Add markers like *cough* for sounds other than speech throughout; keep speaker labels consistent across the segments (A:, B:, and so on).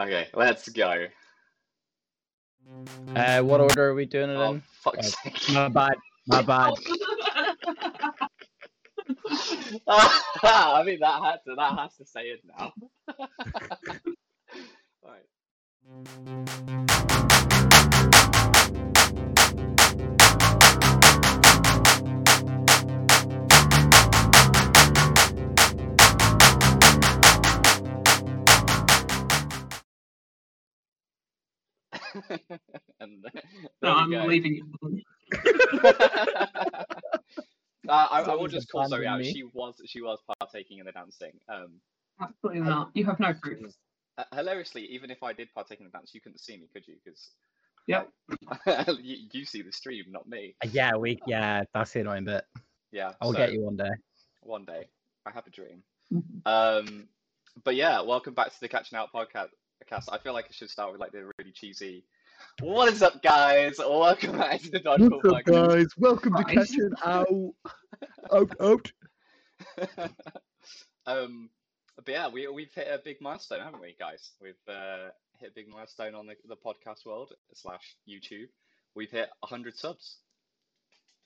A: Okay, let's go.
B: Uh, what order are we doing it
A: Oh,
B: in?
A: fuck's
B: Oh.
A: sake.
B: My bad. My bad. *laughs*
A: I mean, that has to, that has to say it now. *laughs* Alright. *laughs* and
C: No, *laughs* I'm
A: go.
C: leaving you. *laughs*
A: Uh, I, I will just call Zoe out.
B: me.
A: She was she was partaking in the dancing. Um,
C: Absolutely not. You have no proof.
A: uh, hilariously, even if I did partake in the dance, you couldn't see me, could you? Because
C: Yep.
A: you, you see the stream, not me.
B: Yeah, we. Yeah, that's the annoying bit.
A: Yeah,
B: I'll
A: so
B: get you one day.
A: one day. I have a dream.
C: Mhm.
A: Um, but yeah, welcome back to the Catching Out podcast. Cast. I feel like I should start with like the really cheesy. What is up, guys? Welcome back to the Dodgeball podcast.
B: guys? Welcome
C: to Right.
B: Catching Out. Out, out. *laughs*
A: um, but yeah, we we've hit a big milestone, haven't we, guys? We've uh, hit a big milestone on the, the podcast world slash YouTube. We've hit hundred subs.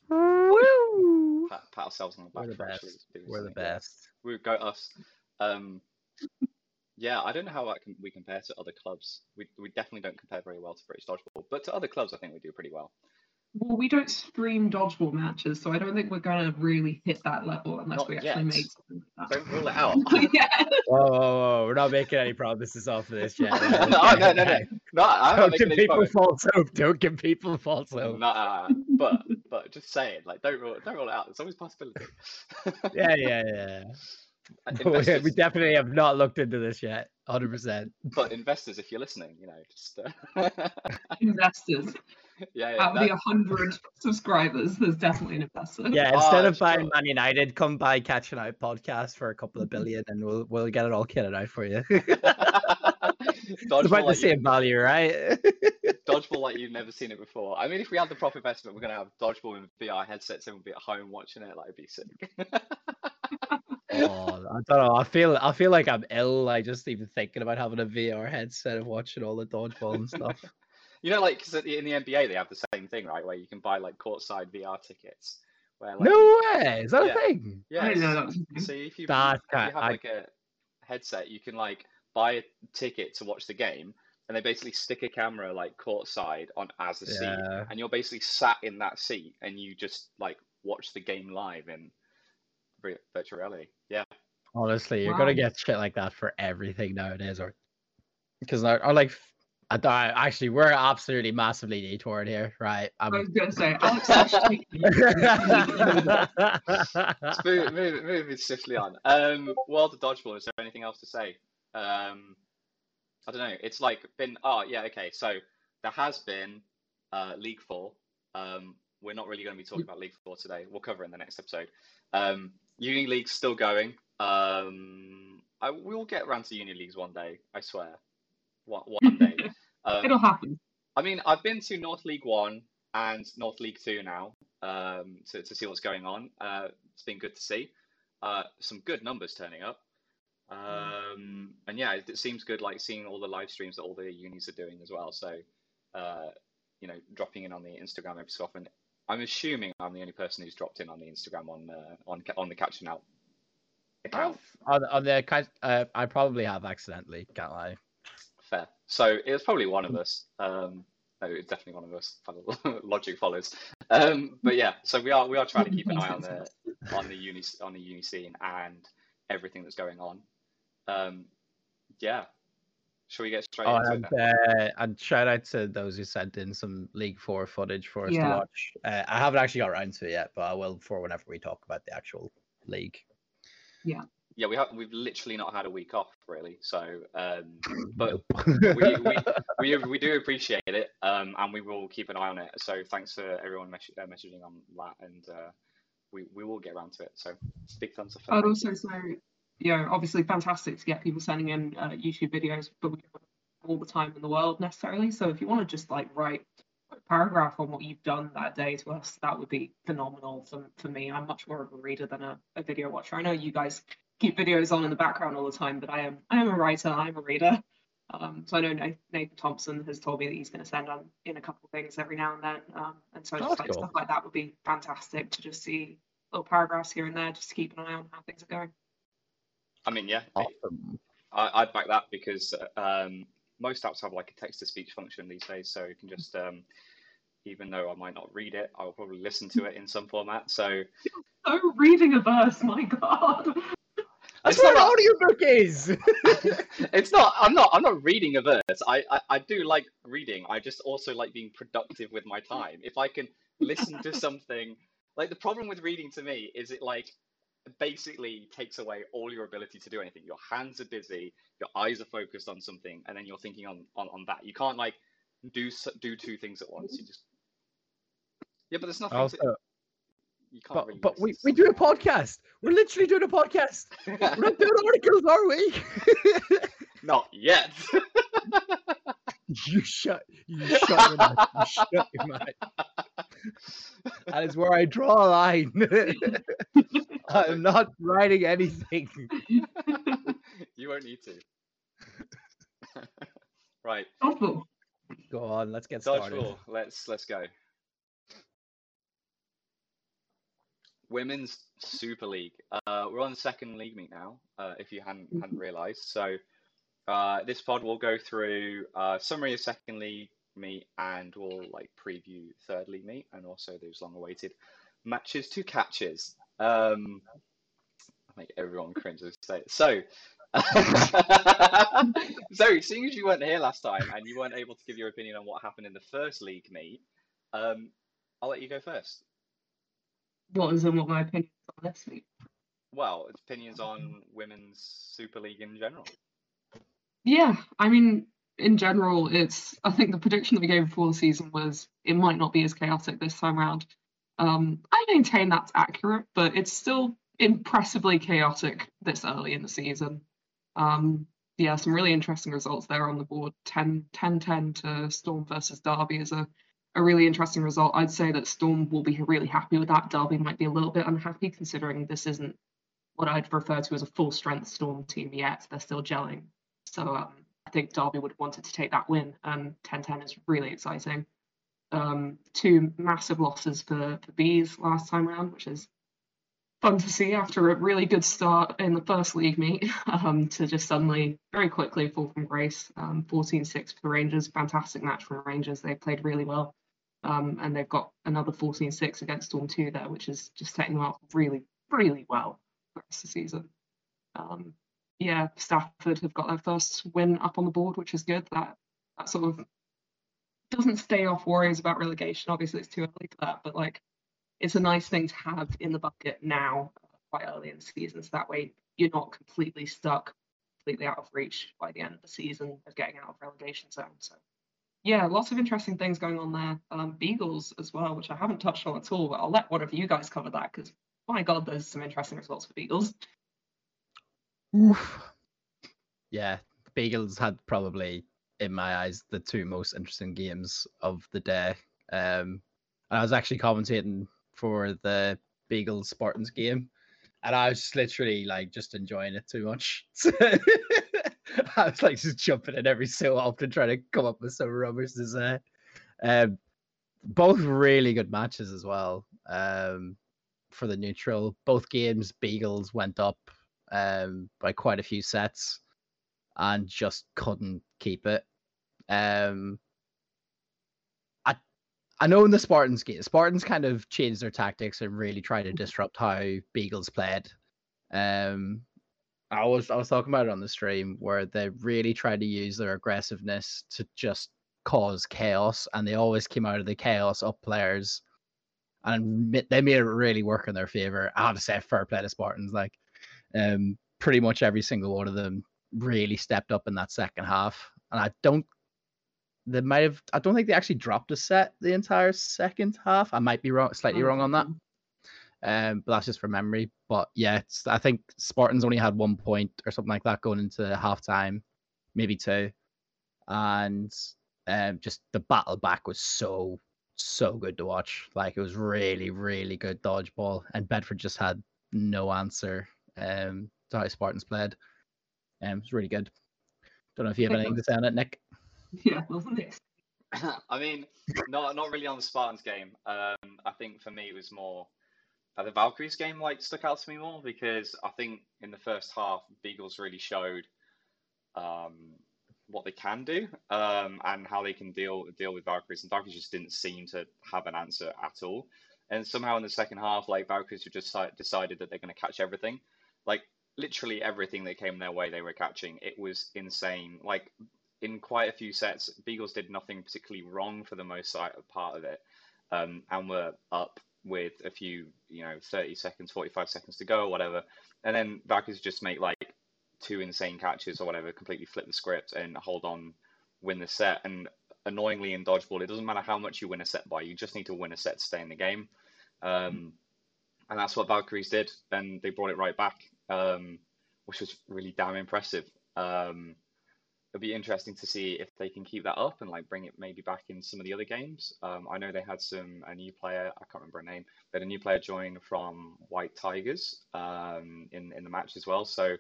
B: Woo!
A: Pat, pat ourselves on the back
B: We're the
A: for actually
B: best. We're the best.
A: We go us. Um, yeah, I don't know how that can, we compare to other clubs. We we definitely don't compare very well to British dodgeball, but to other clubs, I think we do pretty well.
C: Well, we don't stream dodgeball matches, so I don't think we're going to really hit that level unless
A: Not
C: we actually
A: yet.
C: make something like that.
A: Don't rule it *laughs* out.
C: yeah.
B: Whoa, whoa, whoa! We're not making any promises off of this yet. *laughs*
A: no, no, no, no. No, I'm
B: Don't
A: making
B: give people
A: promise.
B: false hope. Don't give people false hope.
A: Nah, but but just saying, like, don't rule don't rule it out. There's always a possibility.
B: Yeah, yeah, yeah.
A: And *laughs*
B: we,
A: investors,
B: we definitely have not looked into this yet. Hundred percent.
A: but investors, if you're listening, you know, just uh, *laughs*
C: Investors. *laughs*
A: yeah, yeah.
C: Out of
A: that-
C: the 100 subscribers, there's definitely an investor.
B: Yeah, instead
A: Oh,
B: of buying
A: sure.
B: Man United, come buy Catching Out podcast for a couple of billion, and we'll we'll get it all kitted out for you. it's
A: dodgeball,
B: about the
A: like
B: same value, right?
A: dodgeball like you've never seen it before. I mean, if we had the proper investment, we're gonna have dodgeball in VR headsets and we'll be at home watching it. Like, it'd be sick.
B: Oh, I don't know. I feel I feel like I'm ill. I just even thinking about having a VR headset and watching all the dodgeball and stuff. *laughs*
A: you know, like 'cause in the NBA they have the same thing, right? Where you can buy like courtside VR tickets. Where like,
B: no way! Is that
A: Yeah.
B: a thing?
A: yeah,
C: I didn't know
A: s-
C: that was a thing.
A: So if you,
B: That
A: if you have
B: I-
A: like a headset, you can like buy a ticket to watch the game, and they basically stick a camera like courtside on as a seat, and you're basically sat in that seat, and you just like watch the game live in virtual reality. Yeah,
B: Honestly, you're gonna get shit like that for everything nowadays, or because I, I like. I don't, actually, we're absolutely massively detoured here, right?
C: I
B: I'm
C: was going to say, Alex Sash *laughs* *laughs* taking
A: Let's move, move, moving swiftly on. Um, World of Dodgeball. Is there anything else to say? Um, I don't know. It's like been. Oh yeah, okay. So there has been uh, League Four. Um, we're not really going to be talking about League Four today. We'll cover it in the next episode. Um, Uni League's still going. Um, I will get around to Uni Leagues one day. I swear. One, one day. *laughs* Um,
C: It'll happen.
A: I mean, I've been to North League One and North League Two now um, to, to see what's going on. Uh, it's been good to see. Uh, some good numbers turning up. Um, and yeah, it, it seems good, like seeing all the live streams that all the unis are doing as well. So, uh, you know, dropping in on the Instagram every so often. I'm assuming I'm the only person who's dropped in on the Instagram on uh, on on the Catching Out account.
B: on, on the kind, uh, I probably have accidentally. Can't lie.
A: Fair. So it was probably one of us. Um, no, it's definitely one of us. Follow- *laughs* Logic follows. Um, but yeah, so we are we are trying to keep an eye on the on the uni on the uni scene and everything that's going on. Um, yeah. Shall we get straight
B: Oh,
A: into
B: and,
A: it?
B: Uh, and shout out to those who sent in some League Four footage for us to watch. Uh, I haven't actually got around to it yet, but I will for whenever we talk about the actual league.
A: Yeah, yeah we have we've literally not had a week off really. So, um, *laughs* but we, we, *laughs* we we do appreciate it, um, and we will keep an eye on it. So thanks for everyone mes- uh, messaging on that, and uh, we we will get around to it. So big thumbs up. for
C: I'd also say, you know, obviously fantastic to get people sending in uh, YouTube videos, but we don't have all the time in the world necessarily. So if you want to just like write a paragraph on what you've done that day to us, that would be phenomenal for, for me. I'm much more of a reader than a, a video watcher. I know you guys keep videos on in the background all the time, but I am I am a writer, I'm a reader. Um, so I know Nathan Thompson has told me that he's going to send on in a couple of things every now and then, um, and so
B: Oh,
C: just like
B: cool.
C: stuff like that would be fantastic to just see little paragraphs here and there, just to keep an eye on how things are going.
A: I mean, yeah,
B: Awesome.
A: I, I'd back that because um, most apps have like a text to speech function these days, so you can just, um, even though I might not read it, I'll probably listen to it in some format. So *laughs*
C: Oh, reading a verse, my god!
B: That's
A: It's
B: what an
A: not-
B: audiobook is. *laughs*
A: it's not. I'm not. I'm not reading a verse. I, I I do like reading. I just also like being productive with my time. If I can listen to something, like the problem with reading to me is it like basically takes away all your ability to do anything. Your hands are busy, your eyes are focused on something, and then you're thinking on on, on that. You can't like do do two things at once. You just yeah, but there's nothing.
B: also,
A: to, you can't
B: but
A: really.
B: but we, we do a podcast. We're literally doing a podcast. *laughs* We're not doing articles, are we? *laughs*
A: Not yet.
B: you shut. You shut your mouth. You shut your *laughs* mouth. That is where I draw a line. I'm not writing anything.
A: you won't need to. right.
C: Dodgeball.
B: Go on, let's get started.
A: Dodgeball. Let's let's go. Women's Super League. Uh, we're on the second league meet now. Uh, if you hadn't hadn't realised, so uh, this pod will go through uh, summary of second league meet, and we'll like preview third league meet, and also those long-awaited matches to catches. Um, I make everyone cringe as I say it. So. *laughs* so, seeing as you weren't here last time and you weren't able to give your opinion on what happened in the first league meet, um, I'll let you go first.
C: What is and what my opinion is on this week?
A: Well, it's opinions on women's Super League in general.
C: Yeah, I mean, in general, it's. I think the prediction that we gave before the season was it might not be as chaotic this time around. Um, I maintain that's accurate, but it's still impressively chaotic this early in the season. Um, yeah, some really interesting results there on the board. 10 10 10 to Storm versus Derby is a, a really interesting result. I'd say that Storm will be really happy with that. Derby might be a little bit unhappy considering this isn't what I'd refer to as a full strength Storm team yet. They're still gelling. So um, I think Derby would wanted to take that win, and 10-10 is really exciting. Um, two massive losses for, for Bees last time around, which is fun to see after a really good start in the first league meet *laughs* um, to just suddenly very quickly fall from grace. Um, 14-6 for the Rangers, fantastic match for the Rangers. They played really well. Um, and they've got another 14-6 against Storm 2 there, which is just taking them up really, really well for the season. Um, yeah, Stafford have got their first win up on the board, which is good. That that sort of doesn't stay off worries about relegation. Obviously, it's too early for that, but like it's a nice thing to have in the bucket now, uh, quite early in the season, so that way you're not completely stuck, completely out of reach by the end of the season of getting out of relegation zone. So yeah, lots of interesting things going on there. Um, Beagles as well, which I haven't touched on at all, but I'll let one of you guys cover that because my god, there's some interesting results for Beagles.
B: Oof. Yeah, Beagles had probably, in my eyes, the two most interesting games of the day. Um, and I was actually commentating for the Beagles Spartans game, and I was just literally like just enjoying it too much. *laughs* *laughs* I was like just jumping in every so often trying to come up with some rubbish to say. Um, both really good matches as well. Um, for the neutral, both games Beagles went up um, by quite a few sets and just couldn't keep it. Um, I know in the Spartans game, Spartans kind of changed their tactics and really tried to disrupt how Beagles played. Um, I was I was talking about it on the stream where they really tried to use their aggressiveness to just cause chaos, and they always came out of the chaos up players, and they made it really work in their favor. I have to say, fair play to Spartans, like um, pretty much every single one of them really stepped up in that second half. And I don't, they might have, I don't think they actually dropped a set the entire second half. I might be wrong, slightly wrong on that. Um, but that's just from memory. But yeah, it's, I think Spartans only had one point or something like that going into halftime, maybe two. And um, just the battle back was so, so good to watch. Like it was really, really good dodgeball. And Bedford just had no answer um, to how Spartans played. Um, it was really good. Don't know if you have anything to say on it, Nick. *laughs*
C: Yeah, wasn't *laughs* it?
A: I mean, not not really on the Spartans game. Um, I think for me it was more the Valkyries game like stuck out to me more because I think in the first half Beagles really showed um, what they can do um, and how they can deal deal with Valkyries, and Valkyries just didn't seem to have an answer at all. And somehow in the second half, like Valkyries just decided that they're going to catch everything, like literally everything that came their way, they were catching. It was insane. Like in quite a few sets, Beagles did nothing particularly wrong for the most part of it, um, and were up with a few, you know, 30 seconds, 45 seconds to go or whatever. And then Valkyries just make like two insane catches or whatever, completely flip the script and hold on, win the set. And annoyingly in dodgeball, it doesn't matter how much you win a set by, you just need to win a set to stay in the game. Um, and that's what Valkyries did. And they brought it right back, um, which was really damn impressive. Um, it'll be interesting to see if they can keep that up and like bring it maybe back in some of the other games. Um, I know they had some a new player. I can't remember her name. Had a new player join from White Tigers um, in in the match as well. So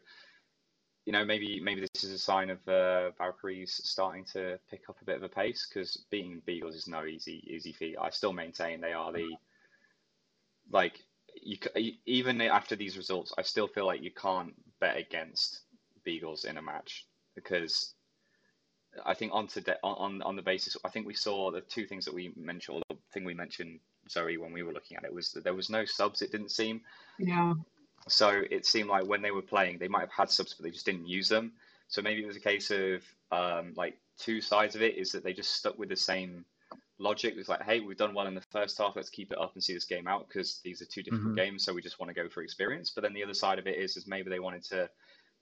A: you know maybe maybe this is a sign of uh, Valkyries starting to pick up a bit of a pace because beating Beagles is no easy easy feat. I still maintain they are the like you even after these results, I still feel like you can't bet against Beagles in a match because I think on to on on the basis, I think we saw the two things that we mentioned. Or the thing we mentioned, Zoe, when we were looking at it, was that there was no subs. It didn't seem.
C: Yeah.
A: So it seemed like when they were playing, they might have had subs, but they just didn't use them. So maybe it was a case of um, like two sides of it is that they just stuck with the same logic. It's like, hey, we've done well in the first half. Let's keep it up and see this game out because these are two different mm-hmm. games. So we just want to go for experience. But then the other side of it is, is maybe they wanted to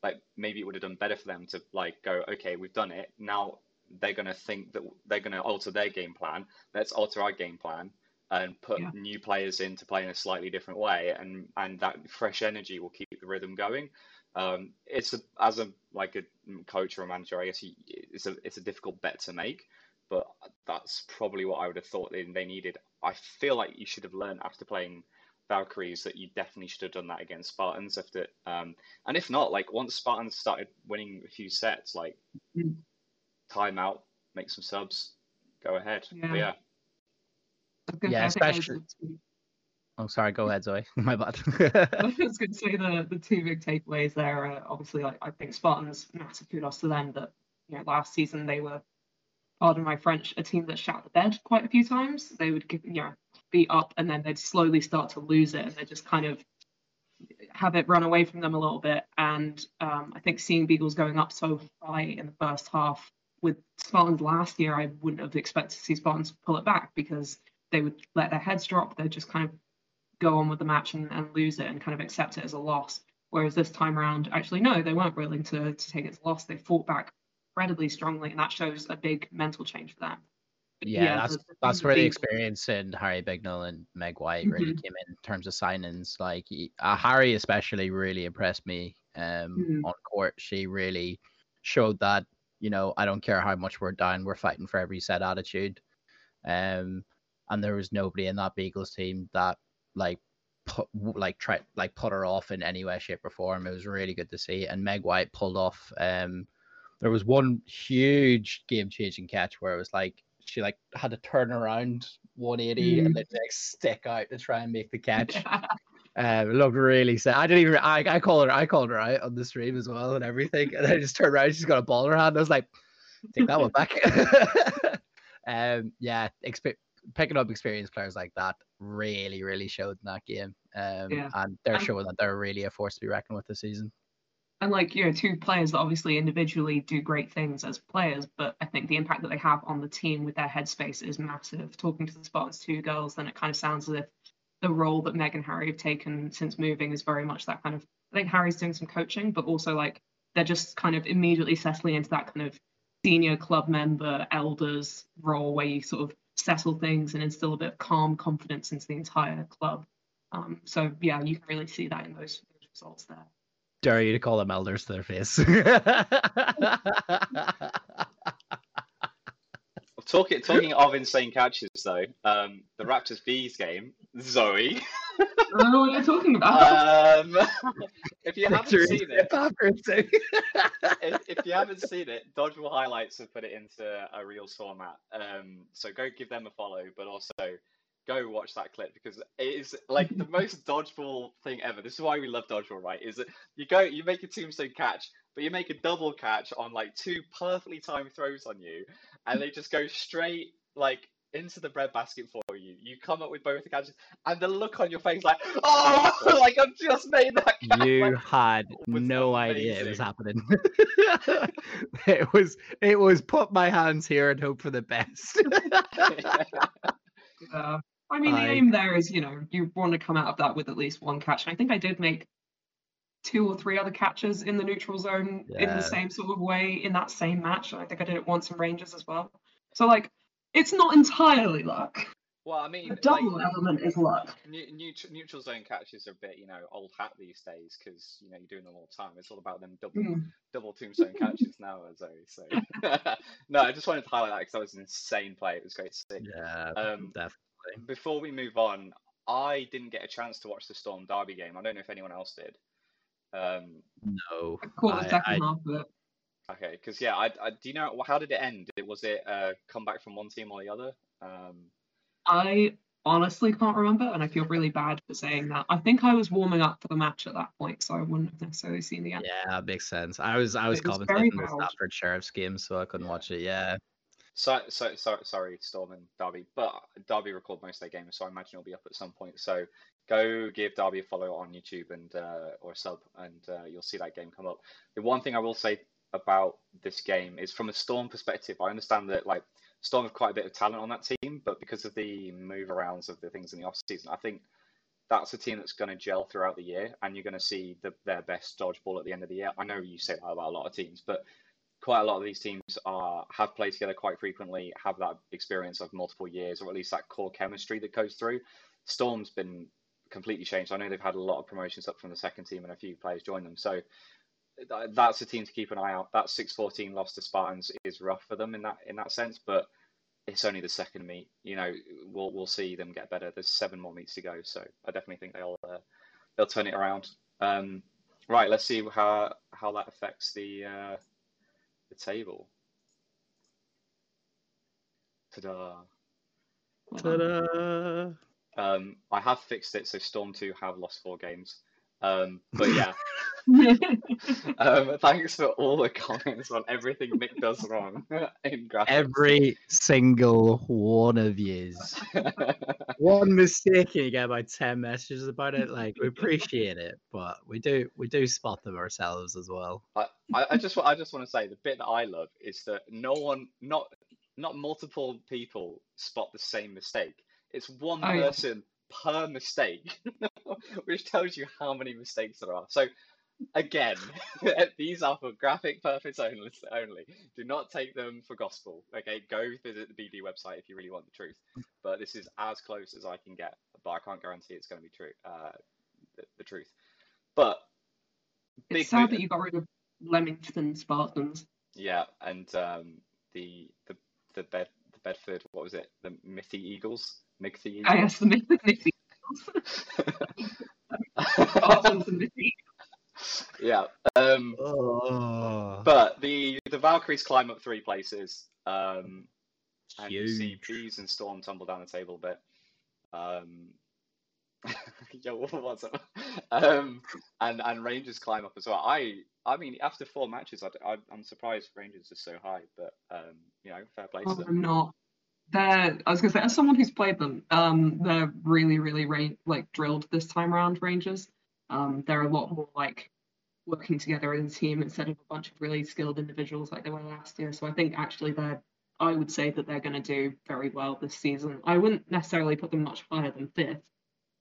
A: like maybe it would have done better for them to like go okay we've done it. Now they're going to think that they're going to alter their game plan. Let's alter our game plan and put yeah. new players in to play in a slightly different way and and that fresh energy will keep the rhythm going. Um, it's a, as a like a coach or a manager i guess it's a it's a difficult bet to make but that's probably what i would have thought they, they needed. I feel like you should have learned after playing Valkyries that you definitely should have done that against Spartans. If it, um, and if not, like once Spartans started winning a few sets, like mm. time out, make some subs, go ahead. Yeah. yeah.
B: Yeah, especially. Oh, sorry. Go ahead, Zoe. *laughs* My bad.
C: I was going to say the the two big takeaways there. Are obviously, like I think Spartans massive kudos to them that you know last season they were, pardon my French, a team that shot the bed quite a few times. They would give you know be up and then they'd slowly start to lose it and they just kind of have it run away from them a little bit. And um, I think seeing Beagles going up so high in the first half with Spartans last year, I wouldn't have expected to see Spartans pull it back because they would let their heads drop. They'd just kind of go on with the match and, and lose it and kind of accept it as a loss. Whereas this time around, actually, no, they weren't willing to, to take it as a loss. They fought back incredibly strongly, and that shows a big mental change for them
B: yeah, yeah that's that's where the experience in Harry Bignell and Meg White mm-hmm. really came in, in terms of signings. Like uh, Harry especially really impressed me um, mm-hmm. on court. She really showed that you know I don't care how much we're down, we're fighting for every set attitude. Um, and there was nobody in that Beagles team that like put like try like put her off in any way, shape, or form. It was really good to see. And Meg White pulled off. Um, there was one huge game changing catch where it was like she like had to turn around 180 mm. and then like stick out to try and make the catch. *laughs* um, it looked really sad. I didn't even. I, I called her. I called her out on the stream as well and everything. And I just turned around. She's got a ball in her hand. I was like, take that one back. *laughs* um, yeah, exp- picking up experienced players like that really, really showed in that game. Um, yeah. and they're showing that they're really a force to be reckoned with this season
C: and like you know two players that obviously individually do great things as players but i think the impact that they have on the team with their headspace is massive. Talking to the spartans two girls then it kind of sounds as if the role that meg and harry have taken since moving is very much that kind of i think harry's doing some coaching but also like they're just kind of immediately settling into that kind of senior club member elders role where you sort of settle things and instill a bit of calm confidence into the entire club. Um, so yeah you can really see that in those, those results there
B: dare you to call them elders to their face. *laughs*
A: talking talking of insane catches though, um, the Raptors bees game, Zoe.
C: I don't know what you're talking about.
A: Um, *laughs* if you haven't seen it, *laughs* if, if you haven't seen it, Dodgeball Highlights have put it into a real format. Um, so go give them a follow, but also go watch that clip because it is like the most *laughs* dodgeball thing ever. This is why we love dodgeball, right? Is that you go, you make a tombstone catch, but you make a double catch on like two perfectly timed throws on you, and they just go straight like into the bread basket for you. You come up with both the catches, and the look on your face, like, *laughs* oh, *laughs* like I've just made that. Catch.
B: You
A: like,
B: had no idea it was happening. it was it was put my hands here and hope for the best.
C: Uh, I mean, the
B: I-
C: aim there is, you know, you want to come out of that with at least one catch. And I think I did make two or three other catches in the neutral zone in the same sort of way in that same match. And I think I did it once in Rangers as well. So, like, it's not entirely luck.
A: Well, I mean,
C: The
A: like,
C: double element is luck.
A: Ne- neutral, neutral zone catches are a bit, you know, old hat these days because you know you're doing them all the time. It's all about them double
C: Mm.
A: double tombstone catches now, Zoe. So *laughs* no, I just wanted to highlight that because that was an insane play. It was great to see.
B: yeah,
A: Um,
B: definitely.
A: before we move on, I didn't get a chance to watch the Storm Derby game. I don't know if anyone else did. Um,
B: No.
C: I caught the second
B: I-
C: half of it.
A: okay, because yeah, I, I do you know how did it end? Was it a comeback from one team or the other? Um,
C: I honestly can't remember, and I feel really bad for saying that. I think I was warming up for the match at that point, so I wouldn't have necessarily seen the end.
B: Yeah, that makes sense. I was I was
C: It was
B: commentating the
C: loud.
B: Stafford Sheriff's game, so I couldn't watch it. Yeah.
A: So, so, so, sorry, Storm and Derby, but Derby record most of their games, so I imagine it'll be up at some point. So go give Derby a follow on YouTube and uh, or a sub, and uh, you'll see that game come up. The one thing I will say about this game is, from a Storm perspective, I understand that like Storm have quite a bit of talent on that team, but because of the move arounds of the things in the off season, I think that's a team that's going to gel throughout the year, and you're going to see the, their best dodgeball at the end of the year. I know you say that about a lot of teams, but quite a lot of these teams are have played together quite frequently, have that experience of multiple years, or at least that core chemistry that goes through. Storm's been completely changed. I know they've had a lot of promotions up from the second team, and a few players joined them. So that's a team to keep an eye out. That 6-14 loss to Spartans is rough for them in that in that sense, but it's only the second meet. You know, we'll we'll see them get better. There's seven more meets to go, so I definitely think they'll uh, they'll turn it around. Um, right, let's see how how that affects the uh, the table. Ta-da.
B: Ta-da.
A: Um, I have fixed it so Storm 2 have lost four games. Um, but yeah, *laughs* um, thanks for all the comments on everything Mick does wrong *laughs* in graphics.
B: Every single one of yous. *laughs* One mistake and you get about ten messages about it. Like we appreciate it, but we do we do spot them ourselves as well.
A: I, I I just I just want to say the bit that I love is that no one not not multiple people spot the same mistake. It's one
C: Oh, yeah.
A: person per mistake, *laughs* which tells you how many mistakes there are. So again, *laughs* these are for graphic purpose only. Only do not take them for gospel. Okay, go visit the BD website if you really want the truth. But this is as close as I can get. But I can't guarantee it's going to be true. Uh, the, the truth. But
C: it's sad
A: move-
C: that you got rid of Leamington Spartans.
A: yeah, and um, the the the bed the Bedford what was it the Mithy Eagles Mithy
C: I asked the Mithy Spartans and Mithy.
A: yeah, um,
B: Oh,
A: but the the Valkyries climb up three places, um, and you see
B: huge.
A: Bees and Storm tumble down the table a bit. Um, *laughs* yo, *laughs* what's up? Um, and and Rangers climb up as well. I I mean, after four matches, I, I, I'm surprised Rangers are so high, but um, you know, fair play to
C: Oh,
A: them.
C: I'm not. I was gonna say, as someone who's played them, um, they're really, really ra- like drilled this time around. Rangers. Um, they're a lot more like working together as a team instead of a bunch of really skilled individuals like they were last year. So I think actually they're. I would say that they're going to do very well this season. I wouldn't necessarily put them much higher than fifth,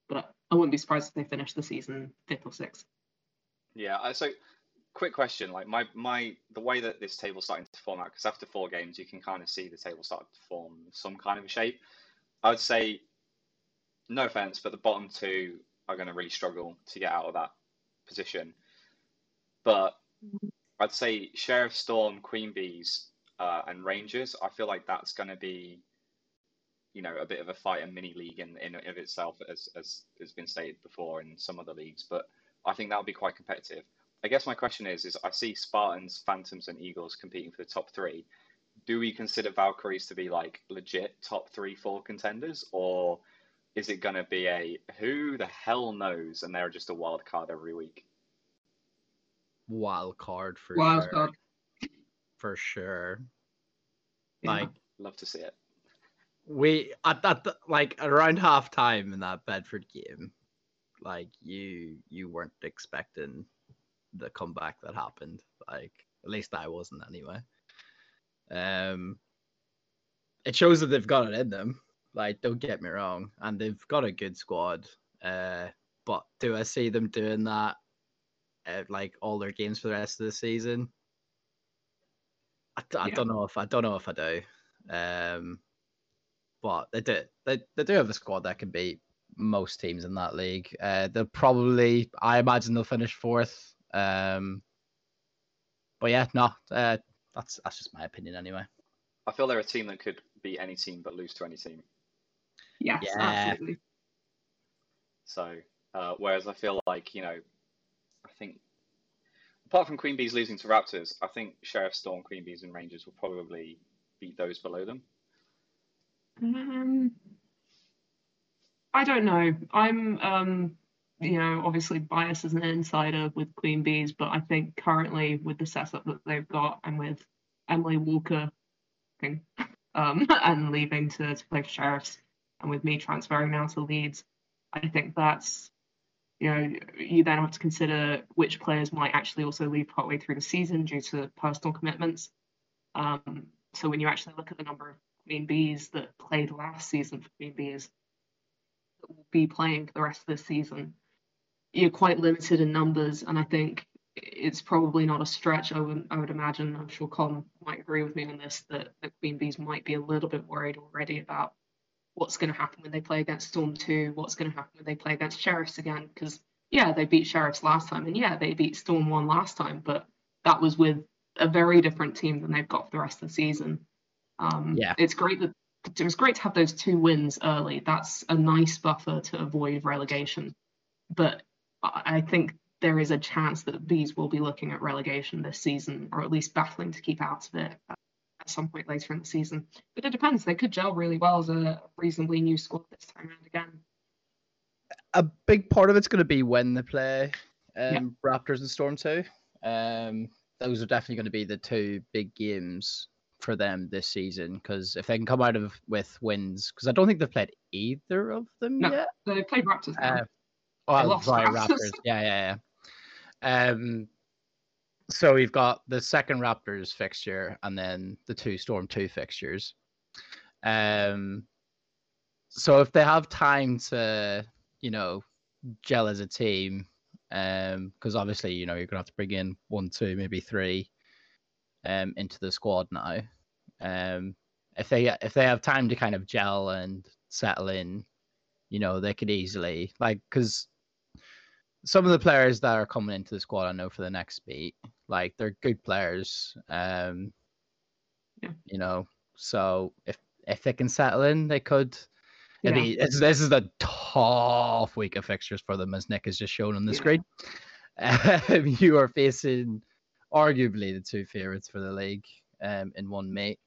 C: but I wouldn't be surprised if they finish the season fifth or sixth.
A: Yeah, I- so quick question, like my my the way that this table's starting to form out, because after four games you can kind of see the table start to form some kind of a shape. I would say, no offense, but the bottom two are going to really struggle to get out of that position. But I'd say Sheriff Storm, Queen Bees, uh, and Rangers. I feel like that's going to be, you know, a bit of a fight, a mini league in in of itself, as as has been stated before in some other leagues. But I think that'll be quite competitive. I guess my question is: is I see Spartans, Phantoms, and Eagles competing for the top three. Do we consider Valkyries to be like legit top three, four contenders, or is it going to be a who the hell knows, and they're just a wild card every week?
B: Wild card for
C: Wild
B: sure.
C: card.
B: For sure.
C: Yeah.
B: Like
A: Love to see it.
B: we at that like around half time in that Bedford game, like you you weren't expecting the comeback that happened. Like at least I wasn't anyway. Um it shows that they've got it in them. Like, don't get me wrong, and they've got a good squad. Uh, but do I see them doing that, at like all their games for the rest of the season? I
C: Yeah.
B: don't know if I don't know if I do. Um, but they do they they do have a squad that can beat most teams in that league. Uh, they'll probably I imagine they'll finish fourth. Um, but yeah, no, uh, that's that's just my opinion anyway.
A: I feel they're a team that could beat any team but lose to any team.
C: Yes,
B: Yeah.
C: absolutely.
A: So, uh, whereas I feel like, you know, I think, apart from Queen Bees losing to Raptors, I think Sheriff Storm, Queen Bees, and Rangers will probably beat those below them.
C: Um, I don't know. I'm, um, you know, obviously biased as an insider with Queen Bees, but I think currently with the setup that they've got and with Emily Walker um, *laughs* and leaving to, to play for Sheriffs, and with me transferring now to Leeds, I think that's, you know, you then have to consider which players might actually also leave partway through the season due to personal commitments. Um, so when you actually look at the number of Queen Bees that played last season for Queen Bees that will be playing for the rest of the season, you're quite limited in numbers, and I think it's probably not a stretch. I would, I would imagine, I'm sure Con might agree with me on this, that the Queen Bees might be a little bit worried already about what's going to happen when they play against Storm 2, what's going to happen when they play against Sheriffs again, because yeah, they beat Sheriffs last time, and yeah, they beat Storm 1 last time, but that was with a very different team than they've got for the rest of the season. Um,
B: Yeah.
C: it's great that it was great to have those two wins early. That's a nice buffer to avoid relegation. But I think there is a chance that Bees will be looking at relegation this season, or at least battling to keep out of it at some point later in the season. But it depends. They could gel really well as a reasonably new squad this time around again.
B: a big part of it's going to be when they play um,
C: Yeah.
B: Raptors and Storm 2. Um, those are definitely going to be the two big games for them this season because if they can come out of with wins, because I don't think they've played either of them
C: No.
B: yet.
C: They played Raptors.
B: Uh, oh, sorry, *laughs*
C: Raptors.
B: Yeah, yeah, yeah. Um, so we've got the second Raptors fixture and then the two Storm 2 fixtures. Um, so if they have time to, you know, gel as a team, um, because obviously, you know, you're gonna have to bring in one, two, maybe three, um, into the squad now. Um, if they if they have time to kind of gel and settle in, you know, they could easily like because some of the players that are coming into the squad, I know for the next beat, like they're good players. Um,
C: Yeah.
B: you know, so if if they can settle in, they could.
C: Yeah.
B: It'd be, it's, this is a tough week of fixtures for them, as Nick has just shown on the
C: Yeah.
B: screen. *laughs* Um, you are facing arguably the two favourites for the league um, in one mate.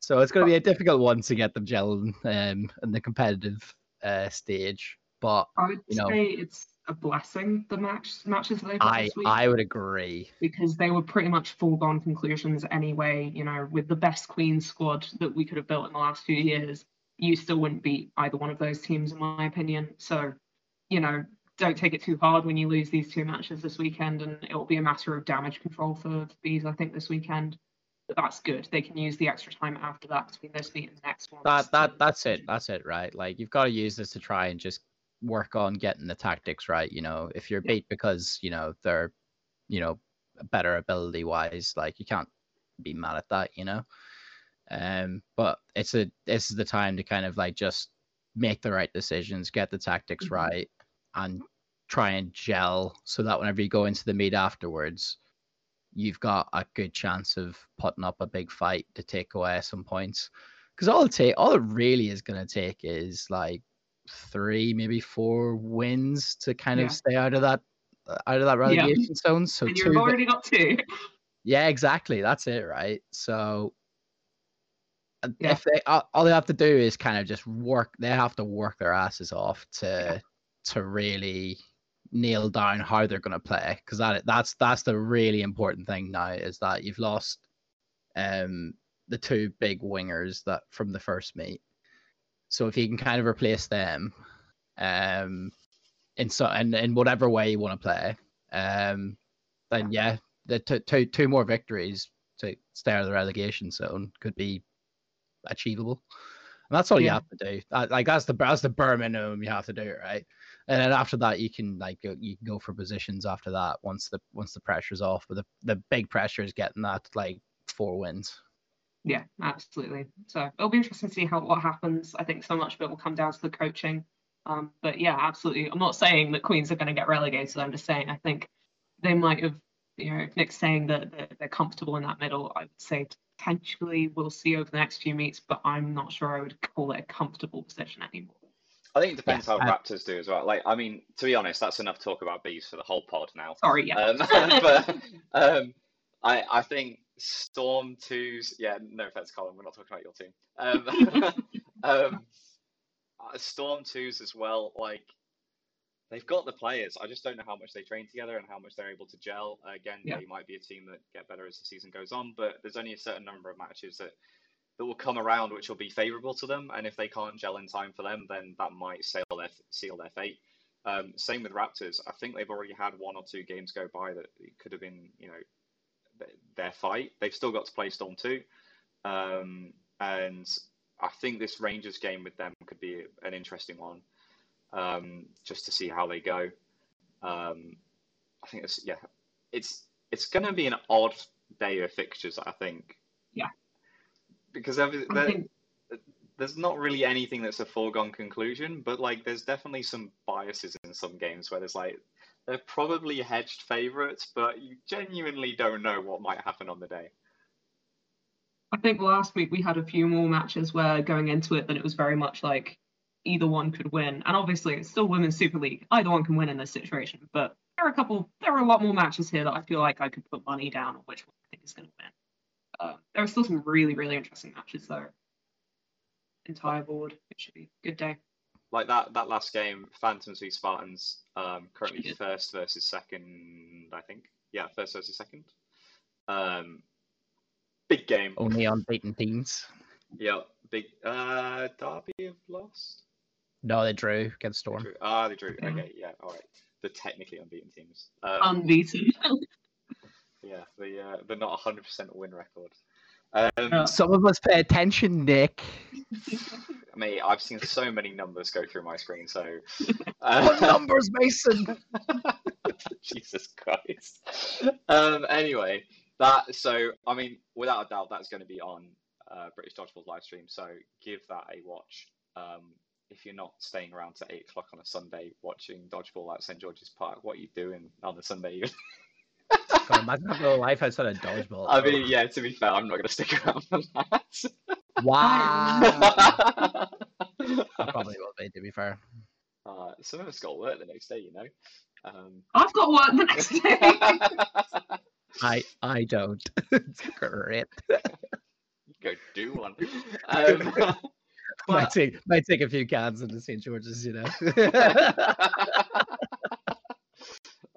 B: So it's going to be a difficult one to get them gelling um, in the competitive uh, stage. But
C: I would
B: you know-
C: say it's a blessing the match matches that they've
B: I
C: this week.
B: I would agree.
C: because they were pretty much foregone conclusions anyway. You know, with the best Queen squad that we could have built in the last few years, you still wouldn't beat either one of those teams, in my opinion. So, you know, don't take it too hard when you lose these two matches this weekend, and it will be a matter of damage control for Bees, I think, this weekend. But that's good. They can use the extra time after that between this meet and the next one.
B: That that that's it. That's it, right? Like you've got to use this to try and just work on getting the tactics right. You know, if you're beat because you know they're, you know, better ability wise, like you can't be mad at that. You know, um, but it's a this is the time to kind of like just make the right decisions, get the tactics
C: Mhm.
B: right, and try and gel so that whenever you go into the meet afterwards, you've got a good chance of putting up a big fight to take away some points. Because all it take, all it really is going to take is like three, maybe four wins to kind
C: Yeah.
B: of stay out of that out of that relegation zone. So
C: and you've already got two.
B: Yeah, exactly. That's it, right? So
C: Yeah.
B: if they all, all they have to do is kind of just work, they have to work their asses off to to really nail down how they're going to play because that that's that's the really important thing now is that you've lost um the two big wingers that from the first meet. So if you can kind of replace them, um, in so in, in whatever way you want to play, um, then yeah, the two two two more victories to stay out of the relegation zone could be achievable. And that's all you have to do. That- Like that's the that's the bare minimum you have to do, right? And then after that, you can like go, you can go for positions after that once the once the pressure's off. But the the big pressure is getting that like four wins.
C: Yeah, absolutely. So it'll be interesting to see how what happens. I think so much of it will come down to the coaching. Um, but yeah, absolutely. I'm not saying that Queens are going to get relegated. I'm just saying I think they might have. You know, Nick's saying that that they're comfortable in that middle. I would say potentially we'll see over the next few meets, but I'm not sure I would call it a comfortable position anymore.
A: I think it depends
B: Yeah,
A: how
B: I-
A: Raptors do as well. Like, I mean, to be honest, that's enough talk about bees for the whole pod now.
C: Sorry, yeah.
A: Um, *laughs* but um, I I think Storm twos. Yeah, no offense, Colin. We're not talking about your team. Um, *laughs* *laughs* um, uh, Storm twos as well. Like they've got the players. I just don't know how much they train together and how much they're able to gel. Again,
C: Yeah.
A: they might be a team that get better as the season goes on. But there's only a certain number of matches that that will come around which will be favourable to them. And if they can't gel in time for them, then that might seal their seal their fate. Um, same with Raptors. I think they've already had one or two games go by that could have been, you know, their fight. They've still got to play Storm 2. Um, and I think this Rangers game with them could be an interesting one um, just to see how they go. Um, I think it's, yeah, it's, it's going to be an odd day of fixtures, I think.
C: Yeah.
A: Because there, there-
C: think
A: there's not really anything that's a foregone conclusion, but like there's definitely some biases in some games where there's like they're probably hedged favorites, but you genuinely don't know what might happen on the day.
C: I think last week we had a few more matches where going into it that it was very much like either one could win. And obviously it's still Women's Super League. Either one can win in this situation. But there are a couple there are a lot more matches here that I feel like I could put money down on which one I think is gonna win. Um, there are still some really, really interesting matches though. Entire board. It should be a good day.
A: Like that that last game, Phantoms v Spartans, um, currently
C: Yeah.
A: first versus second, I think. Yeah, first versus second. Um, big game.
B: Only unbeaten teams.
A: Yeah, big. Uh, Derby have lost.
B: No, they drew against
A: They
B: Storm.
A: drew. Ah, they drew.
C: Yeah.
A: Okay, yeah, all right. The technically unbeaten teams. Um,
C: Unbeaten. *laughs*
A: Yeah, the uh, the not 100% win record. Um,
B: Some of us pay attention, Nick. *laughs*
A: mate, I've seen so many numbers go through my screen, so. *laughs*
B: What
A: Uh,
B: numbers, Mason? *laughs*
A: Jesus Christ. Um, anyway, that so I mean, without a doubt, that's going to be on uh, British Dodgeball's live stream. So give that a watch. Um, if you're not staying around to eight o'clock on a Sunday watching dodgeball at St George's Park, what are you doing on a Sunday evening? *laughs*
B: God, imagine having a life outside of dodgeball.
A: I mean, yeah. To be fair, I'm not going to stick around for that.
B: Wow. *laughs* I
A: uh,
B: probably will be, to be fair.
A: some of us got work the next day, you know. Um,
C: I've got work the next *laughs* day.
B: I I don't. *laughs* it's great.
A: go do one. Um,
B: might take might take a few cans into St George's, you know.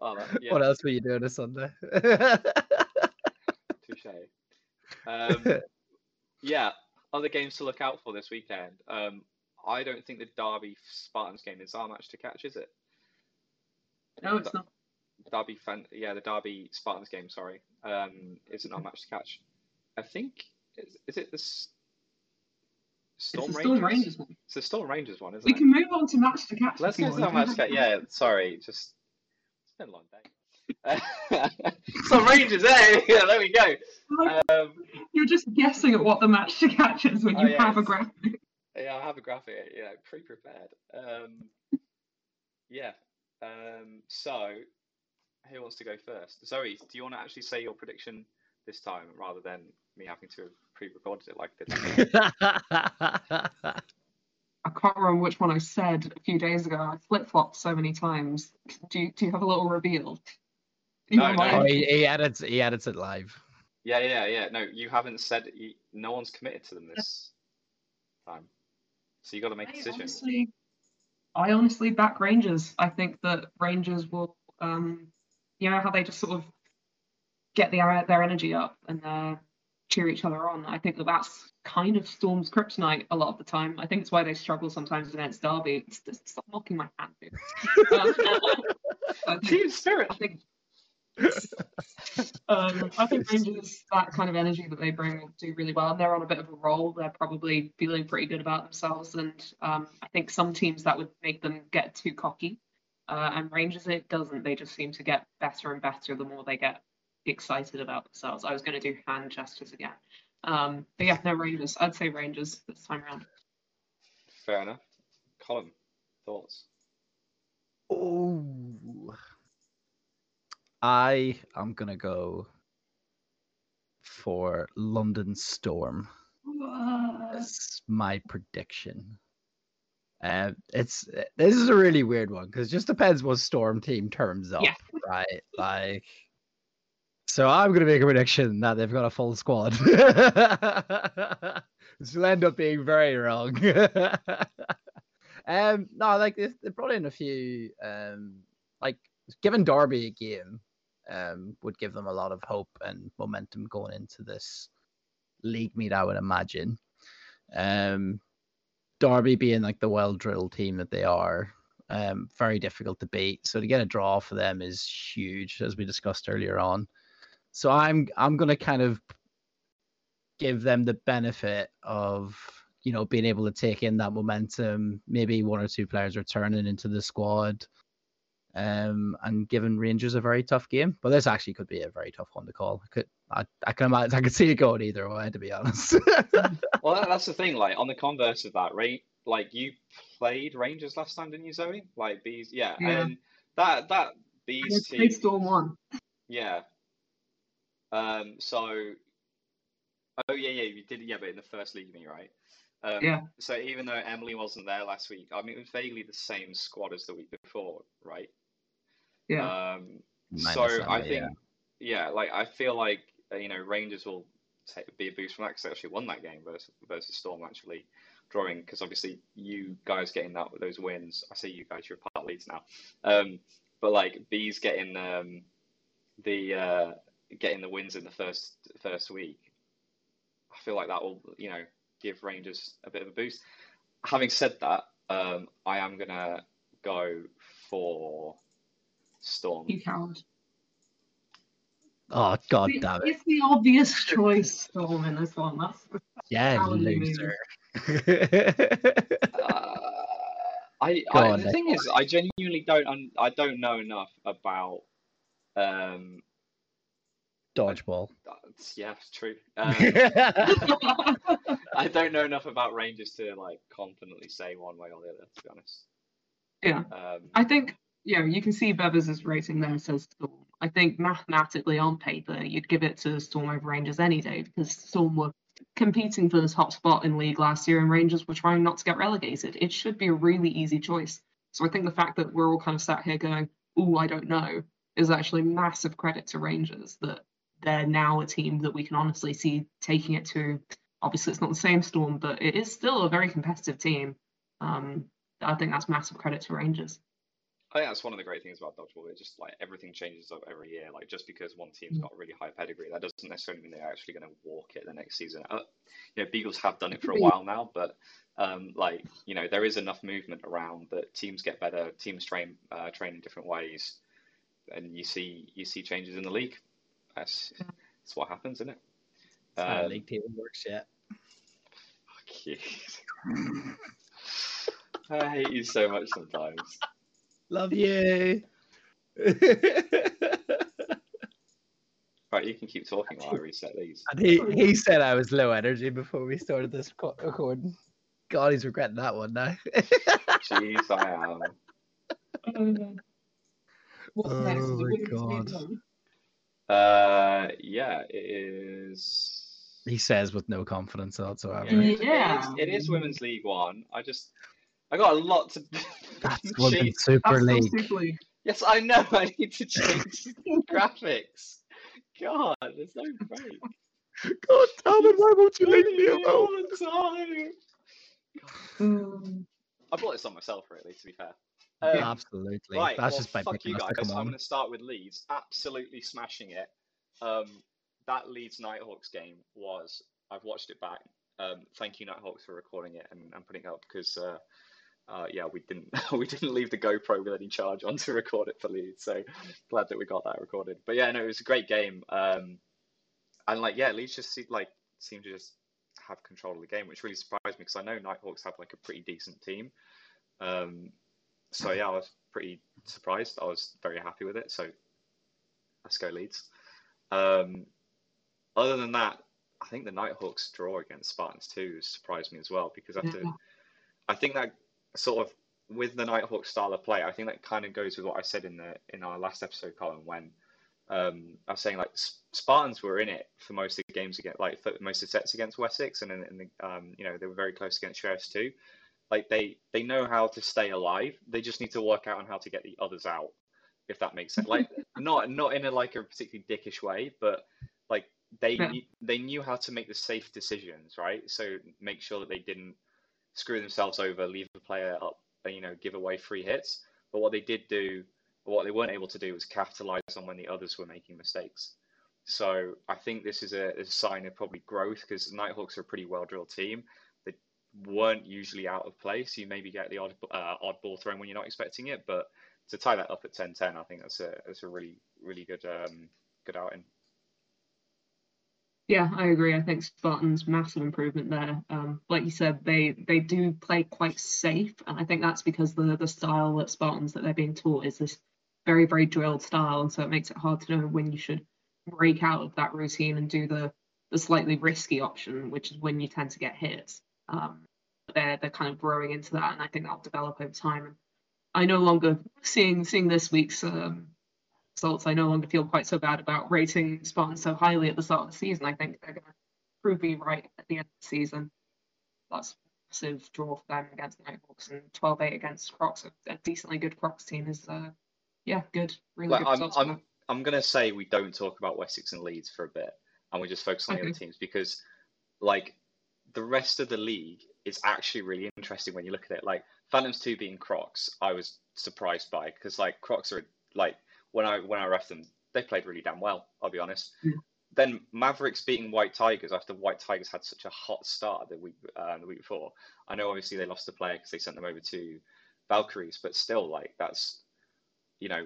A: oh, that- yeah,
B: What else were you doing a Sunday?
A: touche. Um, yeah, other games to look out for this weekend. Um, I don't think the Derby Spartans game is our match to catch, is it?
C: no, it's not.
A: Derby fan, yeah, the Derby Spartans game. Sorry, um, isn't our match to catch. I think is, is it the S- Storm
C: it's the
A: Rangers?
C: Storm Rangers one.
A: It's the Storm Rangers one, isn't
C: We
A: it?
C: We can move on to match to catch.
A: Let's get to match. to catch. Yeah, sorry, just it's been a long day. *laughs* Storm Rangers, hey, *laughs* yeah, there we go. Um,
C: You're just guessing at what the match to catch is when
A: Oh,
C: you have a graphic.
A: Yeah, I have a graphic, you know, pre-prepared. Um, yeah. Um, so, who wants to go first? Zoe, do you want to actually say your prediction this time rather than me having to have pre-recorded it like this? *laughs*
C: I can't remember which one I said a few days ago. I flip flopped so many times. Do you, do you have a little reveal? You
A: No, no.
B: Oh, he, he edits. He edits it live.
A: Yeah, yeah, yeah. No, you haven't said. You, no one's committed to them this time, so you got to make a
C: I
A: decision.
C: honestly, I honestly back Rangers. I think that Rangers will, um, you know how they just sort of get their their energy up and uh, cheer each other on. I think that that's kind of Storm's kryptonite a lot of the time. I think it's why they struggle sometimes against Derby. It's just, stop mocking my hand, dude. *laughs* Um, *laughs* I think,
A: Team spirit.
C: I think *laughs* um, I think Rangers, that kind of energy that they bring, will do really well. And they're on a bit of a roll. They're probably feeling pretty good about themselves. And um, I think some teams that would make them get too cocky. Uh, and Rangers, it doesn't. They just seem to get better and better the more they get excited about themselves. I was going to do hand gestures again. Um, but yeah, no, Rangers. I'd say Rangers this time around.
A: Fair enough. Colin, thoughts?
B: Oh, I am gonna go for London Storm. That's my prediction. Uh, it's this is a really weird one because it just depends what storm team turns up,
C: Yeah.
B: right? Like, so I'm gonna make a prediction that they've got a full squad. *laughs* this will end up being very wrong. *laughs* um, no, like they, they brought in a few. Um, like giving Derby a game, um, would give them a lot of hope and momentum going into this league meet. I would imagine. Um, Derby being like the well drilled team that they are, um, very difficult to beat. So to get a draw for them is huge, as we discussed earlier on. So I'm I'm gonna kind of give them the benefit of you know being able to take in that momentum. Maybe one or two players returning into the squad, um, and giving Rangers a very tough game. But this actually could be a very tough one to call. I could I, I can imagine I could see it going either way, to be honest. *laughs*
A: Well, that, that's the thing. Like on the converse of that, right? Like you played Rangers last time, didn't you, Zoe? Like these, yeah.
C: Yeah.
A: And that that
C: They
A: these
C: they
A: teams,
C: Storm one.
A: yeah. Um. So, oh yeah, yeah, you did, yeah, but in the first league meet, right? Um,
C: Yeah.
A: So even though Emily wasn't there last week, I mean, it was vaguely the same squad as the week before, right?
C: Yeah.
A: Um. So
B: Emma,
A: I think, yeah, like I feel like uh, you know Rangers will take, be a boost from that because they actually won that game versus versus Storm actually drawing because obviously you guys getting that those wins. I say you guys, you're part Leeds now, um, but like Bees getting um, the uh, getting the wins in the first first week. I feel like that will you know give Rangers a bit of a boost. Having said that, um, I am gonna go for Storm.
C: You coward.
B: oh god
C: The-
B: damn it!
C: It's the obvious choice, Storm, in this one. That's
B: Yeah,
C: cowardly
B: loser.
A: Uh, I, I
B: on,
A: the
B: Nick.
A: thing is, I genuinely don't I don't know enough about um
B: Dodgeball.
A: that's, yeah, it's true. Um, I don't know enough about Rangers to like confidently say one way or the other, to be honest.
C: yeah.
A: Um,
C: I think, know, you can see Bevis' rating there says Storm. I think mathematically on paper, you'd give it to Storm over Rangers any day because Storm were competing for the top spot in league last year and Rangers were trying not to get relegated. It should be a really easy choice. So I think the fact that we're all kind of sat here going, oh, I don't know, is actually massive credit to Rangers that they're now a team that we can honestly see taking it to. Obviously, it's not the same Storm, but it is still a very competitive team. Um, I think that's massive credit to Rangers.
A: I think that's one of the great things about dodgeball. It just like everything changes up every year. Like just because one team's got a really high pedigree, that doesn't necessarily mean they're actually going to walk it the next season. Uh, you know, Beagles have done it for a
C: Mm. *laughs*
A: while now, but um, like you know, there is enough movement around that teams get better. Teams train uh, train in different ways, and you see you see changes in the league. That's that's what happens, isn't it?
B: That's how
A: Um,
B: league table works, yeah.
A: fuck you. *laughs* I hate you so much sometimes.
B: Love you. *laughs*
A: Right, you can keep talking while I reset these.
B: and he, he said I was low energy before we started this recording. God, he's regretting that one now. *laughs*
A: Jeez, I am.
C: What's
B: Oh
C: next?
B: My God.
A: Uh, yeah, it is.
B: he says with no confidence whatsoever.
A: Yeah,
C: Yeah.
A: It is, it is Women's League One. I just, I got a lot to.
B: That's one in
A: change.
B: Super
C: That's
B: League.
C: Super League.
A: Yes, I know. *laughs* I need to change *laughs* the graphics. God, there's no break.
B: God damn it! Why won't you
A: Leave
B: leave me
A: me
B: alone?
A: all the time.
C: Um,
A: I brought this on myself, really. To be fair.
C: Yeah.
A: Um,
B: Absolutely.
A: Right,
B: That's
A: well,
B: just by
A: fuck
B: picking
A: you
B: us
A: guys.
B: to come
A: I'm going to start with Leeds. Absolutely smashing it. Um, that Leeds Nighthawks game was. I've watched it back. Um, thank you Nighthawks for recording it and, and putting it up because, uh, uh, yeah, we didn't *laughs* we didn't leave the GoPro with any charge on to record it for Leeds. So glad that we got that recorded. But yeah, no, it was a great game. Um, and like yeah, Leeds just seemed like seemed to just have control of the game, which really surprised me because I know Nighthawks have like a pretty decent team. Um, so yeah, I was pretty surprised. I was very happy with it. So let's go Leeds. Um, other than that, I think the Nighthawks draw against Spartans too surprised me as well because after
C: Yeah.
A: I think that sort of with the Nighthawks style of play, I think that kind of goes with what I said in the in our last episode, Colin, when um, I was saying like Spartans were in it for most of the games against like for most of the sets against Wessex, and in, in the um, you know they were very close against Sheriffs too. Like they they know how to stay alive. They just need to work out on how to get the others out, if that makes sense. Like *laughs* not not in a like a particularly dickish way, but like they
C: Yeah.
A: they knew how to make the safe decisions, right? So make sure that they didn't screw themselves over, leave a player up, you know, give away free hits. But what they did do, what they weren't able to do, was capitalize on when the others were making mistakes. So I think this is a, a sign of probably growth because Nighthawks are a pretty well drilled team. They weren't usually out of place. You maybe get the odd uh, odd ball thrown when you're not expecting it, but to tie that up at 10-10, I think that's a that's a really really good um, good outing.
C: Yeah, I agree. I think Spartans massive improvement there. Um, like you said, they they do play quite safe, and I think that's because the the style that Spartans that they're being taught is this very very drilled style, and so it makes it hard to know when you should break out of that routine and do the the slightly risky option, which is when you tend to get hits. Um, they're they're kind of growing into that, and I think that'll develop over time. I no longer seeing seeing this week's um, results, I no longer feel quite so bad about rating Spartans so highly at the start of the season. I think they're going to prove me right at the end of the season. That's a massive draw for them against Nighthawks and 12-8 against Crocs. A, decently good Crocs team is, uh, yeah, good. Really
A: Like,
C: good
A: I'm I'm. I'm gonna say we don't talk about Wessex and Leeds for a bit, and we just focus on the other teams because, like, the rest of the league is actually really interesting when you look at it. Like Phantoms two being Crocs, I was surprised by because like Crocs are like when I when I ref them, they played really damn well. I'll be honest.
C: Yeah.
A: Then Mavericks beating White Tigers after White Tigers had such a hot start the week uh, the week before. I know obviously they lost the player because they sent them over to Valkyries, but still like that's you know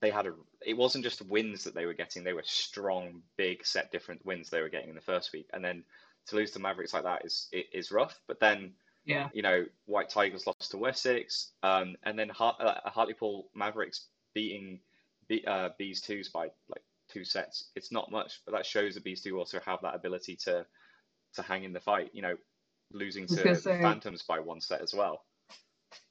A: they had a it wasn't just wins that they were getting they were strong big set different wins they were getting in the first week and then to lose to mavericks like that is is rough but then
C: Yeah,
A: you know white tigers lost to wessex um, and then Hart, uh, hartlepool mavericks beating B, uh, bees twos by like two sets it's not much but that shows that bees two also have that ability to to hang in the fight you know losing to
C: say-
A: phantoms by one set as well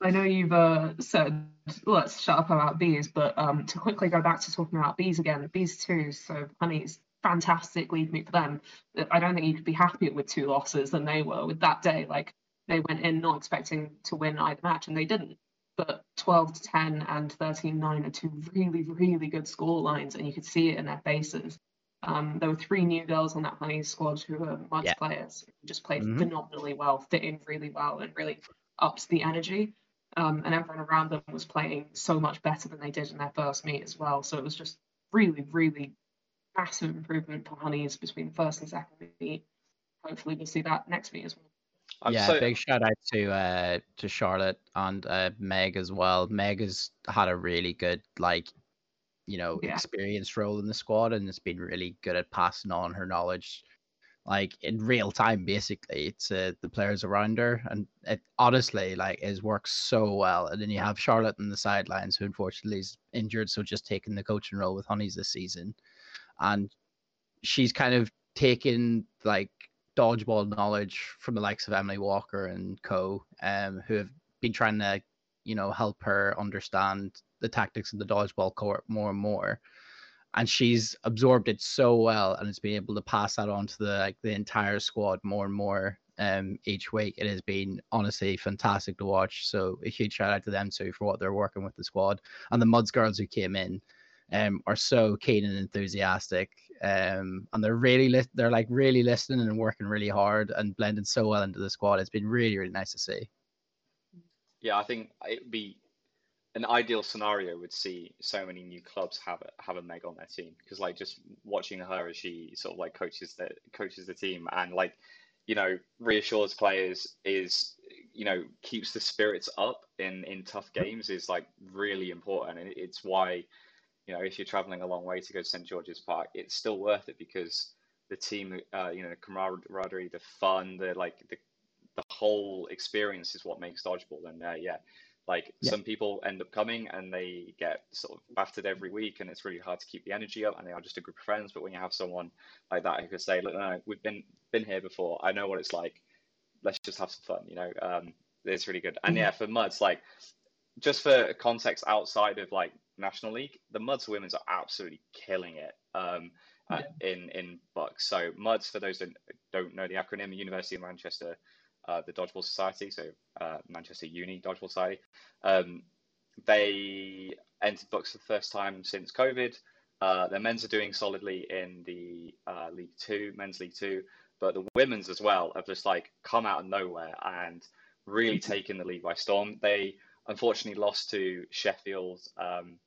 C: I know you've uh, said let's shut up about bees, but um, to quickly go back to talking about bees again, bees too. So honey's fantastic lead meet for them. I don't think you could be happier with two losses than they were with that day. Like they went in not expecting to win either match, and they didn't. But 12 to 10 and 13 9 are two really, really good score lines, and you could see it in their faces. Um, there were three new girls on that honey squad who were much
B: Yeah.
C: players, who just played
B: Mhm.
C: phenomenally well, fit in really well, and really upped the energy. Um, and everyone around them was playing so much better than they did in their first meet as well. So it was just really, really massive improvement for Honeys between first and second meet. Hopefully, we'll see that next meet as well.
A: I'm
B: yeah,
A: so-
B: big shout out to uh to Charlotte and uh Meg as well. Meg has had a really good like you know
C: Yeah.
B: experienced role in the squad and has been really good at passing on her knowledge like in real time basically to the players around her and it honestly like is works so well and then you have Charlotte on the sidelines who unfortunately is injured so just taking the coaching role with Honeys this season and she's kind of taken like dodgeball knowledge from the likes of Emily Walker and co, um, who have been trying to, you know, help her understand the tactics of the dodgeball court more and more. And she's absorbed it so well and has been able to pass that on to the like the entire squad more and more um, each week. It has been honestly fantastic to watch. So a huge shout out to them too for what they're working with the squad and the Muds girls who came in. Um, are so keen and enthusiastic, um, and they're really li- they're like really listening and working really hard and blending so well into the squad. It's been really really nice to see.
A: Yeah, I think it'd be an ideal scenario would see so many new clubs have a, have a Meg on their team because like just watching her as she sort of like coaches the coaches the team and like you know reassures players is you know keeps the spirits up in in tough games is like really important and it's why you know if you're traveling a long way to go to St George's Park it's still worth it because the team uh, you know the camaraderie the fun the like the the whole experience is what makes dodgeball and uh, yeah like yeah. some people end up coming and they get sort of battered every week, and it's really hard to keep the energy up. And they are just a group of friends. But when you have someone like that who can say, "Look, no, we've been been here before. I know what it's like. Let's just have some fun," you know, um, it's really good. And mm-hmm. yeah, for Muds, like just for context outside of like National League, the Muds women's are absolutely killing it. Um, yeah. in in BUCS. So MUDS, for those that don't know the acronym, University of Manchester uh, the Dodgeball Society, so uh, Manchester Uni Dodgeball Society. Um, they entered BUCS for the first time since COVID. Uh, the men's are doing solidly in the uh, League Two, Men's League Two, but the women's as well have just like come out of nowhere and really taken the league by storm. They unfortunately lost to Sheffield um,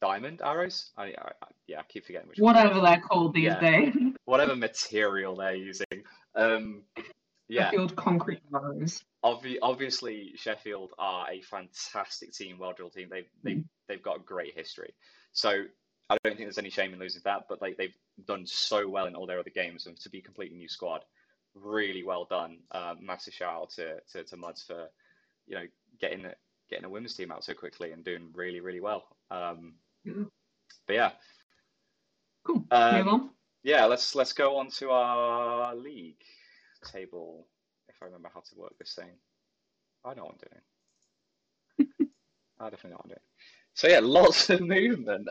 A: Diamond Arrows. I, I, yeah, I keep forgetting which.
C: Whatever they're called these yeah. days. *laughs*
A: Whatever material they're using. Um, yeah.
C: Sheffield Concrete Arrows.
A: Obvi- obviously, Sheffield are a fantastic team, well drilled team. They've they've mm. they've got a great history. So I don't think there's any shame in losing that. But like they've done so well in all their other games, and to be a completely new squad, really well done. Um, massive shout out to, to to Muds for you know getting getting a women's team out so quickly and doing really really well. Um, yeah. But yeah,
C: cool. Um.
A: Yeah, let's let's go on to our league table if I remember how to work this thing. I know what I'm doing. *laughs* I definitely know what I'm doing. So yeah, lots of movement.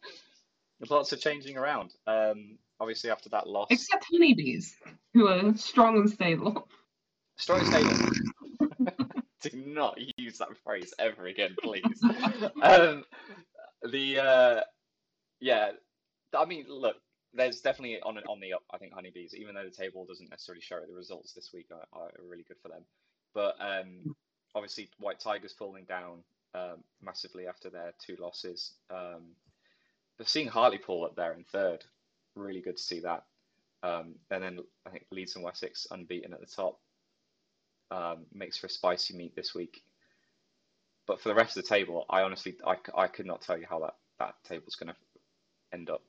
A: *laughs* lots of changing around. Um, obviously after that loss.
C: Except honeybees, who are strong and stable.
A: Strong and stable. Do not use that phrase ever again, please. *laughs* um, the uh, yeah, I mean, look, there's definitely on on the up. I think honeybees, even though the table doesn't necessarily show it, the results this week, are, are really good for them. But um, obviously, White Tigers falling down um, massively after their two losses. Um, but seeing Hartlepool up there in third, really good to see that. Um, and then I think Leeds and Wessex unbeaten at the top um, makes for a spicy meat this week. But for the rest of the table, I honestly I, I could not tell you how that that table's going to end up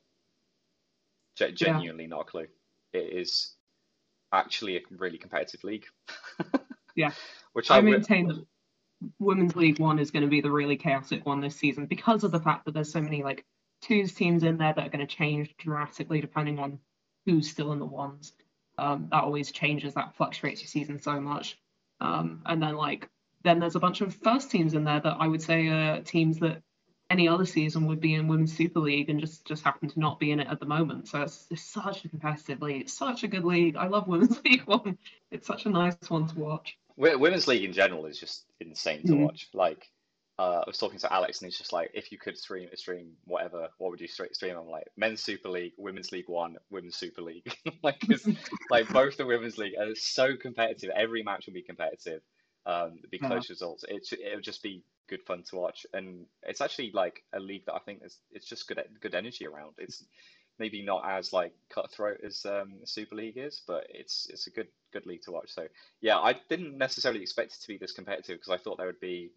A: genuinely yeah. not a clue. It is actually a really competitive league. *laughs*
C: yeah. Which I, I maintain that Women's League One is going to be the really chaotic one this season because of the fact that there's so many like twos teams in there that are going to change dramatically depending on who's still in the ones. Um, that always changes, that fluctuates your season so much. Um, and then like then there's a bunch of first teams in there that I would say are teams that any other season would be in Women's Super League and just just happen to not be in it at the moment. So it's, it's such a competitive league. It's such a good league. I love Women's *laughs* League One. It's such a nice one to watch.
A: Women's League in general is just insane to mm watch. Like uh, I was talking to Alex, and he's just like, if you could stream stream whatever, what would you stream? I'm like, Men's Super League, Women's League One, Women's Super League. *laughs* like, *laughs* like both the Women's League are so competitive. Every match will be competitive. Um, be close results. It it'll just be good fun to watch, and it's actually like a league that I think is it's just good good energy around. It's maybe not as like cutthroat as um, Super League is, but it's it's a good good league to watch. So yeah, I didn't necessarily expect it to be this competitive because I thought there would be,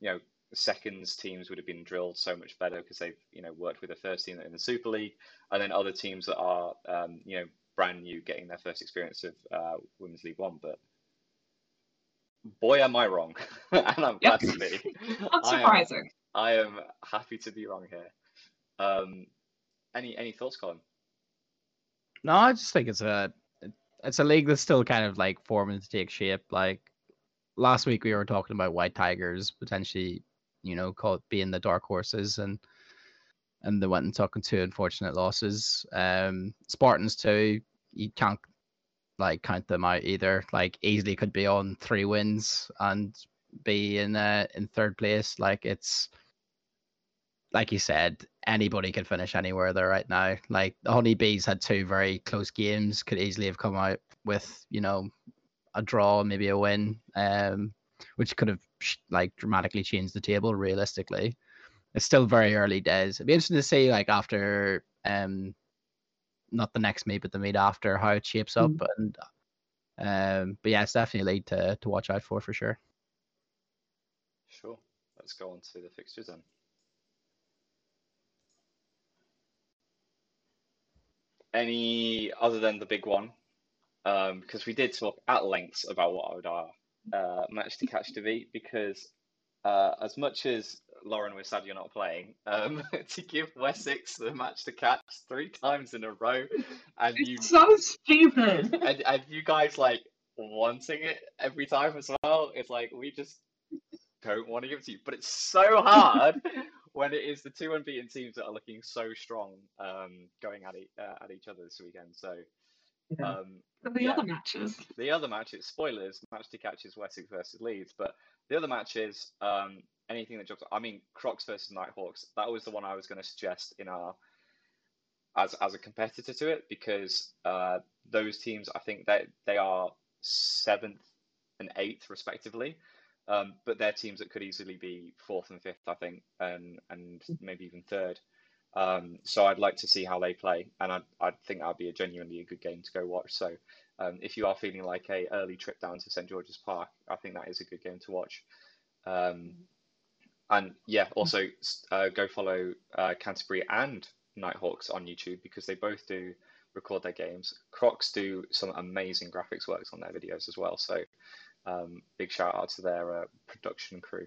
A: you know, the seconds teams would have been drilled so much better because they've you know worked with the first team in the Super League, and then other teams that are um, you know brand new getting their first experience of uh, Women's League One, but boy, am I wrong, *laughs* and I'm glad to be. *laughs*
C: Not surprising.
A: I am, I am, happy to be wrong here. Um, any any thoughts, Colin?
B: No, I just think it's a it's a league that's still kind of like forming to take shape. Like last week, we were talking about White Tigers potentially, you know, called being the dark horses, and and they went and took two unfortunate losses. Um, Spartans too. You can't like count them out either. Like easily could be on three wins and be in uh, in third place. Like it's like you said, anybody could finish anywhere there right now. Like the Honeybees had two very close games, could easily have come out with you know a draw, maybe a win, um, which could have like dramatically change the table. Realistically, it's still very early days. It'd be interesting to see like after um not the next meet, but the meet after how it shapes up. Mm. And um, but yeah, it's definitely a league to to watch out for for sure.
A: Sure. Let's go on to the fixtures then. Any other than the big one? Um, because we did talk at length about what I would uh, match to catch to beat. Because uh, as much as Lauren, we're sad you're not playing. Um, *laughs* to give Wessex the match to catch three times in a row, and
C: it's
A: you
C: so stupid. *laughs*
A: And, and you guys like wanting it every time as well. It's like we just don't want to give it to you, but it's so hard *laughs* when it is the two unbeaten teams that are looking so strong, um, going at e- uh, at each other this weekend. So.
C: Yeah. Um, the yeah, other matches.
A: The other matches, spoilers, match to catch is Wessex versus Leeds, but the other matches, um, anything that jumps. I mean, Crocs versus Nighthawks. That was the one I was going to suggest in our as as a competitor to it because uh, those teams, I think that they, they are seventh and eighth respectively. Um, but they're teams that could easily be fourth and fifth, I think, and and maybe even third. Um, so I'd like to see how they play, and I I think that'd be a genuinely a good game to go watch. So um, if you are feeling like a early trip down to St George's Park, I think that is a good game to watch. Um, and yeah, also uh, go follow uh, Canterbury and Nighthawks on YouTube because they both do record their games. Crocs do some amazing graphics works on their videos as well. So um, big shout out to their uh, production crew.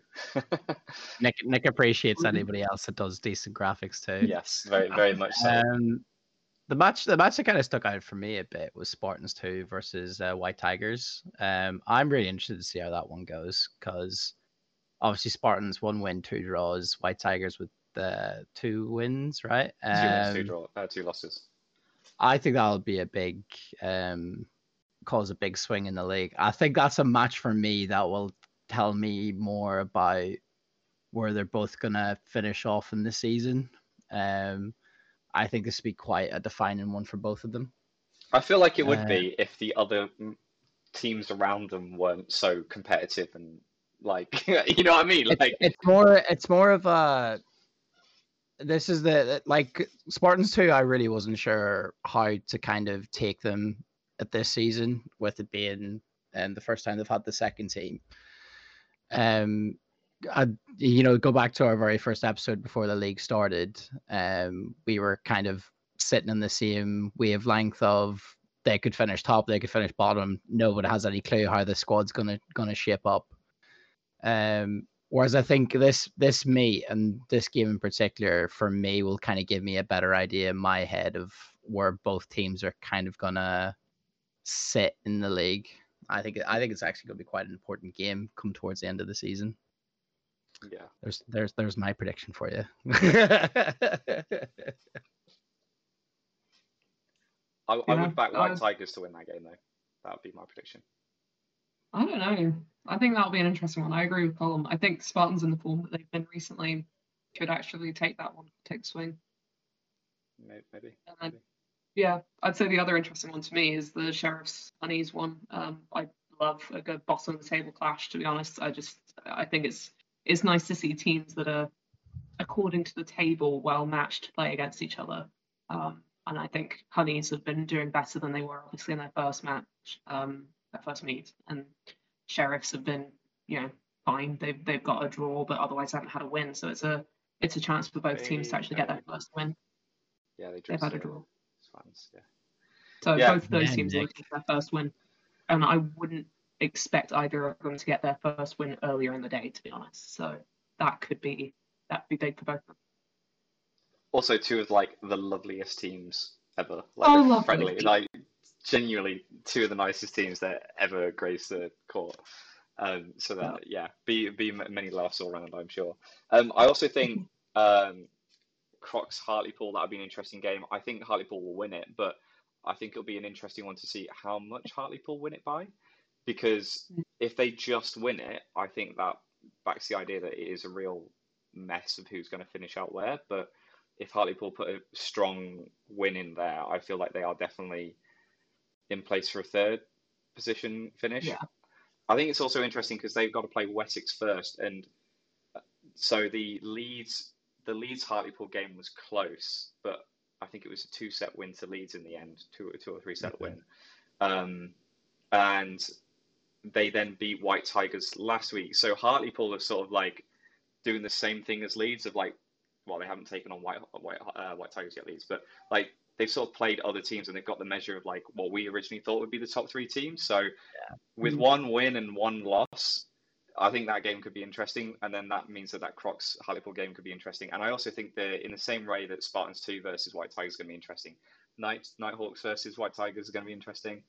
A: *laughs*
B: Nick Nick appreciates anybody else that does decent graphics too.
A: Yes, very very much so. Um,
B: the match the match that kind of stuck out for me a bit was Spartans 2 versus uh, White Tigers. Um, I'm really interested to see how that one goes because obviously Spartans one win, two draws. White Tigers with the two wins, right?
A: Two wins, two um, draw, uh, two losses.
B: I think that'll be a big um, cause a big swing in the league. I think that's a match for me that will tell me more about where they're both gonna finish off in the season. Um, I think this would be quite a defining one for both of them.
A: I feel like it would uh, be if the other teams around them weren't so competitive and like *laughs* you know what I mean.
B: Like it's, it's more it's more of a this is the like Spartans 2 I really wasn't sure how to kind of take them at this season with it being um, the first time they've had the second team. Um I, you know, go back to our very first episode before the league started. Um, we were kind of sitting in the same wavelength of they could finish top, they could finish bottom. Nobody has any clue how the squad's gonna gonna shape up. Um, whereas I think this this me and this game in particular for me will kind of give me a better idea in my head of where both teams are kind of gonna sit in the league. I think I think it's actually gonna be quite an important game come towards the end of the season.
A: Yeah.
B: There's there's there's my prediction for you. *laughs*
A: I, I would back White uh, Tigers to win that game though. That would be my prediction.
C: I don't know. I think that'll be an interesting one. I agree with Colm. I think Spartans in the form that they've been recently could actually take that one, take swing.
A: Maybe. maybe.
C: Then, yeah, I'd say the other interesting one to me is the Sheriff's Honeys one. Um, I love a good bottom of the table clash. To be honest, I just I think it's it's nice to see teams that are according to the table well matched play against each other. Um, and I think Honeys have been doing better than they were obviously in their first match. Um, their first meet, and Sheriffs have been, you know, fine. They've they've got a draw, but otherwise haven't had a win. So it's a it's a chance for both teams to actually get their first win.
A: Yeah, they
C: have had a draw.
A: Fans, yeah.
C: So yeah. both of those yeah, teams Nick. are looking for their first win, and I wouldn't expect either of them to get their first win earlier in the day, to be honest. So that could be that be big for both of them.
A: Also, two of like the loveliest teams ever. Like oh, friendly, like genuinely two of the nicest teams that ever graced the court. Um, so that yeah, be be many laughs all around, I'm sure. Um, I also think *laughs* um, Crocs Hartlepool that would be an interesting game. I think Hartlepool will win it, but I think it'll be an interesting one to see how much Hartlepool win it by, because
C: Mm.
A: if they just win it, I think that backs the idea that it is a real mess of who's going to finish out where. But if Hartlepool put a strong win in there, I feel like they are definitely in place for a third position finish.
C: Yeah.
A: I think it's also interesting because they've got to play Wessex first, and uh, so the Leeds the Leeds Hartlepool game was close, but I think it was a two set win to Leeds in the end, two two or three set
B: Okay.
A: win, um, and they then beat White Tigers last week. So Hartlepool are sort of like doing the same thing as Leeds of like, well, they haven't taken on White White uh, White Tigers yet, Leeds, but like they've sort of played other teams and they've got the measure of like what we originally thought would be the top three teams. So with
C: Mm.
A: one win and one loss, I think that game could be interesting, and then that means that that Crocs Hartlepool game could be interesting. And I also think that in the same way that Spartans two versus White Tigers is going to be interesting, Night Nighthawks versus White Tigers is going to be interesting.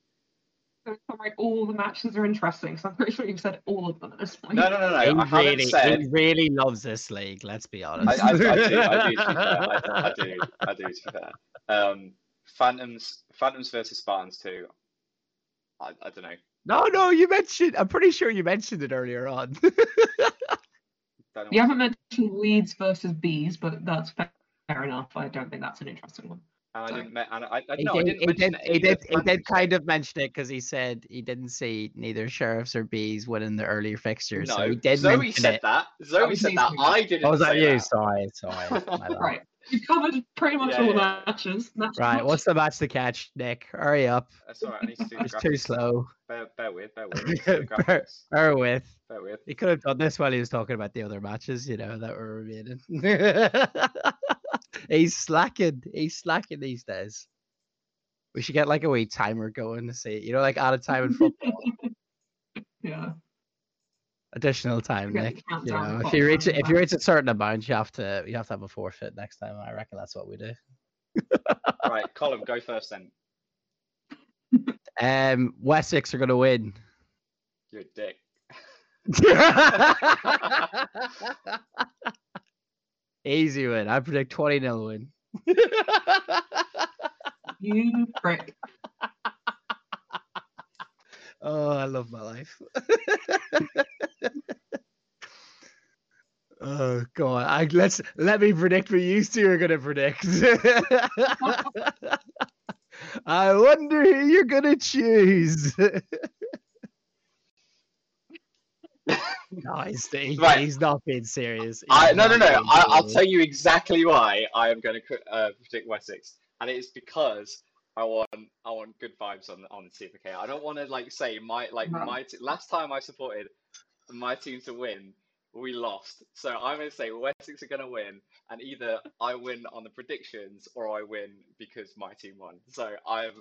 C: So like all the matches are interesting, so I'm pretty sure you've said all of them at this point.
A: No, no, no, no.
B: he
A: I
B: really,
A: said.
B: he really loves this league. Let's be honest.
A: I, I do, I do, to be fair. I, *laughs* I do, I do, to be fair. Um, Phantoms, Phantoms versus Spartans two. I, I don't know.
B: No, no, you mentioned. I'm pretty sure you mentioned it earlier on. *laughs*
C: You haven't mentioned Leeds versus Bees, but that's fair, fair enough. I don't think that's an interesting one.
A: And I didn't. me- And I, I,
B: he
A: I
B: did.
A: didn't
B: He did. He did. He did kind of mention it because he said he didn't see neither sheriffs or bees winning the earlier fixtures.
A: No,
B: so he did
A: Zoe said
B: it.
A: that. Zoe said that. I didn't.
B: Oh, was that
A: say
B: you?
A: that.
B: Sorry, sorry. *laughs*
C: Right. You've covered pretty much
A: Yeah,
C: all the
A: yeah.
C: matches. Match
B: Right,
C: match.
B: what's the match to catch, Nick? Hurry up.
A: That's all right. I need to do
B: It's too slow.
A: Bear, bear with, bear *laughs* with. I need to do the
B: Bear- Bear with.
A: Bear with.
B: He could have done this while he was talking about the other matches, you know, that were remaining. *laughs* He's slacking. He's slacking these days. We should get like a wee timer going to see, you know, like out of time in football. *laughs*
C: yeah.
B: Additional time,
C: Get
B: Nick. You know, if you reach
C: running
B: if you reach a certain amount, you have to you have to have a forfeit next time. I reckon that's what we do.
A: Right, Colin, go first then.
B: Um, Wessex are gonna win.
A: You're a dick. *laughs*
B: Easy win. I predict 20 0 win.
C: You prick.
B: Oh, I love my life. *laughs* oh god. I let's let me predict what you two are gonna predict. *laughs* I wonder who you're gonna choose. no, he's, he-
A: Right.
B: he's not being serious. He's
A: I no no no. I, I'll tell you exactly why I am going to uh, predict Wessex, and it is because I want I want good vibes on on CFK. I don't want to like say my like
C: No.
A: my t- last time I supported my team to win, we lost. So I'm going to say Wessex are going to win, and either I win on the predictions or I win because my team won. So I'm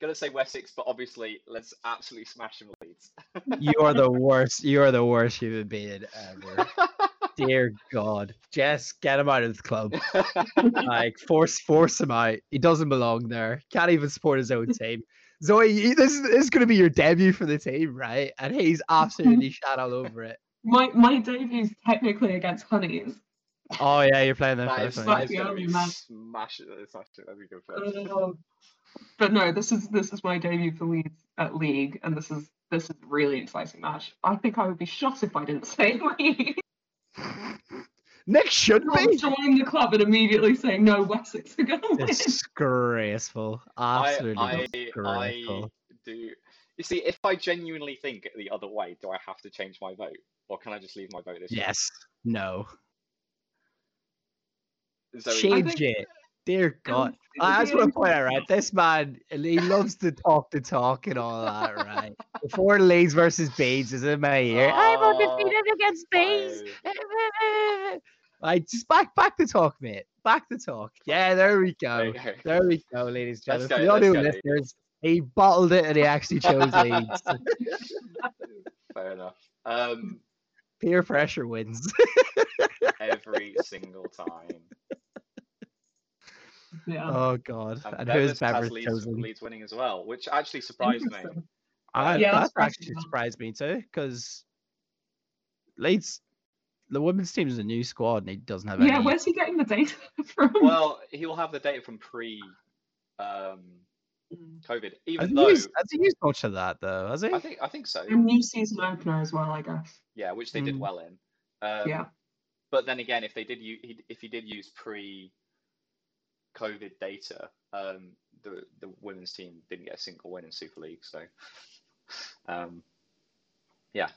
A: going to say Wessex, but obviously let's absolutely smash them Leeds.
B: you are the worst. You are the worst human being ever. *laughs* Dear God, Jess, get him out of the club. *laughs* Like force, force him out. He doesn't belong there. Can't even support his own team. Zoe, this is, this is going to be your debut for the team, right? And he's absolutely *laughs* shot all over it.
C: My my debut's technically against Honeys.
B: Oh yeah, you're playing the
A: That
B: first
A: is,
B: one.
A: that is
C: the only man-
A: smash. Smash it. Let me go first.
C: Uh, but no, this is this is my debut for Leeds at League, and this is this is really exciting match. I think I would be shot if I didn't *laughs* say League.
B: Nick should be.
C: joining the club and immediately saying no, Wessex are going to win.
B: Disgraceful. Absolutely
A: I, I, I
B: disgraceful.
A: do. You see, if I genuinely think the other way, do I have to change my vote, or can I just leave my vote this way?
B: Yes. No.
A: Zoe,
B: Change
C: think-
B: it. Dear God. I just want to point out, right? *laughs* This man, he loves to talk the talk and all that, right? Before Leeds versus Bees is in my ear. I'm
A: Oh,
B: undefeated against Bees.
A: I-
B: Like, just back, back the talk, mate. Back the talk. Yeah, there we go. There we go, ladies and gentlemen. For
A: go,
B: the audio listeners, he bottled it and he actually chose Leeds. *laughs*
A: Fair enough. Um,
B: Peer pressure wins.
A: every single time. *laughs*
C: Yeah.
B: oh, God.
A: And,
B: And who's
A: Bevis has
B: Bever's
A: Leeds,
B: chosen?
A: Leeds winning as well, which actually surprised me.
B: I,
C: Yeah,
B: that
C: that's right.
B: actually surprised me too, because Leeds, the women's team is a new squad and he doesn't have any.
C: Yeah,
B: any.
C: where's he getting the data *laughs* from?
A: Well, he will have the data from pre, um,
C: Mm.
A: COVID.
B: Has
A: Even
B: he,
A: though
B: used, has he used much of that though? Has he?
A: I think I think so.
C: And new season opener as well, I guess.
A: Yeah, which they did
B: Mm.
A: well in. Um,
C: yeah.
A: But then again, if they did use, if he did use pre COVID data, um, the the women's team didn't get a single win in Super League. So, um, yeah,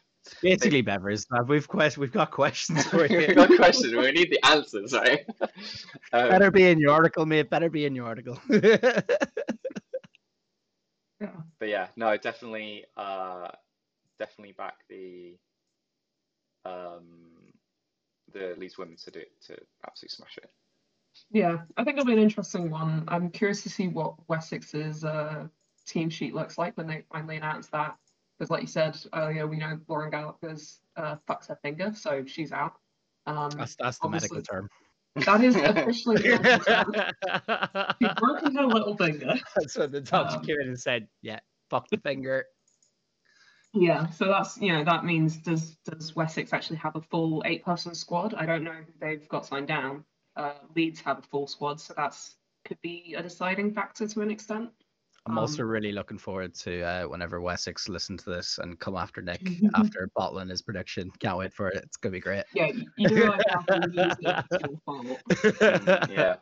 B: Basically, Bevers, uh, we've quest- we've got questions for *laughs* you.
A: got questions. We need the answers, right? *laughs* um,
B: better be in your article, mate. Better be in your article. *laughs*
A: But yeah, no, definitely, uh, definitely back the um the Leeds women to do to absolutely smash it.
C: Yeah, I think it'll be an interesting one. I'm curious to see what Wessex's uh, team sheet looks like when they finally announce that. Because, like you said earlier, we know Lauren Gallagher's uh, fucks her finger, so she's out. Um,
B: that's that's the medical term.
C: that is officially the medical term. *laughs* She's broken her little finger.
B: That's what the doctor
C: Um,
B: came in and said. Yeah, fuck the finger.
C: Yeah, so that's you know that means does does Wessex actually have a full eight person squad? I don't know who they've got signed down. Uh, Leeds have a full squad, so that's could be a deciding factor to an extent.
B: I'm also
C: Um,
B: really looking forward to uh, whenever Wessex listen to this and come after Nick *laughs* after bottling his prediction. Can't wait for it. It's gonna be great.
C: Yeah, you, you realise how to use it, it's your fault. *laughs*
A: Yeah.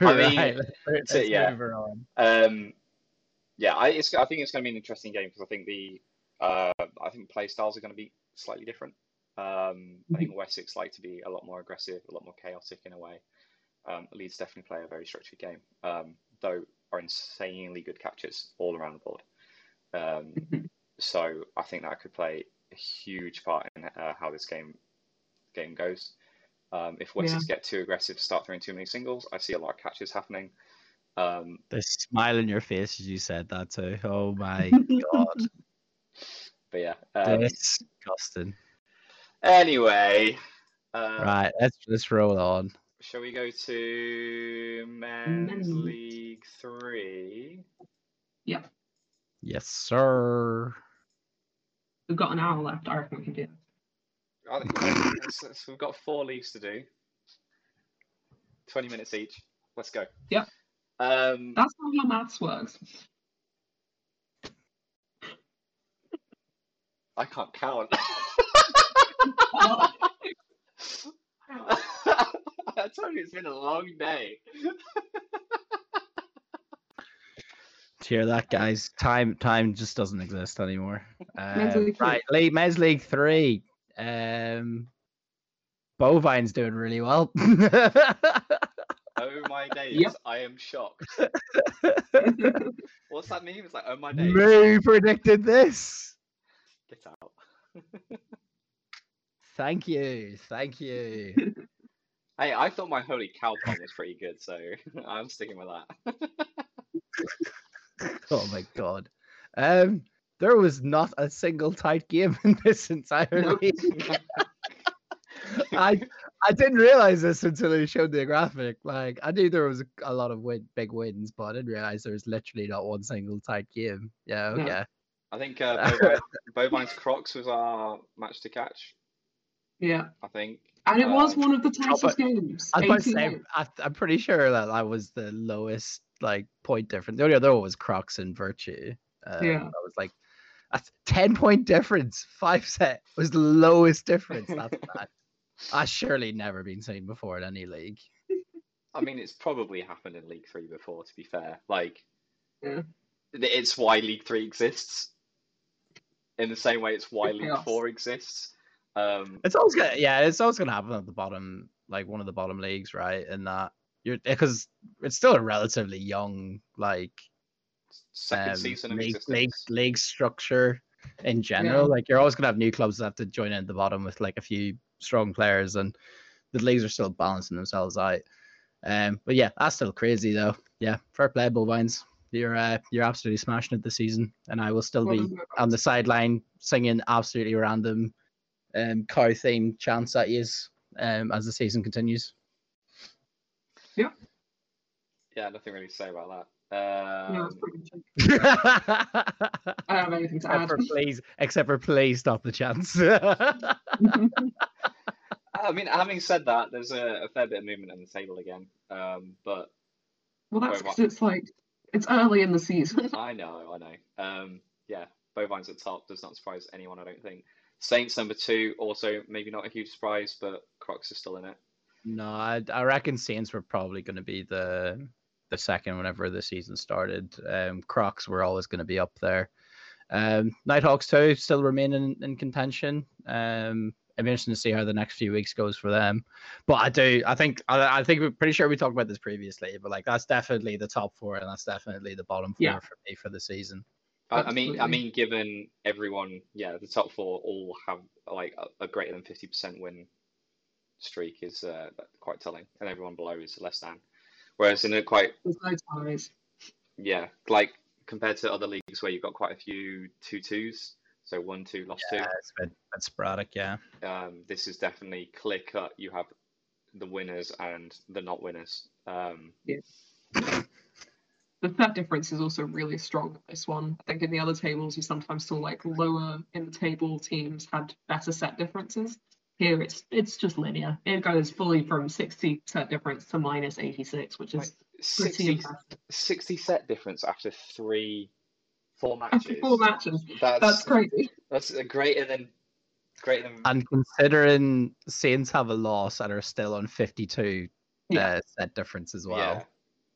B: right,
A: mean,
B: let's, let's
A: yeah.
B: move on.
A: Um, yeah, I, it's, I think it's going to be an interesting game because I think the uh, I think play styles are going to be slightly different. Um, I think Wessex like to be a lot more aggressive, a lot more chaotic in a way. Um, Leeds definitely play a very structured game, um, though are insanely good catches all around the board. Um,
C: Mhm.
A: so I think that could play a huge part in uh, how this game game goes. Um, if Wessex get too aggressive, start throwing too many singles, I see a lot of catches happening. Um,
B: The smile in your face as you said that too. Oh my *laughs* god,
A: but yeah. *laughs* Um,
B: disgusting.
A: Anyway, uh,
B: Right, let's let's roll on.
A: shall we go to Men's
C: Men's.
A: League Three? Yep.
B: Yes, sir.
C: We've got an hour left. I reckon we can do it.
A: I think so- so we've got four leagues to do. Twenty minutes each. Let's go.
C: Yep.
A: Um,
C: That's how your maths works.
A: I can't count. *laughs* I told you it's been a long day. *laughs*
B: Do hear that, guys? Time time just doesn't exist anymore.
C: Men's
B: Um,
C: three.
B: right, League, Men's League Three. Um, Bovine's doing really well. *laughs*
A: Oh my days!
C: Yep.
A: I am shocked. *laughs* What's that meme? It's like, oh my days.
B: Who predicted this?
A: Get out.
B: Thank you, thank you. *laughs*
A: Hey, I thought my holy cow pun was pretty good, so *laughs* I'm sticking with that. *laughs*
B: oh my god. Um, there was not a single tight game in this entire league. I I didn't realize this until they showed the graphic. Like I knew there was a, lot of win, big wins, but I didn't realize there was literally not one single tight game. Yeah,
C: No.
B: okay.
A: I think uh, Bovine, Bovine's Crocs was our match to catch.
C: Yeah,
A: I think.
C: and it was
A: Uh,
C: one of the tightest games.
B: I was about to say. I, I'm pretty sure that that was the lowest like point difference. The only other one was Crocs and Virtue. Um,
C: Yeah.
B: that was like a ten point difference. Five set was the lowest difference. *laughs* That's bad. That's surely never been seen before in any league.
A: I mean, it's probably happened in League Three before. To be fair, like,
C: Yeah.
A: it's why League Three exists. In the same way, it's why League
C: chaos.
A: Four exists. Um,
B: It's always gonna, yeah, it's always gonna happen at the bottom, like one of the bottom leagues, right? And that you're because it's still a relatively young, like
A: second
B: um,
A: season
B: league, league league structure in general. Like you're always gonna have new clubs that have to join in at the bottom with like a few strong players, and the leagues are still balancing themselves out. Um, but yeah, that's still crazy though. Yeah, fair play, Bullvines. You're uh, you're absolutely smashing it this season, and I will still be on the sideline singing absolutely random um cow themed chants at you um as the season continues.
A: Yeah, Yeah, nothing really to say about that.
C: Yeah, it's
A: Um,
C: pretty good. *laughs* I don't have anything to
B: except
C: add.
B: for please, except for please stop the chants. *laughs*
A: I mean, having said that, there's a, a fair bit of movement on the table again. Um, but
C: well, that's
A: Wait, what?
C: because it's like It's early in the season. *laughs*
A: I know, I know. Um, yeah, bovines at top does not surprise anyone, I don't think. Saints number two, also maybe not a huge surprise, but Crocs are still in it.
B: No, I, I reckon Saints were probably going to be the the second whenever the season started. Um, Crocs were always going to be up there. Um, Nighthawks too still remain in, in contention. Um, I'm interested to see how the next few weeks goes for them. But I do, I think, I, I think we're pretty sure we talked about this previously. But like, that's definitely the top four, and that's definitely the bottom four
C: Yeah.
B: for me for the season.
A: I, I mean, I mean, given everyone, yeah, the top four all have like a, a greater than fifty percent win streak is uh, quite telling, and everyone below is less than. Whereas in a quite,
C: There's no ties.
A: yeah, like compared to other leagues where you've got quite a few two twos, so one two lost
B: Yeah, it's a bit, bit sporadic. Yeah.
A: Um, this is definitely clear cut. You have the winners and the not winners. Um,
C: The third difference is also really strong in this one. I think in the other tables, you sometimes saw like lower in the table teams had better set differences. Here, it's it's just linear. It goes fully from 60 set difference to minus 86, which is pretty
A: 60,
C: impressive.
A: 60 set difference after three, four matches.
C: After
A: matches.
C: four matches,
A: That's
C: that's crazy.
A: That's a greater than greater than
B: and considering Saints have a loss and are still on 52
C: Yeah.
B: uh, set difference as well.
A: yeah.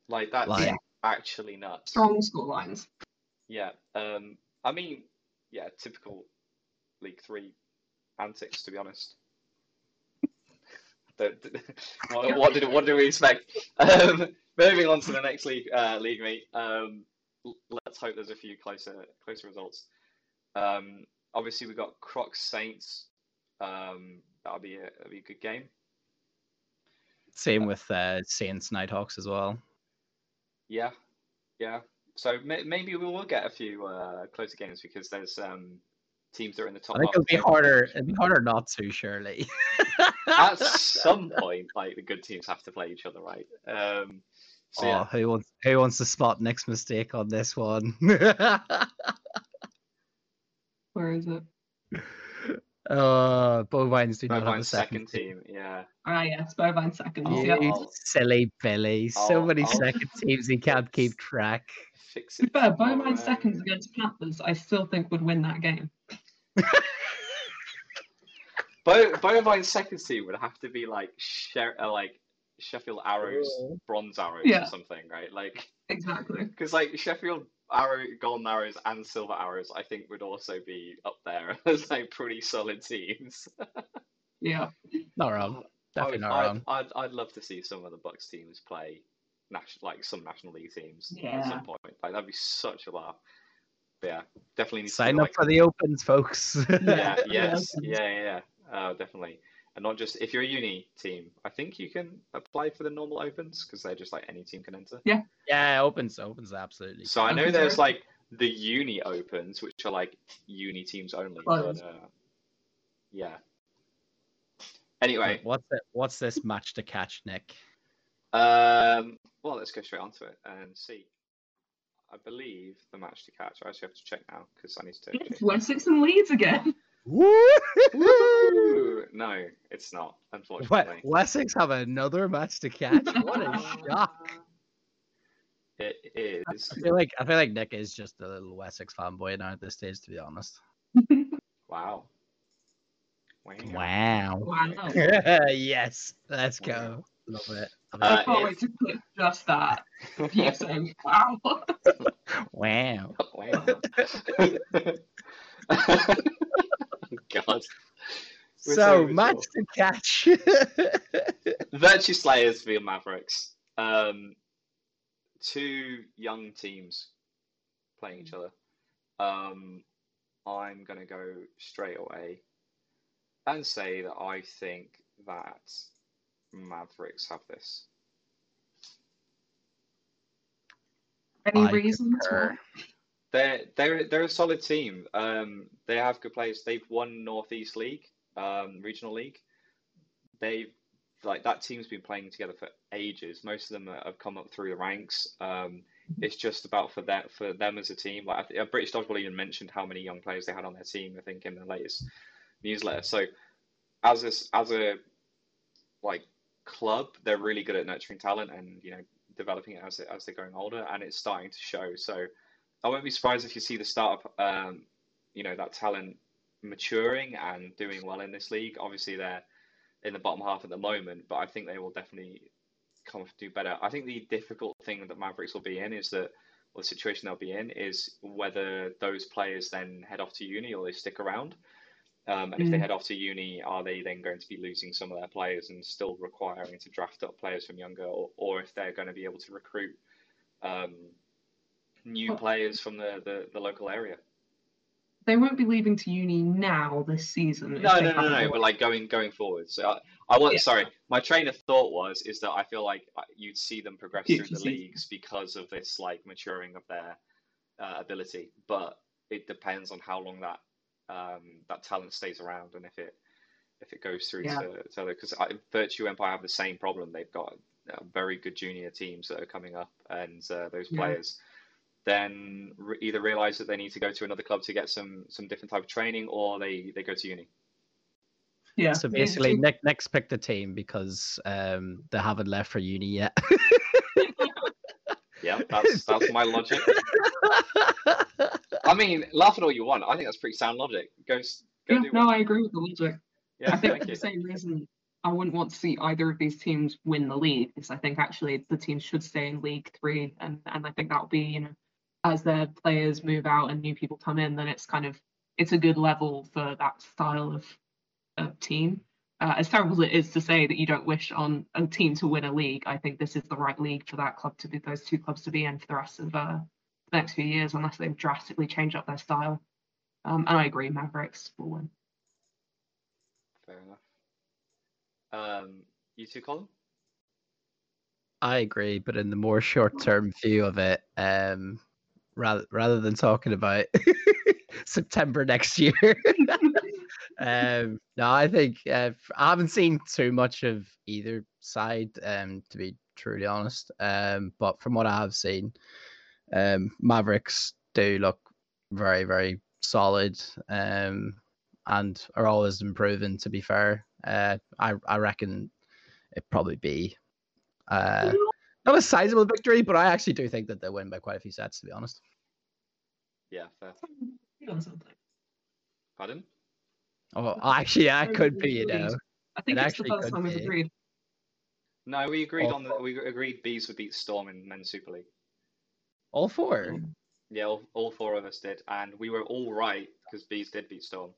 A: Like that's
B: Like-
A: actually nuts.
C: Strong score lines.
A: Yeah. Um I mean, yeah, typical League Three antics to be honest. *laughs* The- *laughs* the- what, what did what do we expect? Um, moving on to the next league uh, league meet. Um, let's hope there's a few closer closer results. Um, obviously we've got Crocs Saints. Um, that'll be a, that'll be a good game.
B: Same with uh, Saints Nighthawks as well.
A: Yeah, yeah. So may- maybe we will get a few uh, closer games because there's um, teams that are in the top.
B: I think it'll be
A: the table.
B: harder. It'll be harder not to, surely.
A: At *laughs* some point, like the good teams have to play each other, right? Um, so
B: oh,
A: yeah,
B: who wants who wants to spot Nick's mistake on this one? *laughs*
C: Where is it?
B: Uh, bovines do not have a second,
A: second team. Yeah,
C: Ah, yes, Bovine seconds.
A: Oh,
C: yeah.
B: You silly Billy. So many
A: I'll-
B: second teams he can't keep *laughs* track.
A: fix
C: To be
A: it.
C: fair, Bovine seconds against Panthers, I still think would win that game.
A: Bo- Bovine's second team would have to be like Sher- uh, like Sheffield Arrows,
B: Oh.
A: Bronze Arrows,
C: Yeah.
A: or something, right? Like
C: Exactly. *laughs*
A: because like Sheffield Arrow, Golden Arrows, and Silver Arrows, I think would also be up there *laughs* as like pretty solid teams. *laughs*
C: Yeah.
B: Not wrong. Definitely not
A: would,
B: wrong.
A: I'd, I'd, I'd love to see some of the BUCS teams play national, like some National League teams
C: yeah.
A: at some point. Like that'd be such a laugh. But yeah, definitely need
B: Sign up
A: like,
B: for the opens, folks.
A: yeah, *laughs*
C: Yeah,
A: yes, yeah, yeah, yeah. Uh, definitely. And not just if you're a uni team, I think you can apply for the normal opens because they're just like any team can enter.
B: yeah, yeah, opens, opens, absolutely.
A: So I know there's like the uni opens, which are like uni teams only. But uh, yeah. Anyway,
B: What's it? What's this match to catch, Nick?
A: Um, well, let's go straight onto it and see. I believe the match to catch. I actually have to check now because I need to.
C: It's Wessex and Leeds again. *laughs*
A: No, it's not. Unfortunately,
B: Wessex have another match to catch. What a shock!
A: it is.
B: I feel like I feel like Nick is just a little Wessex fanboy now at this stage, to be honest.
A: Wow.
B: Wow.
C: Wow.
B: yes, let's go. Love it.
C: I can't wait to clip just that. You saying, wow.
B: Wow.
A: wow. *laughs* God. We're so
B: So match to catch. *laughs*
A: Virtue Slayers v Mavericks. Um, two young teams playing each other. Um, I'm going to go straight away and say that I think that Mavericks have this.
C: Any
B: I
C: reason
B: concur.
C: to?
A: They're they're they're a solid team. Um, they have good players. They've won Northeast League, um, regional league. They've like that team's been playing together for ages. Most of them have come up through the ranks. Um, it's just about for that for them as a team. Like I uh, British Dodgeball even mentioned how many young players they had on their team. I think in the latest newsletter. So as a, as a like club, they're really good at nurturing talent and you know developing it as as they're growing older, and it's starting to show. So I won't be surprised if you see the startup, um, you know that talent maturing and doing well in this league. Obviously, they're in the bottom half at the moment, but I think they will definitely come do better. I think the difficult thing that Mavericks will be in is that, or the situation they'll be in is whether those players then head off to uni or they stick around. Um, and if they
C: Mm.
A: head off to uni, are they then going to be losing some of their players and still requiring to draft up players from younger, or, or if they're going to be able to recruit um, new
C: Well-
A: players from the, the, the local area?
C: They won't be leaving to uni now this season. if
A: No, no, no, no. But like going going forward. So I, I want.
C: Yeah.
A: Sorry, my train of thought was is that I feel like uh, you'd see them progress through the leagues because of this like maturing of their uh, ability. But it depends on how long that um, that talent stays around and if it if it goes through
C: Yeah.
A: to. Because Virtue Empire have the same problem. They've got uh, very good junior teams that are coming up, and uh, those
C: Yeah.
A: players then re- either realize that they need to go to another club to get some some different type of training, or they they go to uni.
C: Yeah.
B: So basically,
C: it-
B: Nick Nick's picked the team because um they haven't left for uni yet. *laughs*
A: Yeah, that's that's my logic. I mean, laugh at all you want. I think that's pretty sound logic. Go go
C: yeah,
A: do
C: no,
A: one.
C: I agree with the logic.
A: Yeah,
C: I think for the same reason I wouldn't want to see either of these teams win the league because I think actually the teams should stay in League Three, and and I think that'll be you know as their players move out and new people come in, then it's kind of it's a good level for that style of of team. Uh, as terrible as it is to say that you don't wish on a team to win a league, I think this is the right league for that club to be those two clubs to be in for the rest of uh, the next few years, unless they drastically change up their style. Um, and I agree, Mavericks will win.
A: Fair enough. Um, you two, Colin?
B: I agree, but in the more short-term view of it, um, rather rather than talking about *laughs* September next year, *laughs* um, no, I think uh, I haven't seen too much of either side, um, to be truly honest. Um, but from what I have seen, um, Mavericks do look very, very solid, um, and are always improving. To be fair, uh, I I reckon it'd probably be uh, not a sizable victory, but I actually do think that they'll win by quite a few sets. To be honest,
A: Yeah, fair.
C: On something.
A: Pardon?
B: oh, actually, I could be, you know.
C: I think
B: It
C: it's the
B: actually
C: first time we've agreed.
A: No, we agreed
B: All
A: on the we agreed bees would beat Storm in Men's Super League.
B: All four.
A: Yeah, all, all four of us did, and we were all right because bees did beat Storm.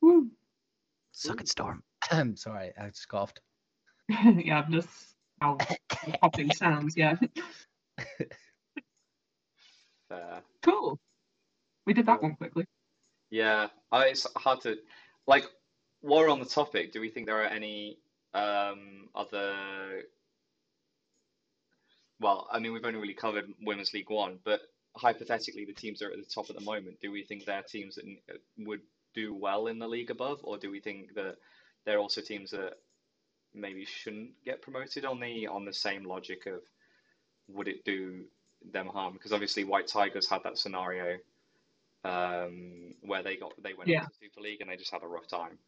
C: Woo.
B: Suck it, Storm. I'm *clears throat* sorry, I *laughs* just coughed.
C: yeah, just how how popping sounds. Yeah, *laughs*
A: Fair.
C: cool. We did that one quickly.
A: Yeah, I, it's hard to like. While we're on the topic, do we think there are any um, other? Well, I mean, we've only really covered Women's League One, but hypothetically, the teams that are at the top at the moment. Do we think they're teams that would do well in the league above, or do we think that they're also teams that maybe shouldn't get promoted on the on the same logic of would it do them harm? Because obviously, White Tigers had that scenario um, where they got they went
C: Yeah.
A: into Super League and they just had a rough time.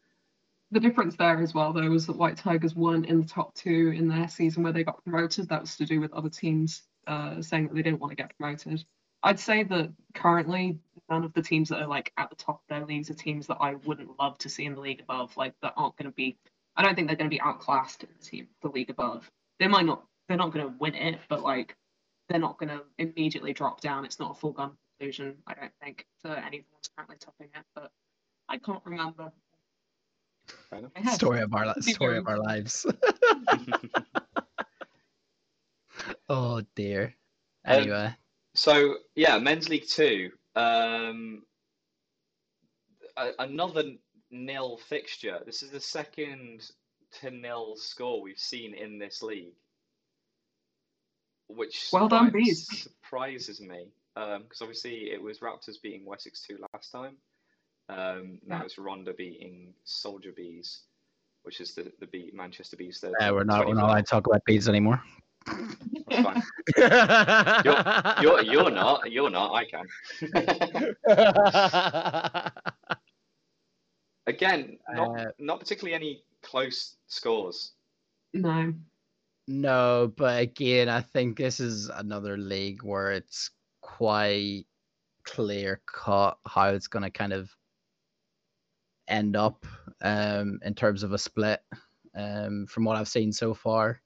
C: The difference there as well, though, was that White Tigers weren't in the top two in their season where they got promoted. That was to do with other teams uh, saying that they didn't want to get promoted. I'd say that currently none of the teams that are like at the top of their leagues are teams that I wouldn't love to see in the league above. Like that aren't going to be. I don't think they're going to be outclassed in the team, the league above. They might not. They're not going to win it, but like they're not going to immediately drop down. It's not a foregone conclusion. I don't think for anyone who's currently topping it, but I can't remember. I
B: Story of our li- story of our lives. *laughs* *laughs* oh dear.
A: Um,
B: Anyway,
A: So yeah, men's league two. Um, another nil fixture. This is the second to nil score we've seen in this league, which
C: Well done,
A: surpri-
C: Bees.
A: surprises me. Um because obviously it was Raptors beating Wessex two last time. Um, now
C: Yeah.
A: it's Ronda beating Soldier Bees, which is the the beat Manchester Bees. The
B: uh, we're not we're not allowed to talk about bees anymore.
A: That's fine. *laughs* You're you're not. You're not. I can. *laughs* Again, not
B: Uh,
A: not particularly any close scores.
C: No.
B: No, but again, I think this is another league where it's quite clear cut how it's going to kind of end up um, in terms of a split um, from what I've seen so far.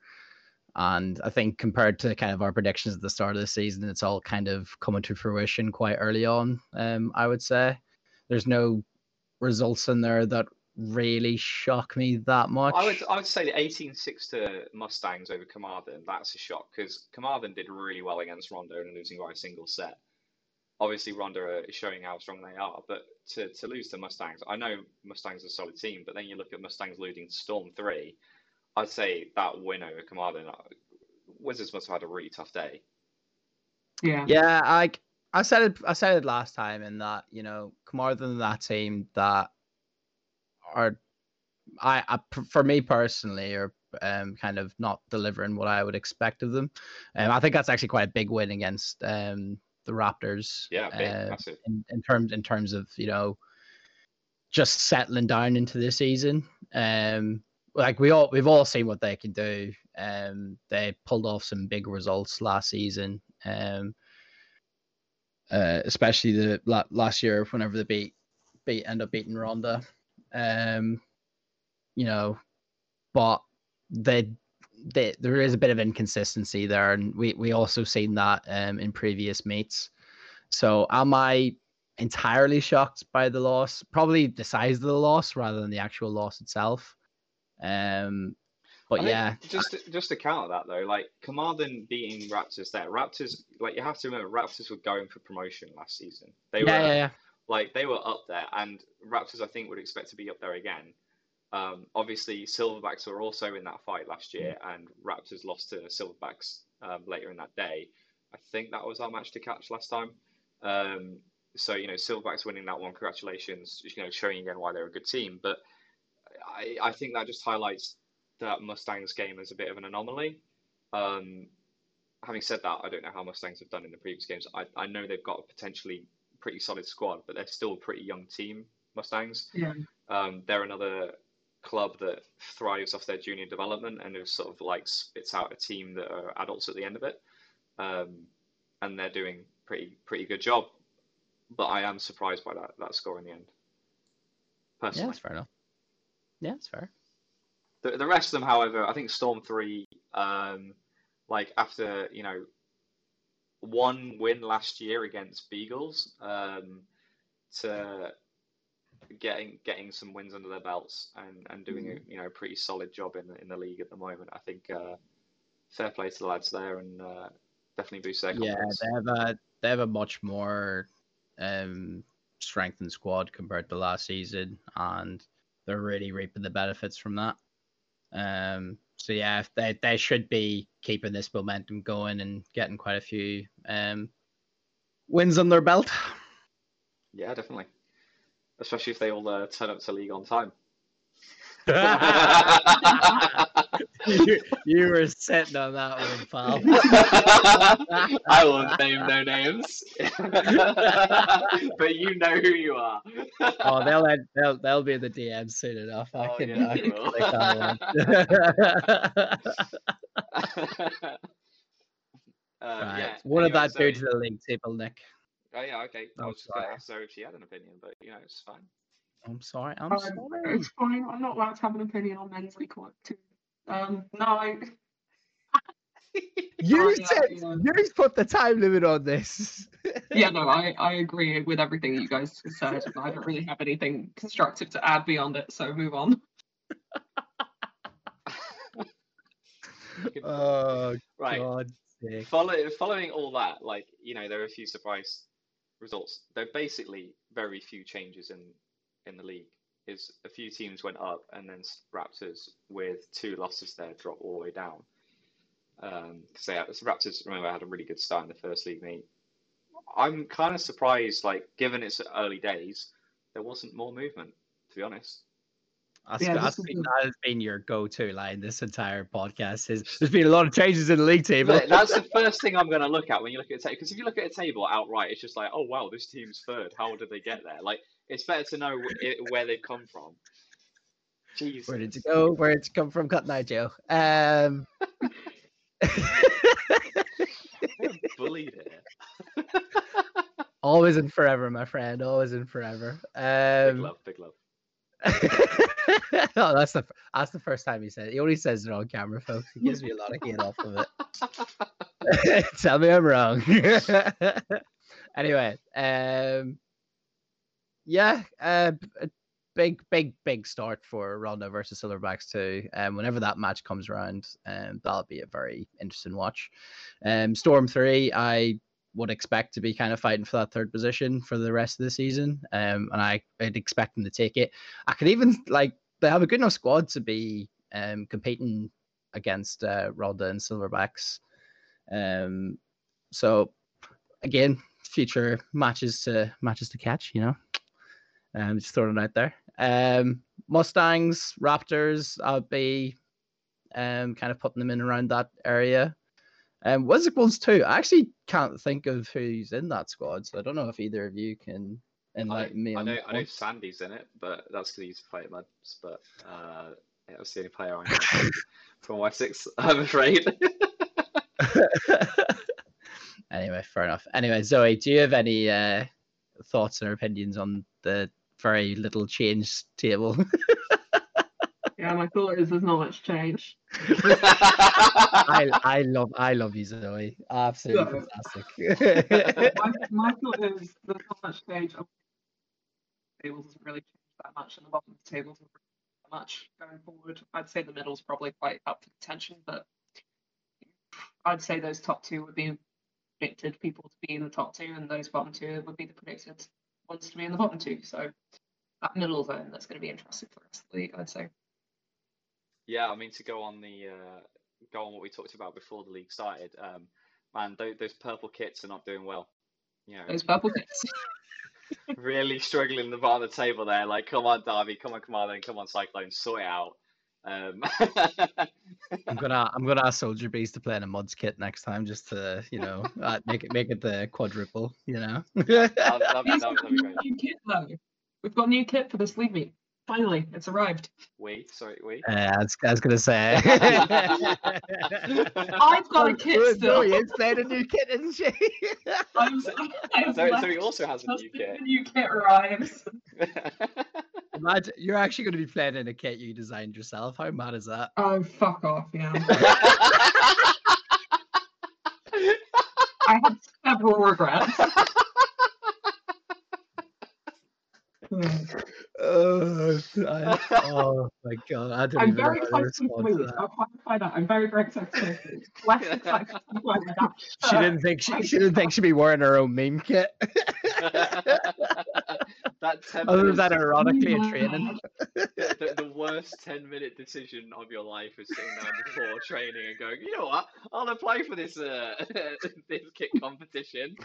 B: And I think compared to kind of our predictions at the start of the season, it's all kind of coming to fruition quite early on. Um, I would say there's no results in there that really shock me that much.
A: I would I would say the 18-6 to Mustangs over Carmarthen, that's a shock because Carmarthen did really well against Rondo and losing by a single set. Obviously, Rondo is showing how strong they are, but to, to lose to Mustangs, I know Mustangs are a solid team, but then you look at Mustangs losing to Storm 3, I'd say that win over Carmarthen, uh, Wizards must have had a really tough day.
C: Yeah.
B: Yeah, I I said it I said it last time in that, you know, Carmarthen that team that are I, I for me personally are um, kind of not delivering what I would expect of them. Um, I think that's actually quite a big win against um, the Raptors.
A: Yeah, big,
B: uh, in, in terms in terms of you know just settling down into the season. Um, like we all we've all seen what they can do. Um, they pulled off some big results last season. Um, uh, especially the la- last year whenever they beat beat end up beating Ronda. Um, you know, but they, they there is a bit of inconsistency there, and we we also seen that um in previous meets. So am I entirely shocked by the loss? Probably the size of the loss rather than the actual loss itself. Um, but
A: I
B: yeah,
A: just to, just to counter that though, like Carmarthen beating Raptors there, Raptors like you have to remember Raptors were going for promotion last season. They
B: yeah,
A: were
B: yeah, yeah.
A: like they were up there, and Raptors I think would expect to be up there again. Um, obviously, Silverbacks were also in that fight last year, and Raptors lost to Silverbacks um, later in that day. I think that was our match to catch last time. Um, so you know, Silverbacks winning that one, congratulations. You know, showing again why they're a good team. But I, I think that just highlights that Mustangs game as a bit of an anomaly. Um, having said that, I don't know how Mustangs have done in the previous games. I, I know they've got a potentially pretty solid squad, but they're still a pretty young team, Mustangs.
C: Yeah.
A: Um, they're another club that thrives off their junior development and it sort of like spits out a team that are adults at the end of it. Um, and they're doing pretty pretty good job. But I am surprised by that that score in the end.
B: Yeah,
A: Personally.
B: that's fair enough. Yeah, that's fair.
A: The, the rest of them, however, I think Storm three, um, like after you know, one win last year against Beagles, um, to getting getting some wins under their belts and, and doing a you know pretty solid job in the, in the league at the moment. I think uh, fair play to the lads there and uh, definitely boosts their confidence.
B: Yeah, they have a they have a much more um strengthened squad compared to last season, and they're really reaping the benefits from that. Um, so yeah, they they should be keeping this momentum going and getting quite a few um wins on their belt.
A: Yeah, definitely. Especially if they all uh, turn up to league on time. *laughs* *laughs*
B: you, you were sitting on that one, pal. *laughs*
A: I won't name no names, *laughs* but you know who you are. *laughs*
B: oh, they'll end- they'll they'll be in the DM soon enough. I
A: Oh,
B: can,
A: yeah,
B: I can click that one.
A: Uh,
B: right.
A: yeah,
B: What did
A: anyway,
B: that do
A: so-
B: to the league table, Nick?
A: Oh yeah, okay. I
B: Oh,
A: was just gonna
B: sorry.
A: ask her if she had an opinion, but you know it's fine.
B: I'm sorry. I'm
C: Um,
B: sorry.
C: it's fine. I'm not allowed to have an opinion on men's league work too. Um, no. *laughs*
B: You
C: yeah,
B: said
C: yeah.
B: you put the time limit on this. *laughs*
C: Yeah, no, I, I agree with everything you guys said. I don't really have anything constructive to add beyond it, so move on. *laughs*
B: oh
A: Right.
B: God's sake.
A: Follow, following all that, like you know, there are a few surprise results. There are basically very few changes in in the league. Is a few teams went up, and then Raptors with two losses there drop all the way down. Um, so Raptors remember had a really good start in the first league meet. I'm kind of surprised, like given it's early days, there wasn't more movement. To be honest.
B: That's,
C: Yeah,
B: that's been, that has been your go-to line this entire podcast. Is there's been a lot of changes in the league table.
A: That's the *laughs* first thing I'm going to look at when you look at a table. Because if you look at a table outright, it's just like, oh wow, this team's third. How did they get there? Like, it's better to know it, where they've come from. Jesus.
B: Where did you go? Where did you come from, Cut Nigel. Joe? Um, *laughs*
A: Bullied here. *laughs*
B: Always and forever, my friend. Always and forever.
A: big
B: Um,
A: love, big love. *laughs*
B: oh, that's the that's the first time he said it. He only says it on camera, folks. He gives me a lot of hate off of it. *laughs* Tell me I'm wrong. *laughs* anyway, um, yeah, uh, big, big, big start for Ronda versus Silverbacks too. Um, whenever that match comes around, um, that'll be a very interesting watch. Um, Storm three, I would expect to be kind of fighting for that third position for the rest of the season. Um, and I, I'd expect them to take it. I could even like they have a good enough squad to be um competing against uh and Silverbacks. Um, so again, future matches to matches to catch, you know. Um, just throwing it out there. Um, Mustangs, Raptors, I'll be um kind of putting them in around that area. Um, Wizard Wolves too. I actually can't think of who's in that squad, so I don't know if either of you can
A: I,
B: enlighten me.
A: I know, I know. Sandy's in it, but that's because he's fighting muds. But uh, yeah, that's the only player I know from Wessex, I'm afraid. *laughs*
B: anyway, fair enough. Anyway, Zoe, do you have any uh, thoughts or opinions on the very little change table? *laughs*
C: Yeah, oh, *laughs* *laughs* my thought is there's not much change.
B: I I love I love you, Zoe. Absolutely fantastic.
C: my, my thought is there's not much change. The tables doesn't really change that much, and the bottom of the tables doesn't really change that much going forward. I'd say the middle's probably quite up for contention, but I'd say those top two would be predicted people to be in the top two, and those bottom two would be the predicted ones to be in the bottom two. So that middle zone that's going to be interesting for the rest of the league, I'd say.
A: Yeah, I mean to go on the uh, go on what we talked about before the league started. Um, man, those, those purple kits are not doing well. You know,
C: Those purple kits. *laughs* *laughs*
A: really struggling in the bottom of the table there. Like, come on, Derby, come on, Commander, come on, Cyclone, sort it out. Um, *laughs*
B: I'm gonna I'm gonna ask Soldier Bees to play in a mods kit next time, just to you know uh, make it make it the quadruple. You know.
A: that'd, that'd, be-
C: We've
A: that'd,
C: got
A: that'd be great.
C: new kit though. We've got new kit for this league meet. Finally, it's arrived.
A: Wait, sorry, we.
B: Uh, I, was, I was gonna say. *laughs*
C: I've got a kit
B: Oh,
C: still.
B: Zoe is playing a new kit, isn't she? *laughs*
C: I'm, I've
A: So, so he also has a new
C: as
A: kit.
C: The new kit arrives. *laughs*
B: Imagine you're actually going to be playing in a kit you designed yourself. How mad is that?
C: Oh, fuck off, yeah. I had several regrets.
B: Oh, I- *laughs* *laughs* oh my god! I don't
C: I'm
B: even
C: very
B: know how to
C: excited to
B: respond to that.
C: I'll clarify that. I'm very, very excited to play this. Less excited to play that.
B: She didn't think she, she didn't think she'd be wearing her own meme kit. *laughs*
A: that 10
B: Other
A: minutes,
B: than ironically in training.
A: the, the worst 10 minute decision of your life is sitting down before training and going, you know what, I'll apply for this uh, this kit competition.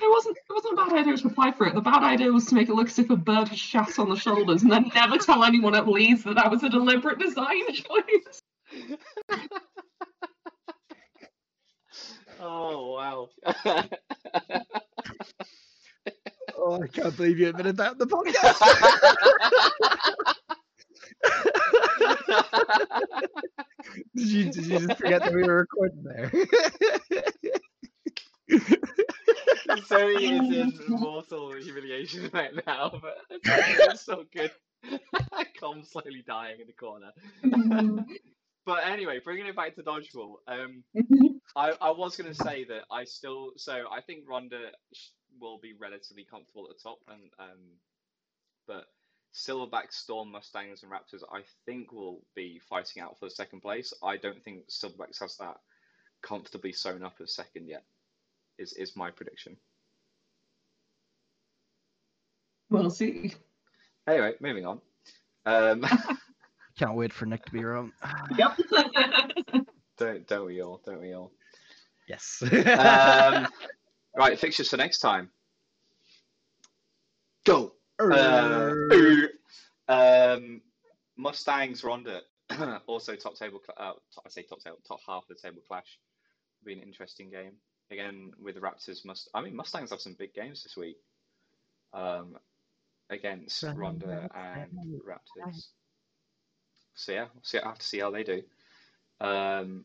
C: No, it wasn't. It wasn't a bad idea to apply for it. The bad idea was to make it look as if a bird had shat on the shoulders, and then never tell anyone at Leeds that that was a deliberate design choice. *laughs*
A: Oh, wow. *laughs*
B: Oh, I can't believe you admitted that in the podcast. *laughs* did you did you just forget that we were recording there?
A: Zoe is in mortal humiliation *laughs* right now, but *laughs* it's so good. *laughs* Com's slowly dying in the corner. But anyway, bringing it back to dodgeball, um, I, I was going to say that I still so I think Ronda will be relatively comfortable at the top, and um, but Silverback, Storm, Mustangs, and Raptors I think will be fighting out for the second place. I don't think Silverbacks has that comfortably sewn up as second yet. Is is my prediction.
C: we'll see.
A: Anyway, moving on. Um, *laughs*
B: Can't wait for Nick to be wrong.
C: Yep. *laughs*
A: don't don't we all? Don't we all?
B: Yes.
A: Um, *laughs* right, fixtures for next time. Go. Uh, ooh. um, Mustangs Ronda, *clears throat* also top table. cl- Uh, top, I say top table, top half of the table clash. Be an interesting game again with the Raptors. Must I mean Mustangs have some big games this week. Um, against Ronda and Raptors. So yeah, we'll see. I have to see how they do. Um,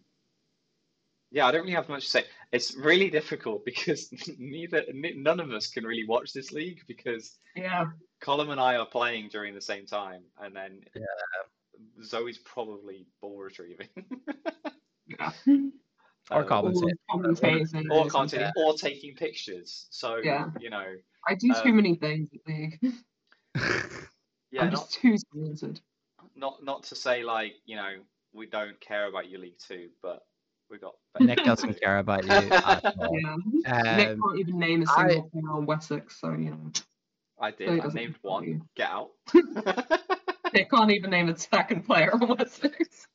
A: yeah, I don't really have much to say. It's really difficult *laughs* because neither none of us can really watch this league because
C: Yeah.
A: Colin and I are playing during the same time, and then
B: Yeah.
A: Zoe's probably ball retrieving *laughs*
C: Yeah. *laughs*
B: Or
A: Um,
B: commentate.
C: Or commentating
A: or
C: or
A: content
C: something.
A: or taking pictures. So
C: Yeah.
A: you know,
C: I do too
A: um,
C: many things at league. *laughs*
A: yeah,
C: I'm
A: not
C: too talented.
A: not not to say like you know we don't care about your league too, but we got *laughs*
B: Nick doesn't care about you *laughs* at all.
C: Yeah. Nick
B: Um,
C: can't even name a single player on Wessex, so you know.
A: I did.
C: he
A: I named one.
C: you.
A: Get out.
C: Nick can't even name a second player on Wessex.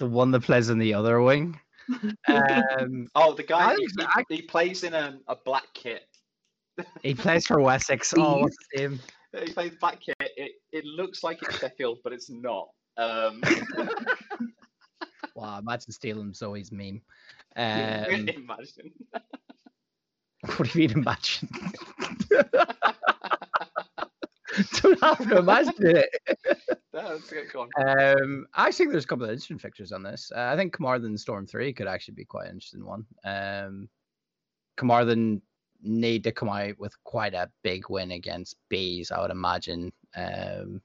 B: The one that plays in the other wing. *laughs* Um,
A: oh, the guy he, he, plays in a, a black kit. *laughs*
B: he plays for Wessex. *laughs* Oh, what's his name?
A: He plays black kit. It it looks like it's Sheffield, but it's not. Um,
B: Wow, imagine stealing Zoe's meme. Um,
A: imagine.
B: what do you mean imagine? Don't have to imagine it.
A: That's good. Go on.
B: Um, I think there's a couple of interesting fixtures on this. Uh, I think Carmarthen Storm 3 could actually be quite an interesting one. Um, Carmarthen need to come out with quite a big win against Bees, I would imagine, um,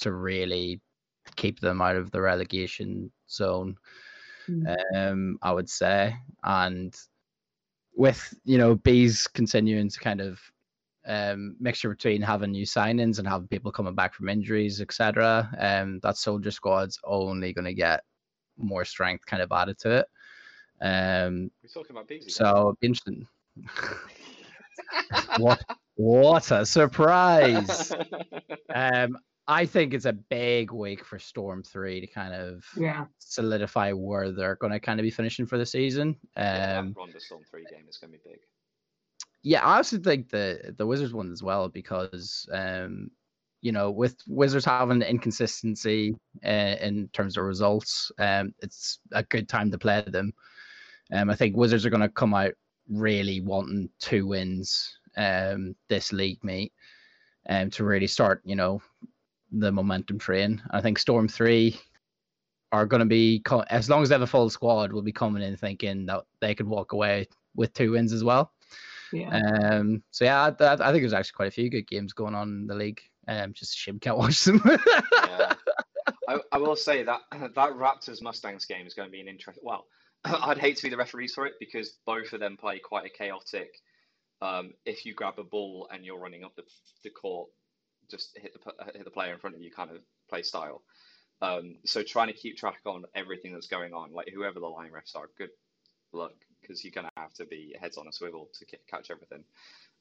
B: to really keep them out of the relegation zone. Um, I would say, and with you know Bees continuing to kind of um, mixture between having new signings and having people coming back from injuries, etc. Um, that soldier squad's only going to get more strength kind of added to it. Um,
A: We're talking about Beasley.
B: so be interesting. *laughs* what what a surprise! *laughs* um, I think it's a big week for Storm Three to kind of
C: Yeah.
B: solidify where they're going to kind of be finishing for the season. Um,
A: that Ronda Storm three game is going to be big.
B: Yeah, I also think the the Wizards one as well because um, you know with Wizards having inconsistency uh, in terms of results, um, it's a good time to play them. Um, I think Wizards are going to come out really wanting two wins um this league meet, um, to really start you know the momentum train. I think Storm three are going to be as long as they have a full squad, will be coming in thinking that they could walk away with two wins as well.
C: Yeah.
B: Um, so yeah, I, I I think there's actually quite a few good games going on in the league. Um, just a shame can't *laughs* watch them.
A: Yeah. I, I will say that *laughs* that Raptors Mustangs game is going to be an interest. Well, *laughs* I'd hate to be the referees for it because both of them play quite a chaotic. Um, if you grab a ball and you're running up the, the court, just hit the hit the player in front of you, kind of play style. Um, so trying to keep track on everything that's going on, like whoever the line refs are, good luck because you're going to have to be heads on a swivel to ca- catch everything.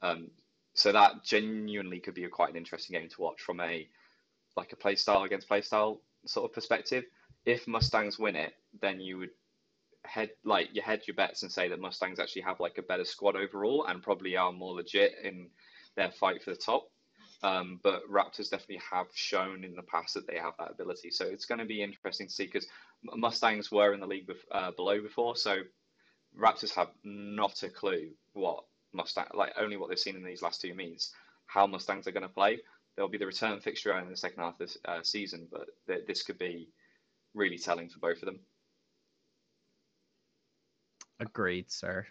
A: Um, so that genuinely could be a quite an interesting game to watch from a like a playstyle against playstyle sort of perspective. If Mustangs win it, then you would head like you head your bets and say that Mustangs actually have like a better squad overall and probably are more legit in their fight for the top. Um, but Raptors definitely have shown in the past that they have that ability. So it's going to be interesting to see because Mustangs were in the league uh, below before, so Raptors have not a clue what Mustang like only what they've seen in these last two meets, how Mustangs are going to play. There'll be the return fixture in the second half of this uh, season, but th- this could be really telling for both of them.
B: Agreed, sir.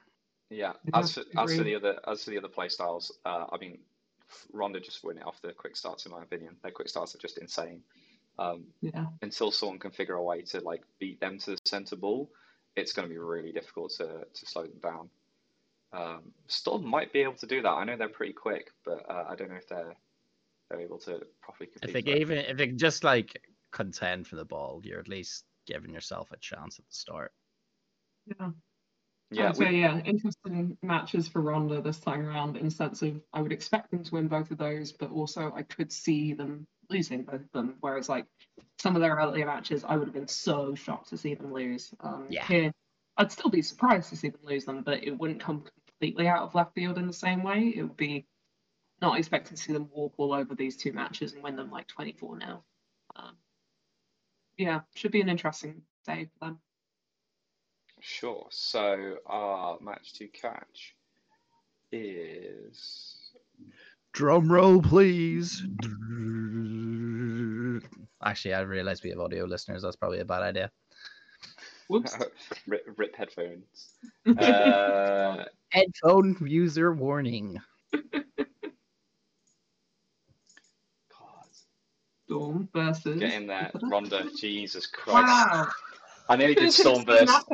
A: Yeah.
C: Yeah,
A: As for as for the other as for the other play styles, uh, I mean, Ronda just win it off the quick starts in my opinion. Their quick starts are just insane. Um,
C: Yeah.
A: until someone can figure a way to like beat them to the center ball, it's going to be really difficult to to slow them down. Um, Storm might be able to do that. I know they're pretty quick, but uh, I don't know if they're they're able to properly
B: If they
A: for it.
B: even if they can just like contend for the ball, you're at least giving yourself a chance at the start.
C: Yeah.
A: Yeah,
C: so
A: we-
C: yeah, interesting matches for Ronda this time around in the sense of I would expect them to win both of those, but also I could see them losing both of them. Whereas like some of their earlier matches, I would have been so shocked to see them lose. Um,
B: Yeah.
C: Here, I'd still be surprised to see them lose them, but it wouldn't come completely out of left field in the same way. It would be not expecting to see them walk all over these two matches and win them like 24 now. Um, yeah, should be an interesting day for them.
A: Sure. So our match to catch is
B: Drum roll, please. *laughs* Actually, I realized we have audio listeners. That's probably a bad idea.
C: Whoops. *laughs*
A: rip, rip headphones. Uh, *laughs*
B: Headphone user warning.
A: God,
C: Storm versus.
A: get in there, Ronda. Jesus Christ!
C: Wow.
A: I nearly did *laughs* Storm versus.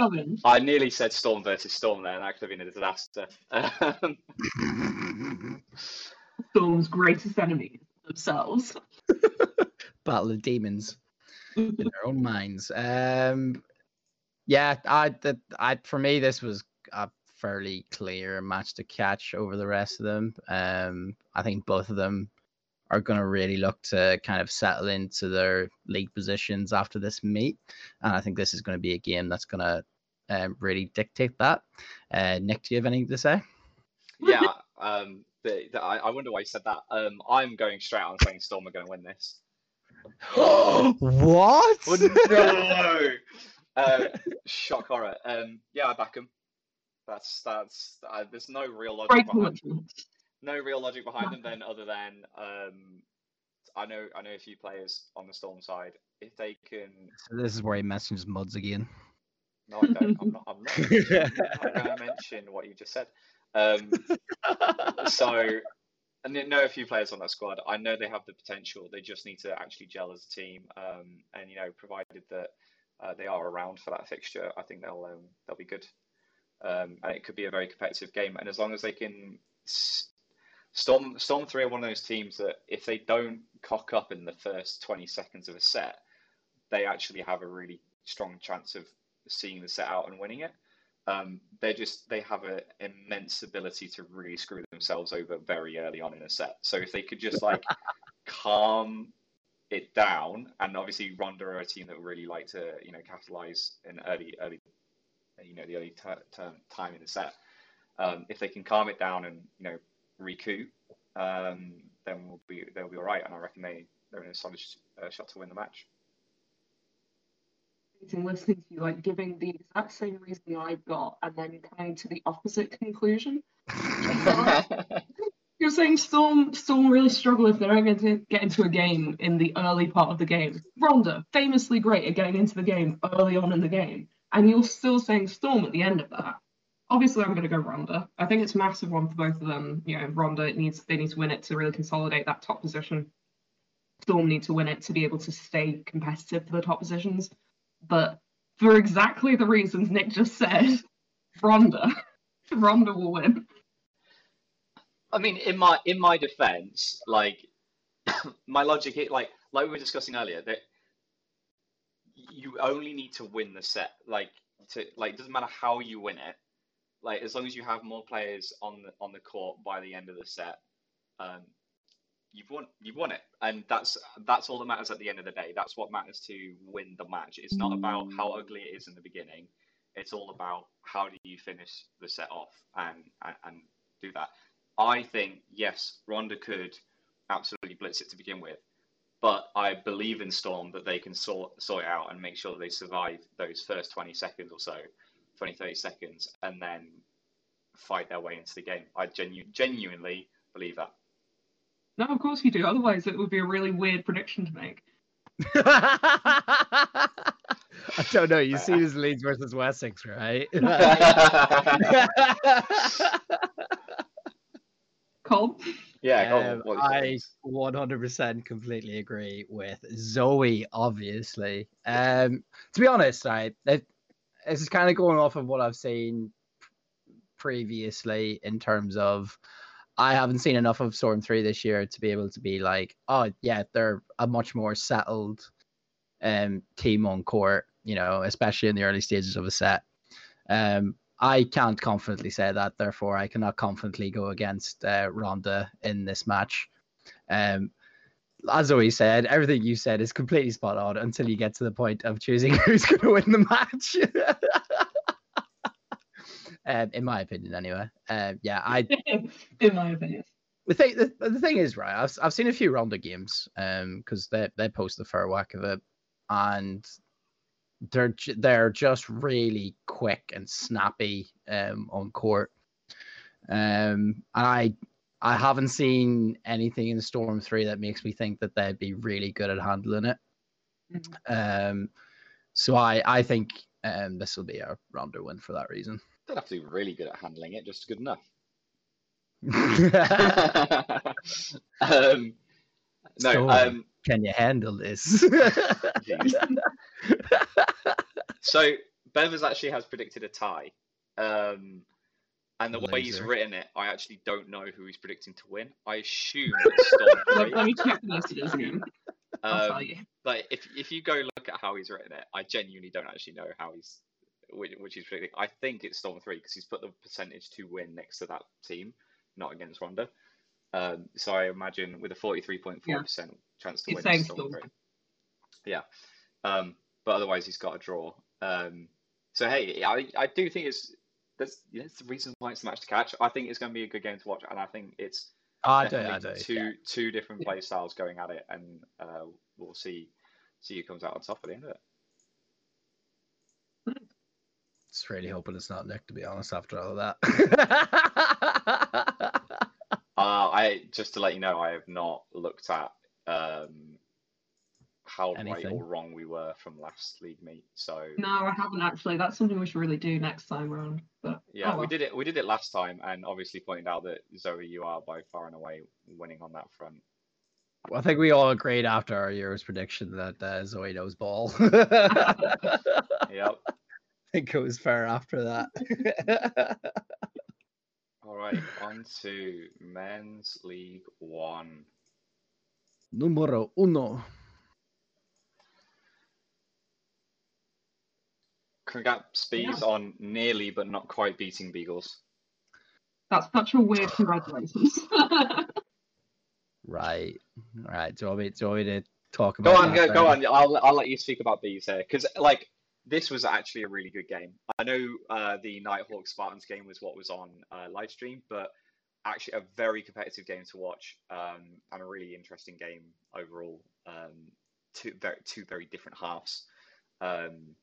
A: I nearly said Storm versus Storm there, and that could have been a disaster. Um, *laughs*
C: Storm's greatest enemies themselves. *laughs*
B: Battle of demons in their own minds. Um, yeah, I, that, I, for me, this was a fairly clear match to catch over the rest of them. Um, I think both of them are going to really look to kind of settle into their league positions after this meet, and I think this is going to be a game that's going to um, really dictate that. Uh, Nick, do you have anything to say?
A: yeah, *laughs* um, the, the, I, I wonder why you said that. Um, I'm going straight out and saying Storm are going to win this. *gasps*
B: what?
A: Oh, no! uh, *laughs* shock horror. Um, yeah, I back them. That's that's. Uh, there's no real logic
C: Great
A: behind.
C: Coincidence.
A: No real logic behind them then, other than um, I know I know a few players on the Storm side. If they can,
B: So this is where he mentions muds again.
A: no, I don't. I'm not. I'm not, *laughs* I'm not going to mention what you just said. Um, *laughs* so, and I know a few players on that squad. I know they have the potential. They just need to actually gel as a team. Um, and you know, provided that uh, they are around for that fixture, I think they'll um, they'll be good. Um, and it could be a very competitive game. And as long as they can, s- Storm Storm Three are one of those teams that if they don't cock up in the first twenty seconds of a set, they actually have a really strong chance of seeing the set out and winning it um, they just they have an immense ability to really screw themselves over very early on in a set. So if they could just like *laughs* calm it down, and obviously Ronda are a team that would really like to you know capitalize in early early you know the early ter- term time in the set. Um, if they can calm it down and you know recoup, um, then we'll be they'll be all right, and I reckon they they're in a solid sh- uh, shot to win the match.
C: listening to you, like giving the exact same reason I've got, and then coming to the opposite conclusion. *laughs* You're saying Storm Storm really struggle if they're going to get into a game in the early part of the game. Ronda, famously great at getting into the game early on in the game, and you're still saying Storm at the end of that. Obviously, I'm going to go Ronda. I think it's a massive one for both of them. You know, Ronda it needs they need to win it to really consolidate that top position. Storm need to win it to be able to stay competitive for the top positions. But for exactly the reasons Nick just said, *laughs* Ronda, *laughs* Ronda will win.
A: I mean, in my in my defense, like *coughs* my logic, like like we were discussing earlier, that you only need to win the set. Like to like, it doesn't matter how you win it. Like as long as you have more players on the on the court by the end of the set, um, you've won. You've won it, and that's that's all that matters at the end of the day. That's what matters to win the match. It's not about how ugly it is in the beginning. It's all about how do you finish the set off and and, and do that. I think yes, Ronda could absolutely blitz it to begin with, but I believe in Storm that they can sort sort it out and make sure they survive those first 20 seconds or so, 20 30 seconds, and then fight their way into the game. I genu- genuinely believe that.
C: No, of course you do. Otherwise, it would be a really weird prediction to make. *laughs*
B: I don't know. You see this Leeds versus Wessex, right? *laughs*
C: Cole,
A: yeah, go on,
B: Um,
A: what are your
B: I 100% completely agree with Zoe, obviously. Um, to be honest, right, it, this is kind of going off of what I've seen previously in terms of I haven't seen enough of Storm 3 this year to be able to be like, oh, yeah, they're a much more settled um, team on court, you know, especially in the early stages of a set. Um, I can't confidently say that, therefore, I cannot confidently go against uh, Ronda in this match. Um, as always said, everything you said is completely spot on until you get to the point of choosing *laughs* who's going to win the match. *laughs* um, in my opinion, anyway. Um, yeah, I *laughs*
C: in my opinion.
B: the thing the, the thing is right I've, I've seen a few Ronda games um because they they post the fair whack of it and they're they're just really quick and snappy um on court um and I I haven't seen anything in Storm 3 that makes me think that they'd be really good at handling it
C: Mhm.
B: um so I I think um, this will be a rounder win for that reason.
A: Don't have to be really good at handling it, just good enough. *laughs* *laughs* um, no,
B: So-
A: um,
B: Can you handle this? *laughs*
A: so Bevers actually has predicted a tie. Um, and the way he's written it, I actually don't know who he's predicting to win. I assume *laughs* it's Storm
C: Let, me check the messages *laughs* again.
A: Um. But if if you go look at how he's written it, I genuinely don't actually know how he's which, which he's predicting. I think it's Storm three because he's put the percentage to win next to that team, not against Ronda. Um, so I imagine with a forty three point four percent chance to
C: It's
A: win, Storm
C: Storm.
A: three. Yeah, um, but otherwise he's got a draw. Um, so hey, I I do think it's that's it's the reason why it's the match to catch. I think it's going to be a good game to watch, and I think it's
B: I do, I do.
A: two
B: yeah.
A: two different play styles going at it, and uh, we'll see see who comes out on top at the end of it.
B: It's really hoping it's not Nick, to be honest, after all of that. *laughs*
A: Uh, I just to let you know, I have not looked at um, how right or wrong we were from last league meet. So
C: No, I haven't actually. That's something we should really do next time round. But
A: yeah,
C: oh
A: we did it. We did it last time, and obviously pointed out that Zoe, you are by far and away winning on that front.
B: Well, I think we all agreed after our Euros prediction that uh, Zoe knows ball. *laughs*
A: Yep.
B: I think it was fair after that. *laughs*
A: All right, on to men's league one.
B: Numero uno.
A: Congrats, Bees, on nearly but not quite beating Beagles.
C: That's such a weird *sighs* congratulations. *laughs*
B: Right. Right. Do you want me, do you want me to talk about?
A: Go on,
B: that
A: go, go on. I'll I'll let you speak about these here because like this was actually a really good game. I know uh, the Nighthawk Spartans game was what was on uh, live stream, but actually a very competitive game to watch um, and a really interesting game overall. Um, two very two very different halves. Um,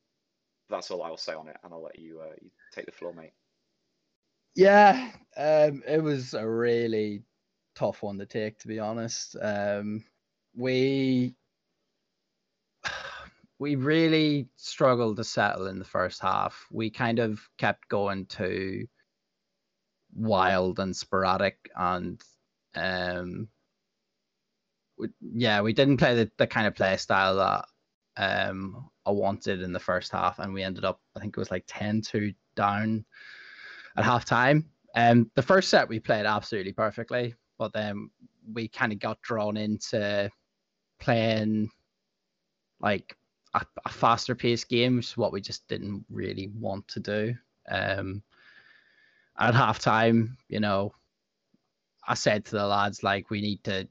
A: that's all I will say on it, and I'll let you uh, you take the floor, mate.
B: Yeah, um, it was a really tough one to take, to be honest. Um, we *sighs* we really struggled to settle in the first half. We kind of kept going to wild and sporadic, and um, we, yeah, we didn't play the, the kind of play style that um, I wanted in the first half, and we ended up, I think it was like 10 2 down at half time. Um, the first set we played absolutely perfectly, but then we kind of got drawn into playing like a, a faster paced game, which is what we just didn't really want to do. Um, at half time, you know, I said to the lads, like, we need to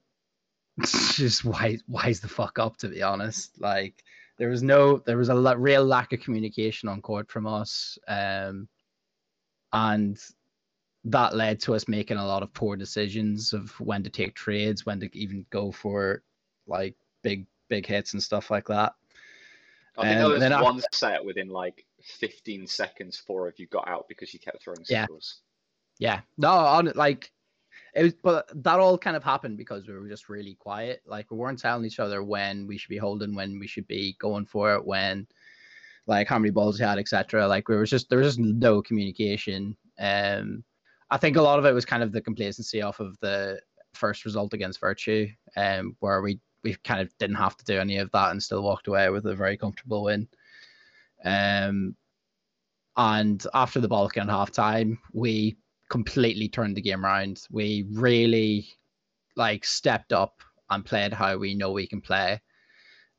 B: *laughs* just wise the fuck up, to be honest. Like, there was no, there was a la- real lack of communication on court from us. Um, and that led to us making a lot of poor decisions of when to take trades, when to even go for like big big hits and stuff like that.
A: I think
B: Um,
A: there was one set within like 15 seconds, four of you got out because you kept throwing
B: Yeah.
A: singles.
B: Yeah, no, on like it was, but that all kind of happened because we were just really quiet. Like we weren't telling each other when we should be holding, when we should be going for it, when like how many balls we had, etc. Like we were just there was just no communication. Um, I think a lot of it was kind of the complacency off of the first result against Virtue, um, where we we kind of didn't have to do any of that and still walked away with a very comfortable win. Um, and after the Balkan half time, we completely turned the game around. We really like stepped up and played how we know we can play.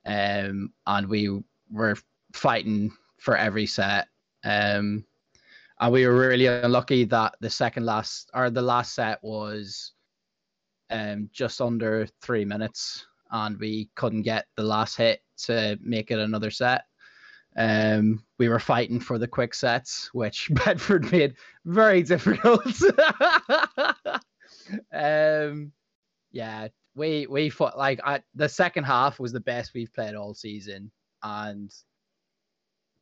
B: Um, and we were fighting for every set. Um, and we were really unlucky that the second last or the last set was um just under three minutes and we couldn't get the last hit to make it another set. Um, we were fighting for the quick sets, which *laughs* Bedford made very *laughs* difficult. um, yeah, we we fought like I, the second half was the best we've played all season, and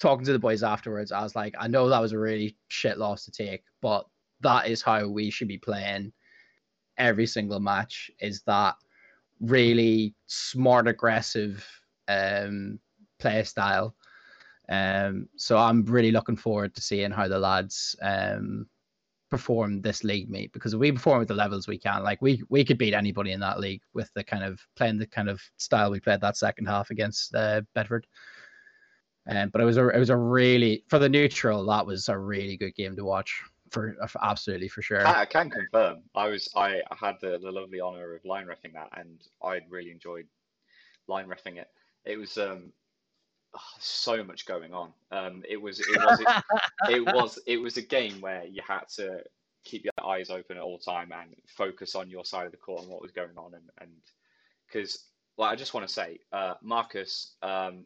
B: talking to the boys afterwards, I was like, I know that was a really shit loss to take, but that is how we should be playing every single match. Is that really smart, aggressive um, play style? Um, so I'm really looking forward to seeing how the lads um, perform this league meet because if we perform at the levels we can, like we we could beat anybody in that league with the kind of playing the kind of style we played that second half against uh, Bedford. Um, but it was a it was a really for the neutral that was a really good game to watch for, for absolutely for sure.
A: I, can confirm. I was I had the, the lovely honor of line refing that, and I really enjoyed line refing it. It was um oh, *sighs* so much going on. Um, it was it was it, *laughs* it was it was a game where you had to keep your eyes open at all time and focus on your side of the court and what was going on, and and because well, I just want to say, uh, Marcus, um,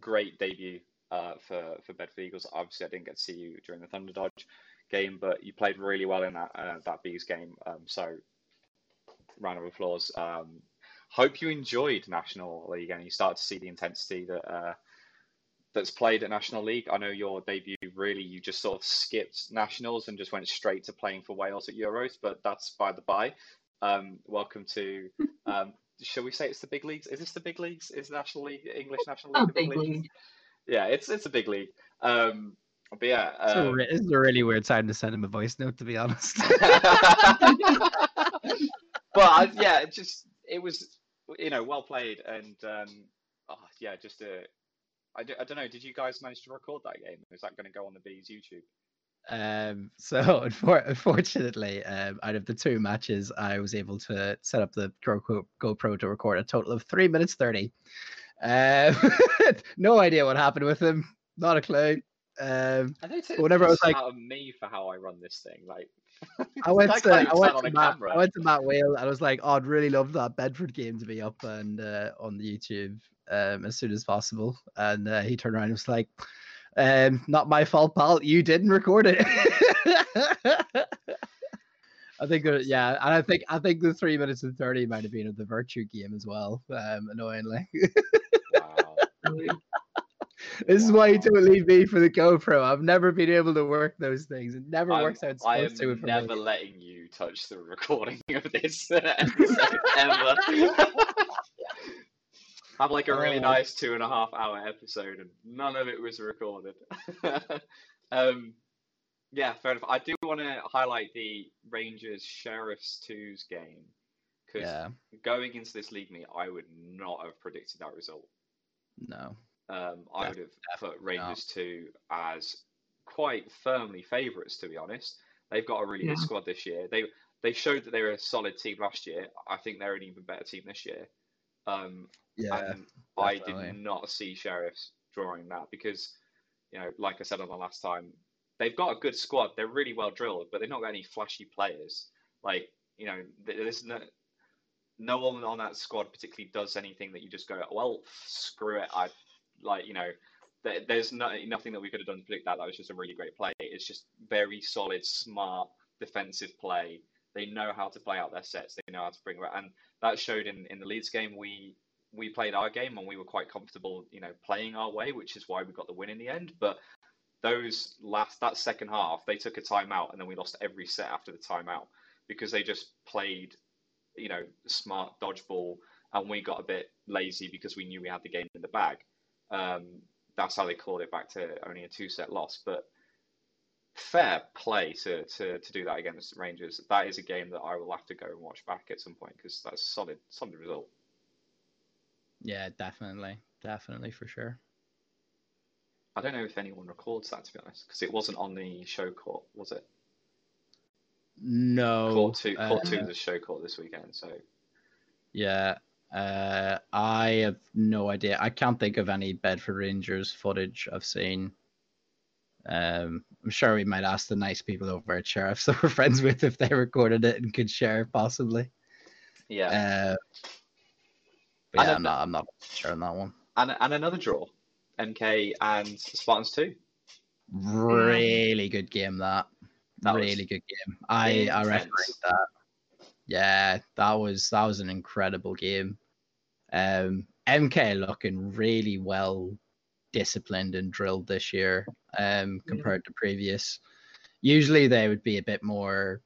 A: great debut uh, for for Bedford Eagles. Obviously, I didn't get to see you during the Thunder Dodge game, but you played really well in that uh, that bees game. Um, so, round of applause. Um, hope you enjoyed National League and you start to see the intensity that uh, that's played at National League. I know your debut really you just sort of skipped nationals and just went straight to playing for Wales at Euros, but that's by the by. Um, welcome to. *laughs* Um, shall we say it's the big leagues? Is this the big leagues? Is National League English National League?
C: Oh,
A: the big,
C: big
A: league?
C: league.
A: Yeah, it's it's a big league. Um, but yeah,
B: It's a
A: um,
B: re- this is a really weird time to send him a voice note, to be honest. *laughs* *laughs*
A: but I, yeah, it just it was you know well played and um, oh, yeah, just a. I, d- I don't know. Did you guys manage to record that game? Is that going to go on the Bees YouTube?
B: Um, so *laughs* unfor- unfortunately, um, out of the two matches, I was able to set up the GoPro, to record a total of three minutes thirty. Um, *laughs* no idea what happened with them. Not a clue. Um,
A: I
B: Whenever I was like-
A: out of me for how I run this thing, like *laughs*
B: I went to I went to, Matt. I went to Matt Whale and I was like, oh, I'd really love that Bedford game to be up and uh, on the YouTube um, as soon as possible. And uh, he turned around and was like, um, not my fault, pal. You didn't record it. *laughs* I think yeah, and I think I think the three minutes and thirty might have been of the virtue game as well. Um, annoyingly,
A: wow. *laughs*
B: this is why you don't leave me for the GoPro. I've never been able to work those things. It never
A: I'm-
B: works out it's
A: I am
B: to. for me.
A: never letting you touch the recording *laughs* of this episode ever. Have like a really
B: Oh.
A: nice two and a half hour episode, and none of it was recorded. *laughs* um, yeah, fair enough. I do want to highlight the Rangers Sheriffs twos game because
B: Yeah,
A: going into this league meet, I would not have predicted that result.
B: no.
A: Um, I
B: Def-
A: would have put
B: definitely not.
A: Rangers 2 as quite firmly favourites, to be honest. They've got a really good squad this year. They they showed that they were a solid team last year. I think they're an even better team this year. Um,
B: Yeah,
A: and I did not see Sheriffs drawing that because, you know, like I said on the last time, they've got a good squad. They're really well drilled, but they've not got any flashy players. Like, you know, there's no no one on that squad particularly does anything that you just go, well, screw it. I like, you know, there, there's no, nothing that we could have done to predict that. That was just a really great play. It's just very solid, smart defensive play. They know how to play out their sets. They know how to bring it, and that showed in in the Leeds game. We we played our game and we were quite comfortable, you know, playing our way, which is why we got the win in the end. But those last that second half, they took a timeout and then we lost every set after the timeout because they just played, you know, smart dodgeball and we got a bit lazy because we knew we had the game in the bag. Um, that's how they clawed it back to only a two set loss. But fair play to, to, to do that against Rangers. That is a game that I will have to go and watch back at some point because that's solid solid result.
B: Yeah, definitely, definitely for sure.
A: I don't know if anyone records that to be honest, because it wasn't on the show court, was it?
B: No,
A: Court two, court two
B: uh,
A: was a show court this weekend, so
B: Yeah, uh, I have no idea. I can't think of any Bedford Rangers footage I've seen. Um, I'm sure we might ask the nice people over at Sheriffs *laughs* that we're friends with if they recorded it and could share, it, possibly.
A: yeah.
B: Uh, but yeah, I'm not. I'm not sure on that one.
A: and and another draw, MK and Spartans two.
B: Really good game that.
A: That
B: really good game. I I refereed that. Yeah, that was that was an incredible game. Um, MK looking really well disciplined and drilled this year, um,
C: Yeah.
B: compared to previous. Usually they would be a bit more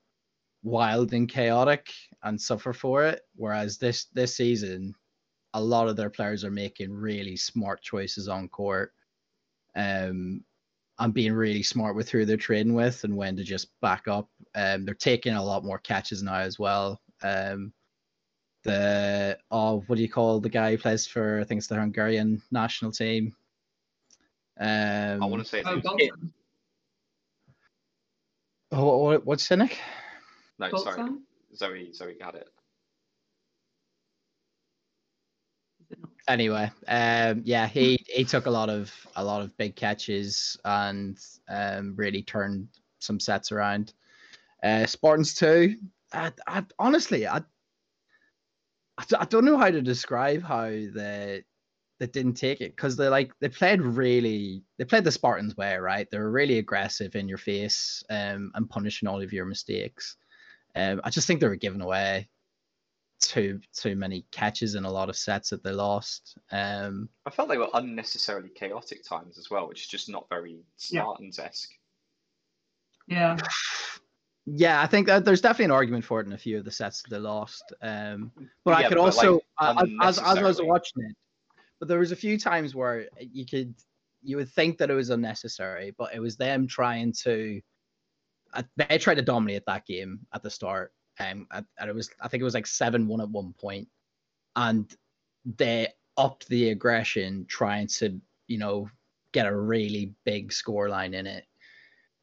B: wild and chaotic and suffer for it, whereas this this season, a lot of their players are making really smart choices on court. um, and being really smart with who they're trading with and when to just back up. Um, they're taking a lot more catches now as well. Um, the oh, what do you call the guy who plays for I think it's the Hungarian national team. Um,
A: I want to say
C: Oh,
A: it's
C: Goldson.
B: oh, what, what's Cynic?
A: no, sorry, Zoe. Zoe got it.
C: Is it not?
B: Anyway, um, yeah, he he took a lot of a lot of big catches and um, really turned some sets around. Uh, Spartans two. I, honestly I honestly, I, I I don't know how to describe how they they didn't take it because they like they played really they played the Spartans way, right? They were really aggressive in your face um, and punishing all of your mistakes. Um, I just think they were giving away too too many catches in a lot of sets that they lost. Um,
A: I felt they were unnecessarily chaotic times as well, which is just not very
C: Yeah.
A: Spartans esque.
C: Yeah.
B: yeah, I think that there's definitely an argument for it in a few of the sets that they lost. Um, but I could
A: but,
B: also,
A: like,
B: I- I- as, as I was watching it, but there was a few times where you could, you would think that it was unnecessary, but it was them trying to, uh, they tried to dominate that game at the start, um, and it was, I think it was like seven one at one point, and they upped the aggression, trying to, you know, get a really big score line in it.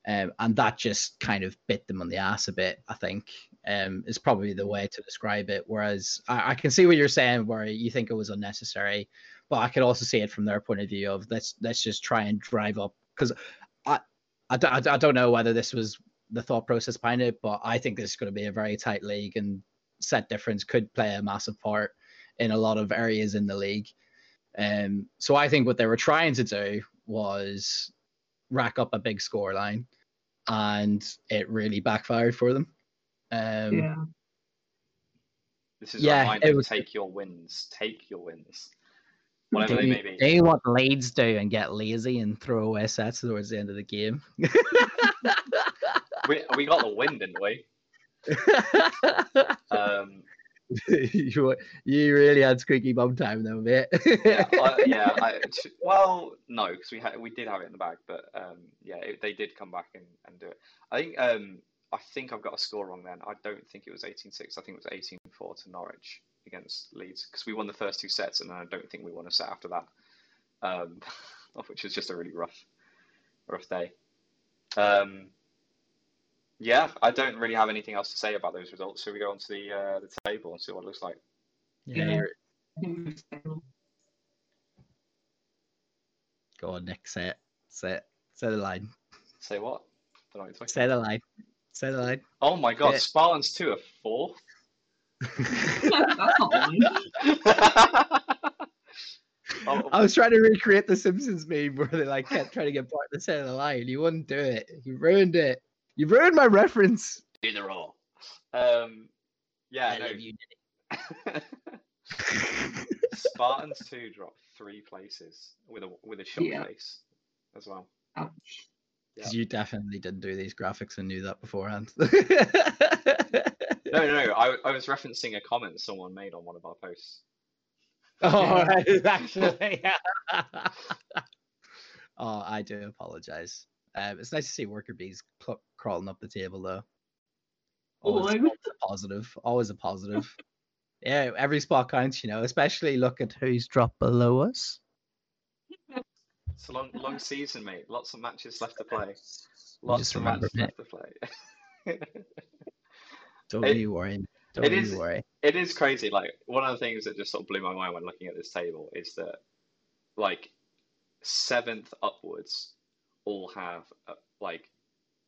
B: Um, and that just kind of bit them on the ass a bit, I think, um, is probably the way to describe it. Whereas I, I can see what you're saying, where you think it was unnecessary, but I could also see it from their point of view of let's let's just try and drive up because I, I don't know whether this was the thought process behind it, but I think this is going to be a very tight league and set difference could play a massive part in a lot of areas in the league. Um, so I think what they were trying to do was rack up a big score line, and it really backfired for them. Um,
C: yeah.
A: This is
B: Yeah,
A: a
B: it was-
A: take your wins, take your wins, whatever they
B: do,
A: may be.
B: do what Leeds do and get lazy and throw away sets towards the end of the game. *laughs*
A: We, we got the win, didn't we? *laughs* Um, *laughs*
B: you, you really had squeaky bum time though, mate.
A: yeah, I, *laughs* yeah. I, well, no, because we had we did have it in the bag, but um, yeah, it, they did come back and, and do it. I think um, I think I've got a score wrong then. I don't think it was 18-6. I think it was 18-4 to Norwich against Leeds because we won the first two sets, and then I don't think we won a set after that, um, which was just a really rough, rough day. Um, yeah, I don't really have anything else to say about those results. So we go on to the uh, the table and see what it looks like.
B: yeah,
C: Yeah.
B: you're-
C: I think it was stable.
B: go on, Nick. Say it. Say it. Say the line.
A: Say what? What
B: Say the line. Say the line.
A: Oh my god,
B: Yeah.
A: Spartans 2 are fourth?
C: That's not lying.
A: oh,
B: I was trying to recreate the Simpsons meme where they like kept trying to get Bart to say the line. You wouldn't do it. You ruined it. You ruined my reference.
A: either or. Um, yeah,
B: I
A: no.
B: love you, *laughs*
A: Spartans 2 dropped three places with a with a shot
C: Yeah.
A: face as well.
C: Ouch.
B: Because you definitely didn't do these graphics and knew that beforehand.
A: No, *laughs* no, no. I, I was referencing a comment someone made on one of our posts.
B: Oh, right, *laughs* actually. oh, I do apologize. Um, it's nice to see worker bees cl- crawling up the table, though. Always,
C: Always.
B: always a positive. Always a positive. yeah, every spot counts, you know. Especially look at who's dropped below us.
A: It's a long, long season, mate. Lots of matches left to play.
B: You
A: Lots
B: just
A: of
B: remember,
A: matches
B: mate.
A: left to play. *laughs*
B: Don't
A: It-
B: you worry. Don't
A: it
B: you
A: is-
B: worry.
A: it is crazy. Like one of the things that just sort of blew my mind when looking at this table is that, like, seventh upwards all have uh, like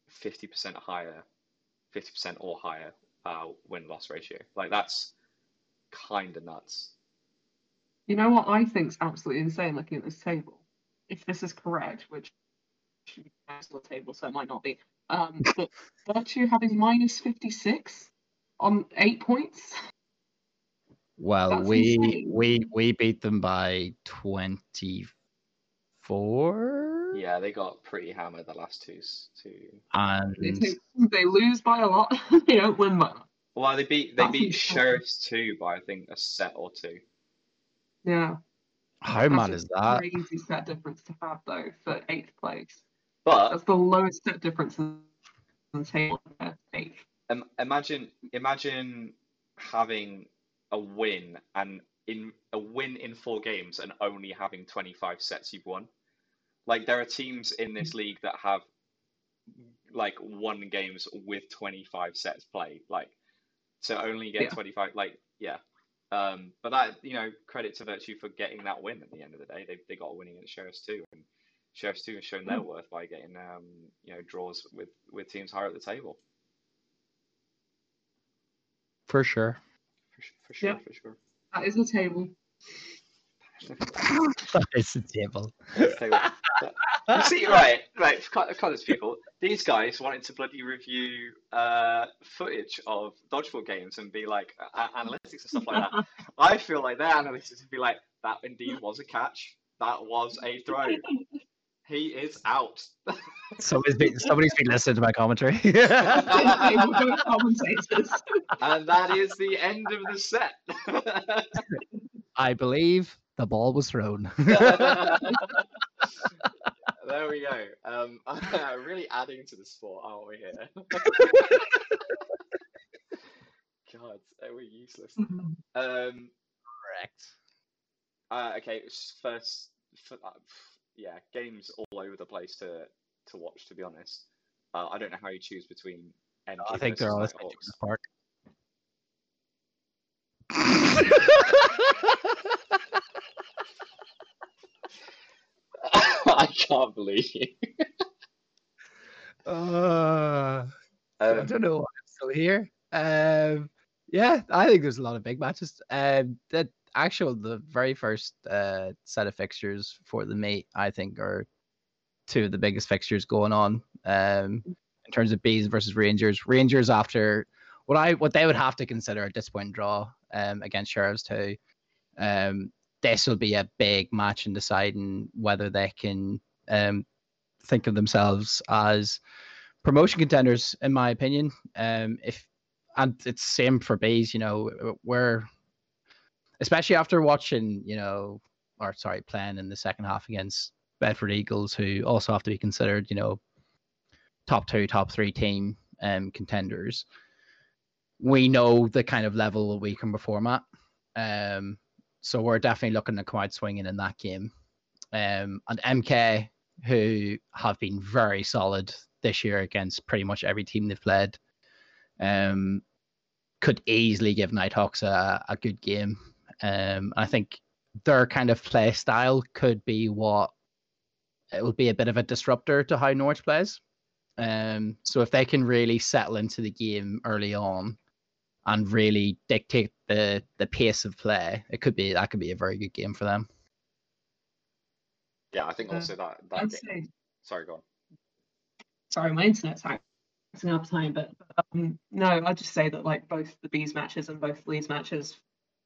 A: fifty percent higher, fifty percent or higher uh, win loss ratio. Like that's kind of nuts.
C: You know what I think's absolutely insane looking at this table? If this is correct, which should be the table, so it might not be. Um, *laughs* but Virtue having minus 56 on eight points.
B: Well,
C: That's
B: we
C: insane.
B: we we beat them by twenty four.
A: Yeah, they got pretty hammered the last two. two.
B: And
C: They, they lose by a lot. *laughs* they don't win by a lot.
A: Well, they beat they
C: That's
A: beat
C: insane.
A: Sheriffs two by I think a set or two.
C: Yeah.
B: How mad is that?
C: Crazy set difference to have though for eighth place.
A: But
C: That's the lowest set difference in the table.
A: um, imagine imagine having a win and in a win in four games and only having 25 sets you've won. Like there are teams in this league that have like won games with 25 sets played. Like so only get
C: Yeah.
A: 25 like yeah. Um, but that you know credit to Virtue for getting that win at the end of the day. They they got a win against Sheriffs two, and Sheriffs two has shown their worth by getting um you know draws with with teams higher at the table.
B: For sure.
A: For, for sure,
C: Yeah.
A: for sure.
C: That is *laughs* *laughs* the table.
B: That is the table.
A: You *laughs* see, right, right, for Colours people, these guys wanted to bloody review uh, footage of dodgeball games and be like uh, analytics and stuff like that. *laughs* I feel like their analytics would be like, that indeed was a catch. That was a throw. He is out. *laughs*
B: Somebody's been, somebody's been listening to my commentary.
C: Table go commentators.
A: and that is the end of the set.
B: I believe the ball was thrown. *laughs*
A: there we go. Um, *laughs* really adding to the sport, aren't we here? *laughs* God, we're useless. Um,
B: Correct.
A: uh, okay, s- first, f- uh, yeah, games all over the place to to watch. To be honest, uh, I don't know how you choose between. NG
B: I think they're
A: versus
B: all
A: Nighthawks.
B: Park. *laughs*
A: I can't believe you.
B: Uh, I
A: Um,
B: don't know why I'm still here. Um, yeah, I think there's a lot of big matches. Um, the actual the very first uh set of fixtures for the meet, I think, are two of the biggest fixtures going on. Um, in terms of bees versus Rangers. Rangers after what I what they would have to consider a disappointing draw um against Sheriffs two. Um, this will be a big match in deciding whether they can um think of themselves as promotion contenders, in my opinion. Um, if and it's same for bees, you know, we're especially after watching, you know, or sorry, playing in the second half against Bedford Eagles, who also have to be considered, you know, top two, top three team um contenders. We know the kind of level we can perform at. Um, so we're definitely looking to come out swinging in that game. Um, and MK, who have been very solid this year against pretty much every team they've played, um, could easily give Nighthawks a, a good game. Um, I think their kind of play style could be what it will be a bit of a disruptor to how Norwich plays. Um, so if they can really settle into the game early on and really dictate the the pace of play, it could be that could be a very good game for them.
A: yeah, I think
C: Uh,
A: also that that game.
C: say,
A: Sorry, go on.
C: sorry, my internet's acting up time, but um, no, I'd just say that like both the bees matches and both Leeds matches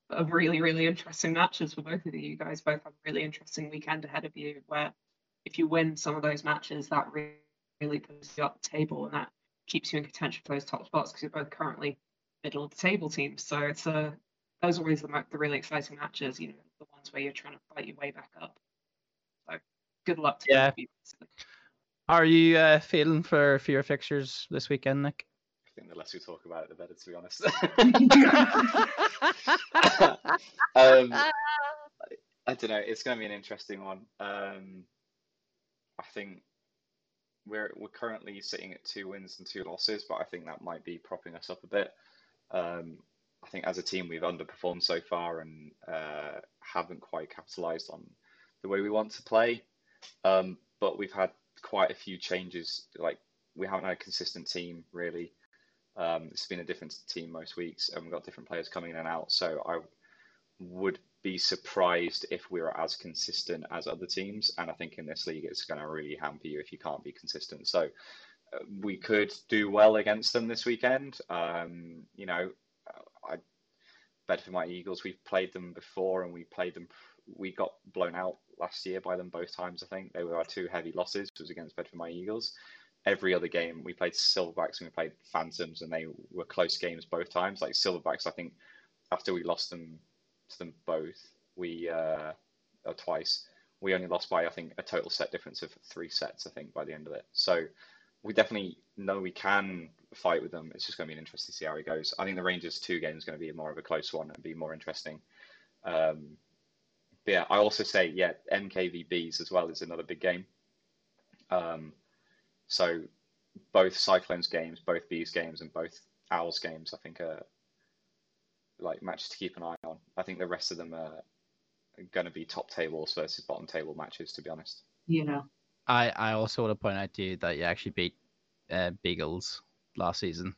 C: are really, really interesting matches for both of you. You guys both have a really interesting weekend ahead of you where if you win some of those matches, that really, really puts you up the table and that keeps you in contention for those top spots because you're both currently middle of the table teams. So it's a those are always the, the really exciting matches, you know, the ones where you're trying to fight your way back up. So good luck to
B: Yeah.
C: you.
B: Are you uh, feeling for for your fixtures this weekend, Nick?
A: I think the less we talk about it, the better. To be honest. *laughs* um, I don't know. It's going to be an interesting one. Um, I think we're we're currently sitting at two wins and two losses, but I think that might be propping us up a bit. Um, I think as a team we've underperformed so far and uh, haven't quite capitalised on the way we want to play. Um, but we've had quite a few changes. Like we haven't had a consistent team really. Um, it's been a different team most weeks, and we've got different players coming in and out. So I would be surprised if we were as consistent as other teams. And I think in this league, it's going to really hamper you if you can't be consistent. So we could do well against them this weekend. Um, you know, I Bedford Mighty Eagles. We've played them before, and we played them. We got blown out last year by them both times. I think they were our two heavy losses. Was against Bedford Mighty Eagles. Every other game we played Silverbacks and we played Phantoms, and they were close games both times. Like Silverbacks, I think after we lost them to them both, we uh, twice. We only lost by I think a total set difference of three sets. I think by the end of it. So we definitely know we can fight with them. It's just going to be interesting to see how it goes. I think the Rangers two game is going to be more of a close one and be more interesting. Um, but yeah, I also say yeah, MKVBs as well is another big game. Um, so both Cyclones games, both Bees games, and both Owls games, I think are like matches to keep an eye on. I think the rest of them are going to be top tables versus bottom table matches, to be honest.
C: Yeah.
B: I, I also want to point out to you that you actually beat uh, Beagles last season.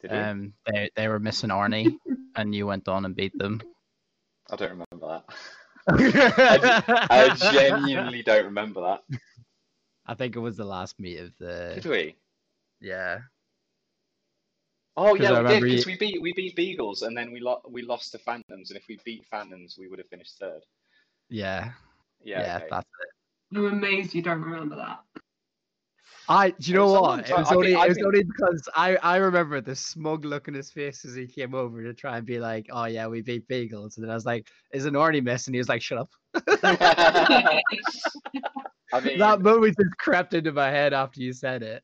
A: Did you?
B: Um, they they were missing Arnie, *laughs* and you went on and beat them.
A: I don't remember that. *laughs* I genuinely don't remember that.
B: I think it was the last meet of the.
A: Did we?
B: yeah.
A: Oh yeah, we did because
B: you-
A: we beat we beat Beagles and then we lo- we lost to Phantoms and if we beat Phantoms we would have finished third.
B: Yeah,
A: Yeah.
B: yeah,
A: okay.
B: that's it.
C: I'm amazed you don't remember that.
B: I, do you know
A: was a long
B: what? It was
A: I
B: only,
A: think-
B: it was
A: think-
B: only because I, I remember the smug look in his face as he came over to try and be like, "Oh yeah, we beat Beagles," and then I was like, "Is an Arnie miss?" And he was like, "Shut up." *laughs* *laughs*
A: I mean,
B: that moment just crept into my head after you said it.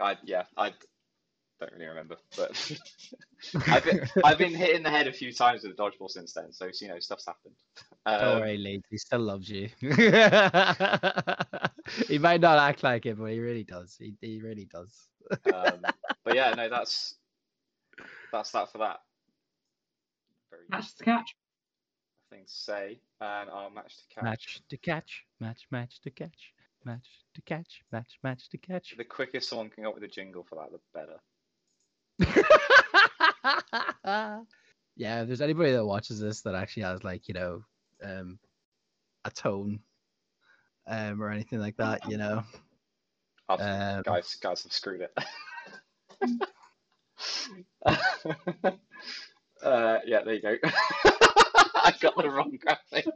A: I yeah, I don't really remember, but *laughs* I've been I've been hit in the head a few times with a dodgeball since then, so you know stuff's happened.
B: Don't
A: Um,
B: worry, Leeds. He still loves you. *laughs* he might not act like it, but he really does. He, he really does.
A: um, but yeah, no, that's that's that for that. Very
C: Match to catch.
A: thing to say, and our match to catch.
B: Match to catch. Match, match to catch. Match to catch. Match, match to catch.
A: The quicker someone can come up with a jingle for that, the better. *laughs*
B: yeah, if there's anybody that watches this that actually has like, you know, um a tone um or anything like that, you know. Um,
A: guys, guys have screwed it. *laughs* uh, yeah, there you go. *laughs* I got the wrong graphic.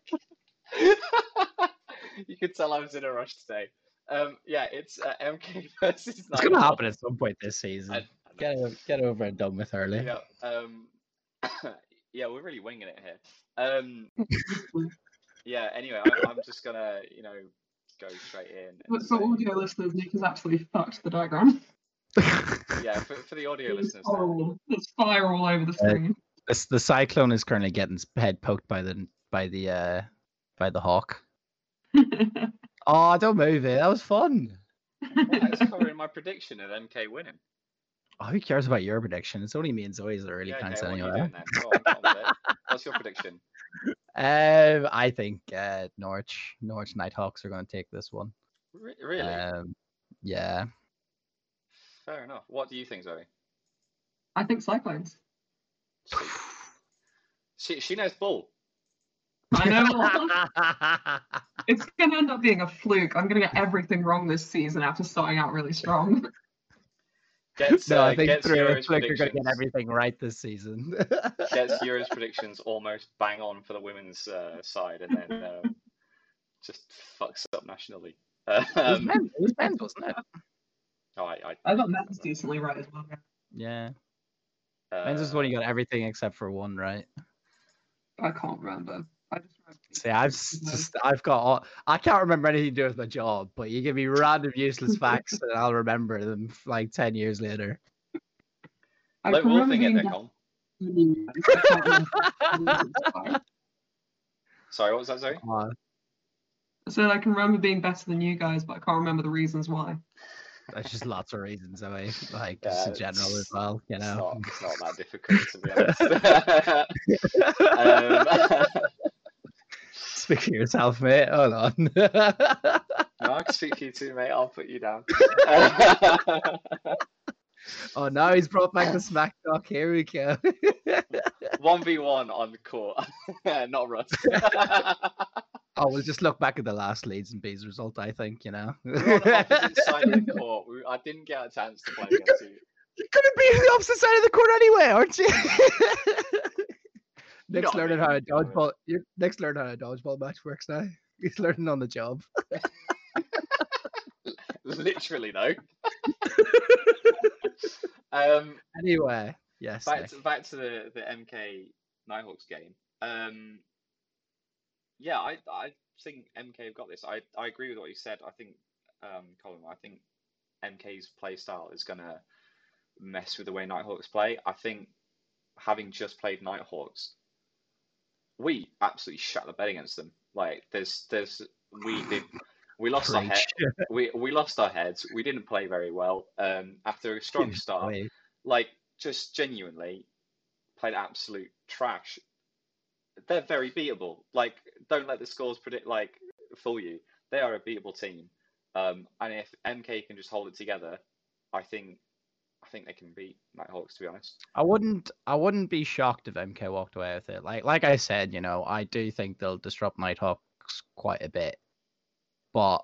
A: you could tell I was in a rush today. Um, yeah, it's uh, MK versus.
B: It's gonna happen at some point this season.
A: I, I
B: Get
A: know.
B: get over and done with early.
A: Yeah, um, *coughs* yeah, we're really winging it here. Um, *laughs* yeah. Anyway, I, I'm just gonna, you know, go straight in.
C: But for
A: say-
C: audio listeners, Nick has absolutely fucked the diagram.
A: yeah, for, for the audio
C: It's
A: listeners. then.
C: There's fire all over the
B: Uh,
C: screen.
B: This, the cyclone is currently getting its head poked by the by the uh by the hawk. *laughs* Oh, don't move it. That was fun.
A: Well, it's covering my prediction of MK winning.
B: Oh, who cares about your prediction? It's only me and Zoe's that really
A: yeah,
B: counts
A: okay, what are you
B: anyway.
A: doing then? Go on, get on with it. What's your prediction? *laughs*
B: Um, I think uh, Norwich, Norwich Nighthawks are going to take this one.
A: Re- really?
B: Um, yeah.
A: Fair enough. What do you think, Zoe?
C: I think Cyclones.
A: She, she, she knows bull.
C: I know. *laughs* it's going to end up being a fluke. I'm going to get everything wrong this season after starting out really strong.
A: Gets, *laughs*
B: no,
A: uh,
B: I think
A: gets
B: through
A: Euros
B: a flick are going to get everything right this season. *laughs*
A: Gets *laughs* Euros predictions almost bang on for the women's uh, side, and then um, just fucks up nationally.
B: it, was
A: Um,
B: men, it was men's, wasn't it?
A: oh, I, I,
C: I got men's decently right as well.
B: Yeah.
A: uh,
B: Men's is when you got everything except for one, right?
C: I can't remember. I just remember.
B: See, I've just I've got all, I can't remember anything to do with my job, but you give me random useless facts and I'll remember them like ten years later.
C: I
A: Like
C: can remember
A: wolfing it,
C: being
A: Nick.
C: better
A: on.
C: than you guys. I can't remember the reasons why.
A: Sorry, what was that, Zoe?
B: Uh,
C: I said I can remember being better than you guys, but I can't remember the reasons why.
B: there's just lots of reasons, I mean, like
A: Yeah,
B: just in general as well, you
A: It's
B: know.
A: not, it's not that difficult, to be honest. *laughs* *laughs* um, *laughs*
B: Speak for yourself, mate. Hold on. *laughs*
A: no, I can speak for you too, mate. I'll put you down. *laughs*
B: oh, now he's brought back the smack talk. Here we go. *laughs*
A: One v one on the court, not Russ.
B: oh, we'll just look back at the last Leeds and Bees result. I think you know.
A: We're opposite side of the court. We, I didn't get a chance to play against you.
B: You're gonna be on the opposite side of the court anyway, aren't you? Nick's
A: Not
B: learning how a dodgeball. You're, Nick's learning how a dodgeball match works now. *laughs* He's learning on the job. *laughs*
A: Literally, though. *laughs* um,
B: Anyway, yes.
A: back
B: Nick.
A: to back to the the MK Nighthawks game. Um, yeah, I I think MK have got this. I I agree with what you said. I think um, Colin, I think MK's play style is gonna mess with the way Nighthawks play. I think having just played Nighthawks, we absolutely shut the bed against them. Like there's there's we did we lost our head *laughs* we we lost our heads. We didn't play very well. Um, after a strong start, like just genuinely played absolute trash. They're very beatable. Like don't let the scores predict like fool you. They are a beatable team. Um, and if MK can just hold it together, I think I think they can beat Nighthawks. To be honest,
B: I wouldn't I wouldn't be shocked if MK walked away with it. Like like I said, you know, I do think they'll disrupt Nighthawks quite a bit. But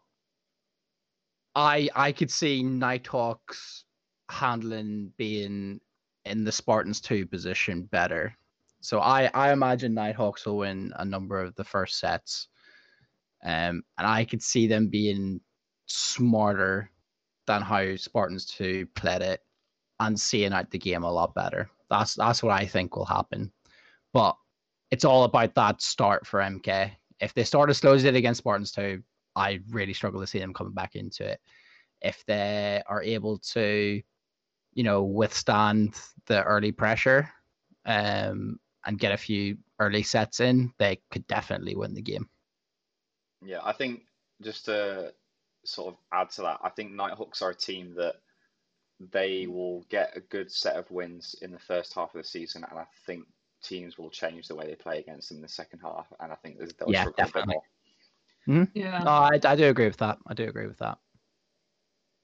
B: I I could see Nighthawks handling being in the Spartans 2 position better. So I I imagine Nighthawks will win a number of the first sets. Um and I could see them being smarter than how Spartans 2 played it and seeing out the game a lot better. That's that's what I think will happen. But it's all about that start for MK. If they start as slow as they did against Spartans 2, I really struggle to see them coming back into it. If they are able to, you know, withstand the early pressure um, and get a few early sets in, they could definitely win the game.
A: yeah, I think just to sort of add to that, I think Nighthawks are a team that they hmm. will get a good set of wins in the first half of the season, and I think teams will change the way they play against them in the second half, and I think they'll
B: Yeah,
A: struggle a bit
B: definitely.
A: more. Hmm?
C: Yeah.
B: No, I, I do agree with that. I do agree with that.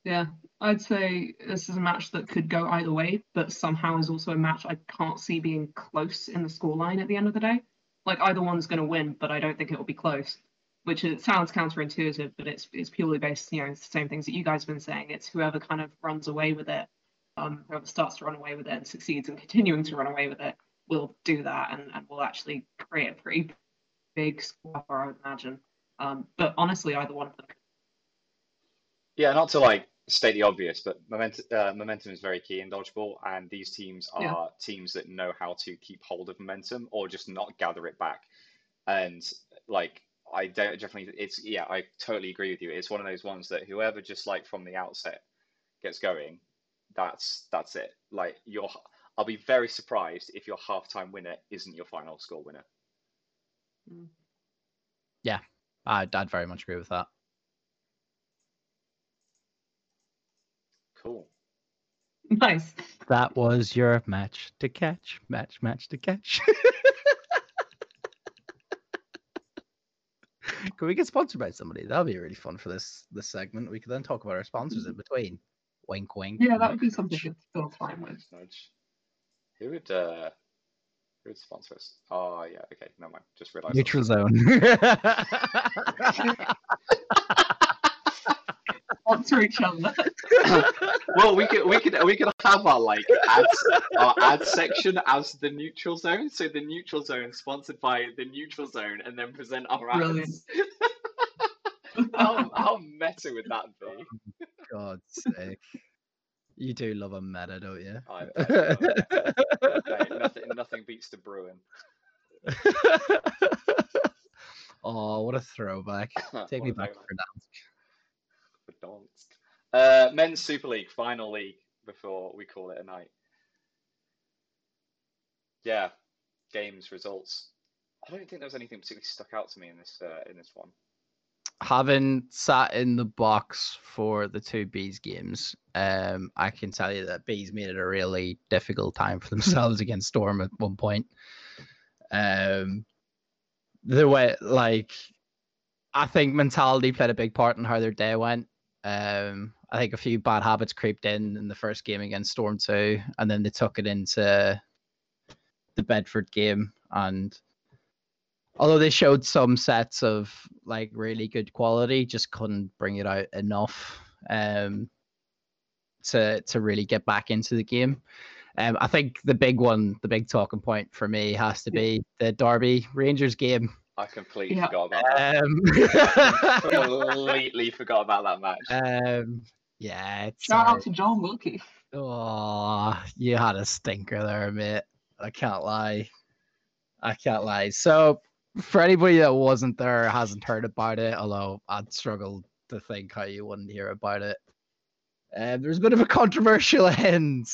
C: Yeah, I'd say this is a match that could go either way, but somehow is also a match I can't see being close in the scoreline at the end of the day. Like either one's going to win, but I don't think it will be close. Which it sounds counterintuitive, but it's it's purely based, you know, the same things that you guys have been saying. It's whoever kind of runs away with it, um, whoever starts to run away with it and succeeds in continuing to run away with it, will do that and, and will actually create a pretty big score, I would imagine. Um, but honestly, either one of them.
A: Yeah, not to like state the obvious, but momentum, uh, momentum is very key in dodgeball, and these teams are
C: Yeah.
A: teams that know how to keep hold of momentum or just not gather it back. And like, I don't definitely, it's yeah, I totally agree with you. It's one of those ones that whoever just like from the outset gets going, that's that's it. Like you're, I'll be very surprised if your halftime winner isn't your final score winner. Mm.
B: I'd, I'd very much agree with that.
A: Cool.
C: Nice.
B: That was your match to catch. Match, match to catch. *laughs* *laughs* Can we get sponsored by somebody? That'll be really fun for this this segment. We could then talk about our sponsors in between. Wink, wink.
C: Yeah, that would be something to fill time with.
A: Nudge, nudge. Who would uh, who would sponsor us? Oh yeah, okay, never mind. Just realised.
B: Neutral zone. *laughs* *laughs*
C: Sponsor each other. *laughs*
A: well, we could we could we could have our like ads our ad section as the neutral zone. So the neutral zone sponsored by the neutral zone, and then present our ads.
C: Brilliant. *laughs*
A: how how meta would that be? *laughs*
B: God's sake. You do love a meta, don't you?
A: I bet, I Mate, nothing nothing beats the Bruin.
B: oh, what a throwback. Take me
A: What a
B: back
A: throwback.
B: for that.
A: Uh, men's Super League final league before we call it a night. Yeah, games results. I don't think there was anything particularly stuck out to me in this uh, in this one.
B: having sat in the box for the two bees games um i can tell you that bees made it a really difficult time for *laughs* themselves against storm at one point um the way like i think mentality played a big part in how their day went um i think a few bad habits creeped in in the first game against storm 2 and then they took it into the bedford game and although they showed some sets of like really good quality, just couldn't bring it out enough um, to to really get back into the game. Um, I think the big one, the big talking point for me has to be the Derby Rangers game.
A: I completely
C: Yeah.
A: forgot about that.
B: Um, *laughs*
A: completely forgot about that match.
B: um, yeah,
C: Shout
B: uh,
C: out to John Wilkie.
B: Oh, you had a stinker there, mate. I can't lie. I can't lie. So for anybody that wasn't there, hasn't heard about it, although I'd struggle to think how you wouldn't hear about it. Um, there's a bit of a controversial *laughs* end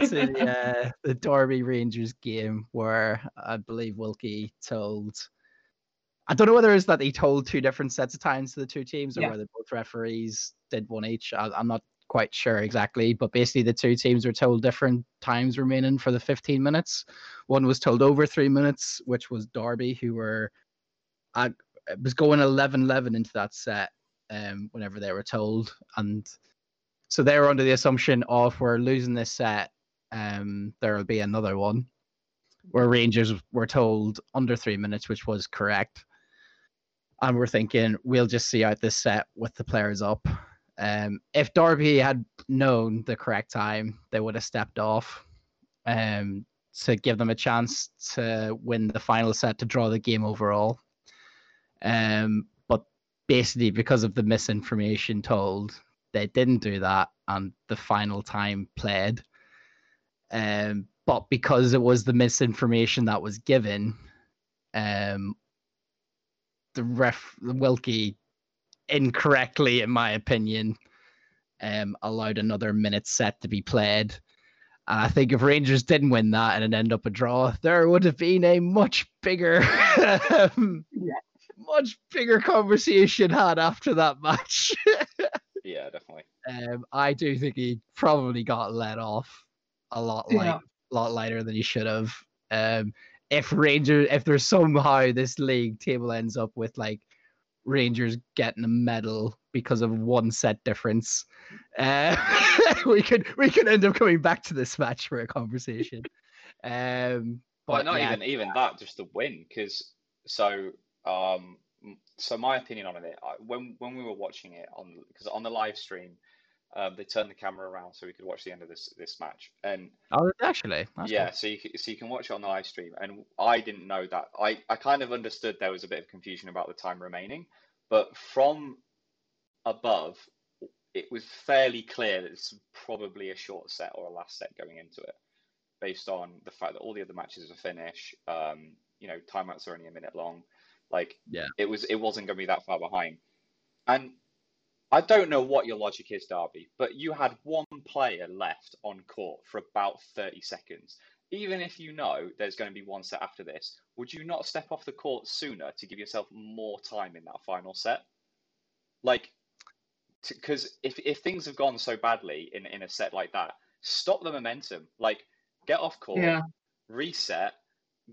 B: to uh, the Derby Rangers game where I believe Wilkie told. I don't know whether it's that he told two different sets of times to the two teams or
C: Yeah.
B: whether both referees did one each. I, I'm not quite sure exactly, but basically the two teams were told different times remaining for the 15 minutes. One was told over three minutes, which was Derby, who were it was going 11 11 into that set um, whenever they were told. And so they were under the assumption of we're losing this set, um, there will be another one. Where Rangers were told under three minutes, which was correct. And we're thinking we'll just see out this set with the players up. Um, if Derby had known the correct time, they would have stepped off um, to give them a chance to win the final set to draw the game overall. Um, but basically, because of the misinformation told, they didn't do that, and the final time played. Um, but because it was the misinformation that was given, um, the ref Wilkie incorrectly, in my opinion, um, allowed another minute set to be played. And I think if Rangers didn't win that and it ended up a draw, there would have been a much bigger, um, *laughs*
C: Yeah.
B: much bigger conversation had after that match. *laughs*
A: Yeah, definitely.
B: um, I do think he probably got let off a lot light,
C: Yeah.
B: lot lighter than he should have. Um, if Rangers, if there's somehow this league table ends up with like Rangers getting a medal because of one set difference, uh, *laughs* we could we could end up coming back to this match for a conversation. Um,
A: But
B: but
A: not
B: yeah,
A: even even that, just the win. Because so um, so my opinion on it, I, when when we were watching it on because on the live stream, um, they turned the camera around so we could watch the end of this this match. And
B: oh, actually, that's
A: yeah,
B: cool.
A: so you so you can watch it on the live stream. And I didn't know that. I I kind of understood there was a bit of confusion about the time remaining, but from above, it was fairly clear that it's probably a short set or a last set going into it, based on the fact that all the other matches are finished. Um, you know, timeouts are only a minute long. Like,
B: Yeah.
A: it was it wasn't going to be that far behind. And I don't know what your logic is, Derby, but you had one player left on court for about 30 seconds. Even if you know there's going to be one set after this, would you not step off the court sooner to give yourself more time in that final set? Like, because if, if things have gone so badly in, in a set like that, stop the momentum. Like, get off court,
C: Yeah.
A: reset,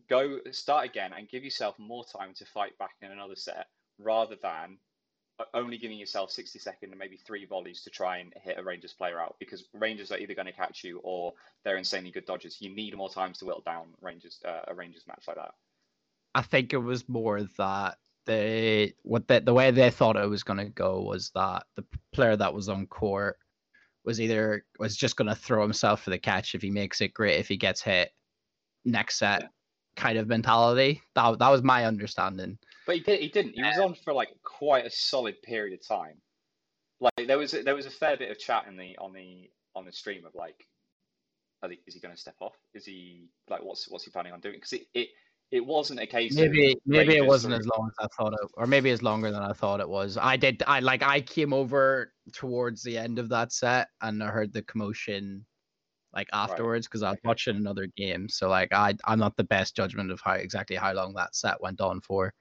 A: go start again, and give yourself more time to fight back in another set rather than only giving yourself 60 seconds and maybe three volleys to try and hit a Rangers player out because Rangers are either going to catch you or they're insanely good dodgers. You need more times to whittle down Rangers uh, a Rangers match like that.
B: I think it was more that they what the, the way they thought it was going to go was that the player that was on court was either was just going to throw himself for the catch if he makes it great if he gets hit next set kind of mentality that that was my understanding
A: But he did. He didn't. He was on for like quite a solid period of time. Like there was a, there was a fair bit of chat in the on the on the stream of like, are they, is he going to step off? Is he like what's what's he planning on doing? Because it, it it wasn't a case.
B: maybe
A: of
B: maybe it wasn't as long as I thought it or maybe it's longer than I thought it was I did I like I came over towards the end of that set and I heard the commotion like afterwards because I was
A: okay.
B: watching another game so like I I'm not the best judgment of how exactly how long that set went on for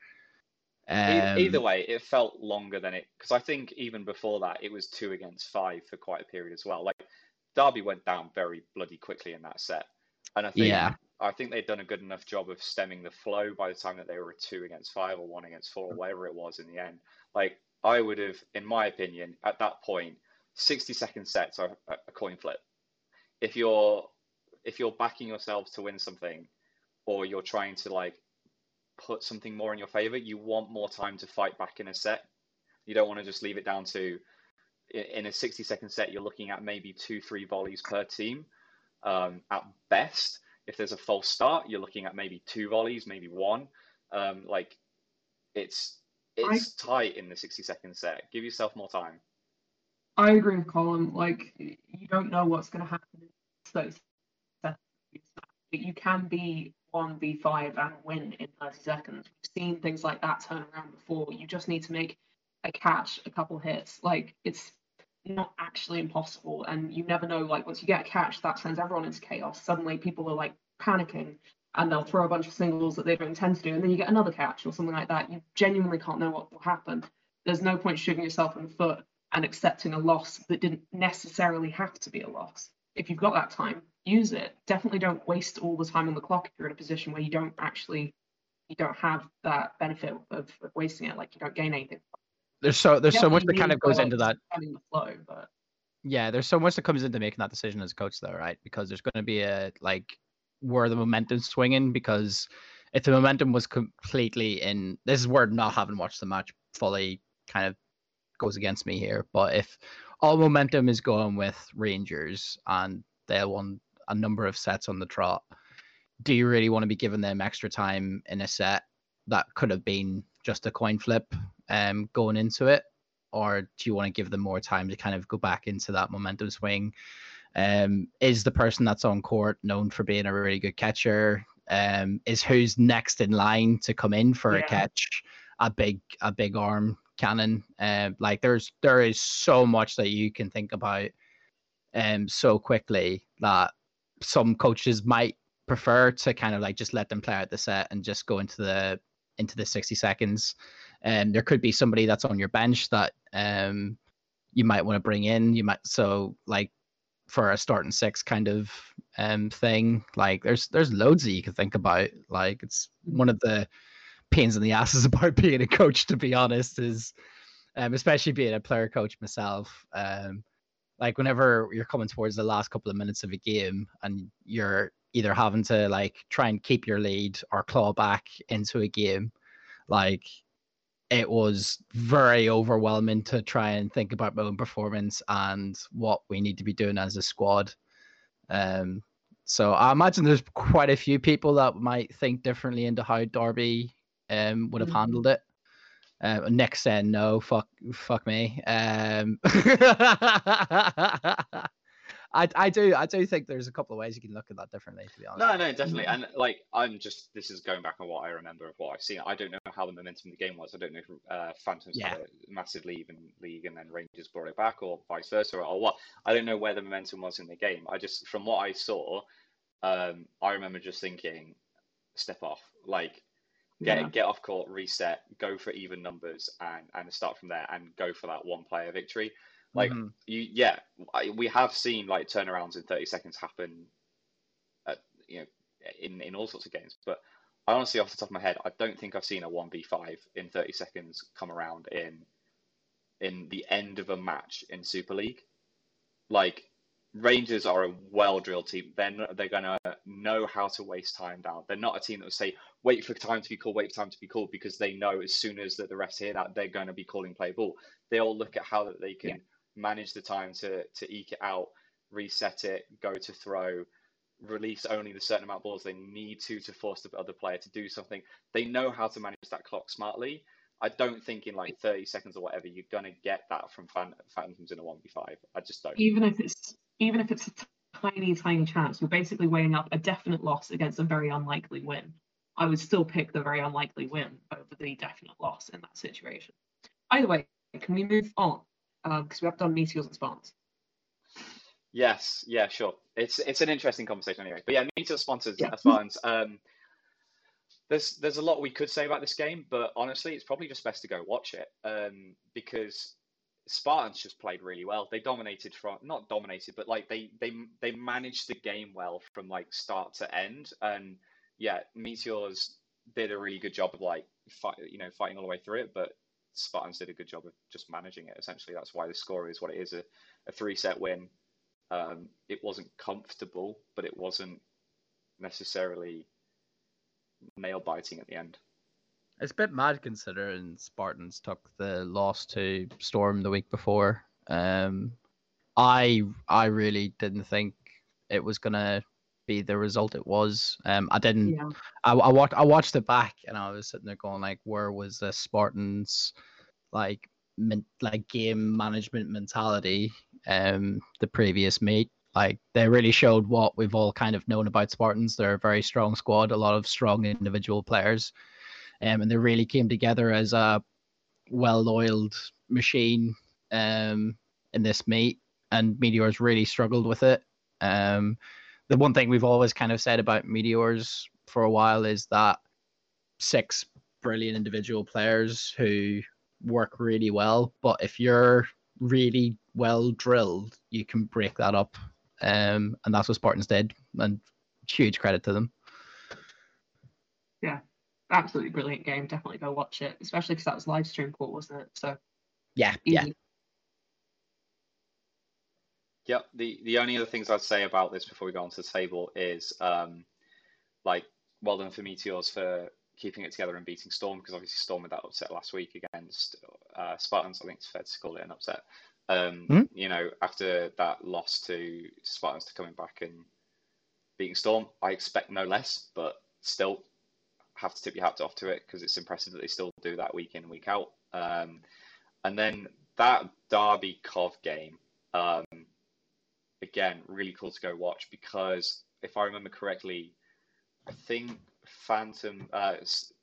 B: um,
A: Either way, it felt longer than it because I think even before that it was two against five for quite a period as well. Like Derby went down very bloody quickly in that set, and I think
B: Yeah.
A: I think they'd done a good enough job of stemming the flow by the time that they were two against five or one against four or whatever it was in the end. Like I would have, in my opinion, at that point, sixty second sets are a a coin flip. If you're if you're backing yourselves to win something, or you're trying to like put something more in your favor. You want more time to fight back in a set. You don't want to just leave it down to in a 60 second set. You're looking at maybe two, three volleys per team um, at best. If there's a false start, you're looking at maybe two volleys, maybe one. Um, like it's it's tight in the 60 second set. Give yourself more time.
C: I agree with Colin. Like, you don't know what's going to happen in those. But you can be one v five and win in 30 seconds. We've seen things like that turn around before. You just need to make a catch, a couple hits. Like it's not actually impossible, and you never know. Like once you get a catch, that sends everyone into chaos. Suddenly, people are like panicking, and they'll throw a bunch of singles that they don't intend to do, and then you get another catch or something like that. You genuinely can't know what will happen. There's no point shooting yourself in the foot and accepting a loss that didn't necessarily have to be a loss. If you've got that time, use it. Definitely don't waste all the time on the clock if you're in a position where you don't actually you don't have that benefit of, of wasting it. Like you don't gain anything.
B: There's so there's so much that kind of goes into that.
C: the flow, but
B: Yeah, there's so much that comes into making that decision as a coach, though, right? Because there's going to be a like where the momentum's swinging. Because if the momentum was completely in, this is where not having watched the match fully kind of goes against me here. But if all momentum is going with Rangers and they won a number of sets on the trot, do you really want to be giving them extra time in a set that could have been just a coin flip um, going into it? Or do you want to give them more time to kind of go back into that momentum swing? Um, is the person that's on court known for being a really good catcher? Um, is who's next in line to come in for a catch a big a big arm cannon? Um, like there's there is so much that you can think about um so quickly that some coaches might prefer to kind of like just let them play out the set and just go into the into the 60 seconds. And there could be somebody that's on your bench that um you might want to bring in. You might so like for a starting six kind of um thing like there's there's loads that you can think about. Like it's one of the pains in the asses *laughs* about being a coach to be honest is um especially being a player coach myself um like whenever you're coming towards the last couple of minutes of a game and you're either having to like try and keep your lead or claw back into a game like it was very overwhelming to try and think about my own performance and what we need to be doing as a squad um so i imagine there's quite a few people that might think differently into how derby um would have
C: Mhm.
B: handled it uh, Nick saying no, fuck, fuck me. Um, *laughs* I, I do, I do think there's a couple of ways you can look at that differently. To be honest.
A: No, no, definitely. And like, I'm just this is going back on what I remember of what I've seen. I don't know how the momentum of the game was. I don't know if uh, Phantoms
B: Yeah.
A: had a massive lead in league and then Rangers brought it back, or vice versa, or, or what. I don't know where the momentum was in the game. I just, from what I saw, um, I remember just thinking, step off, like get
C: yeah.
A: get off court, reset, go for even numbers, and and start from there, and go for that one player victory. Like
B: Mhm.
A: you, yeah, I, we have seen like turnarounds in thirty seconds happen, at, you know, in in all sorts of games. But I honestly, off the top of my head, I don't think I've seen a one v five in thirty seconds come around in in the end of a match in Super League. Like Rangers are a well drilled team. They're not, they're gonna know how to waste time down. They're not a team that will say wait for time to be called, wait for time to be called because they know as soon as that the refs hear that they're going to be calling play ball. They all look at how that they can
C: Yeah.
A: manage the time to to eke it out, reset it, go to throw, release only the certain amount of balls they need to to force the other player to do something. They know how to manage that clock smartly. I don't think in like 30 seconds or whatever you're gonna get that from Phan- Phantoms in a 1v5. I just don't.
C: even if it's even if it's a tiny tiny chance you're basically weighing up a definite loss against a very unlikely win i would still pick the very unlikely win over the definite loss in that situation either way can we move on because we have done meteors and spawns
A: Yes, yeah, sure. It's it's an interesting conversation anyway. But yeah, Meteor sponsors
C: Yeah.
A: Spartans. Um, there's there's a lot we could say about this game, but honestly, it's probably just best to go watch it. Um, because Spartans just played really well. They dominated from not dominated, but like they they they managed the game well from like start to end. And yeah, Meteors did a really good job of like fight, you know, fighting all the way through it, but Spartans did a good job of just managing it. Essentially, that's why the score is what it is a, a three set win. Um, it wasn't comfortable, but it wasn't necessarily nail biting at the end.
B: It's a bit mad considering Spartans took the loss to Storm the week before. Um, I I really didn't think it was gonna be the result it was. Um, I didn't.
C: yeah
B: I, I watched I watched it back and I was sitting there going like, where was the Spartans like men, like game management mentality um the previous meet Like they really showed what we've all kind of known about Spartans. They're a very strong squad, a lot of strong individual players, um, and they really came together as a well-oiled machine um, in this meet. And Meteors really struggled with it. Um, the one thing we've always kind of said about Meteors for a while is that six brilliant individual players who work really well, but if you're really well drilled, you can break that up. Um, and that's what Spartans did, and huge credit to them.
C: Yeah, absolutely brilliant game. Definitely go watch it, especially because that was live stream court, wasn't it? So
B: yeah, yeah.
A: Yep. The the only other things I'd say about this before we go on to the table is um, like well done for Meteors for keeping it together and beating Storm because obviously Storm had that upset last week against uh, Spartans. I think it's fair to call it an upset. Um, mm-hmm. You know, after that loss to Spartans to coming back and beating Storm, I expect no less, but still have to tip your hat off to it because it's impressive that they still do that week in week out. Um, and then that Derby Cov game, um, again, really cool to go watch because if I remember correctly, I think Phantom uh,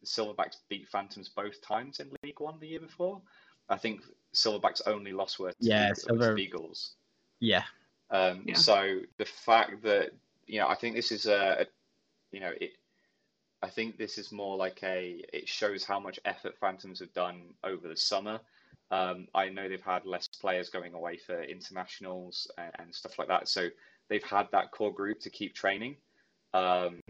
A: Silverbacks beat Phantoms both times in League One the year before. I think Silverbacks only lost were
B: yeah,
A: Silver... Beagles.
B: Yeah.
A: Um, yeah. So the fact that you know, I think this is a, a you know, it. I think this is more like a. It shows how much effort Phantoms have done over the summer. Um, I know they've had less players going away for internationals and, and, stuff like that, so they've had that core group to keep training. Um,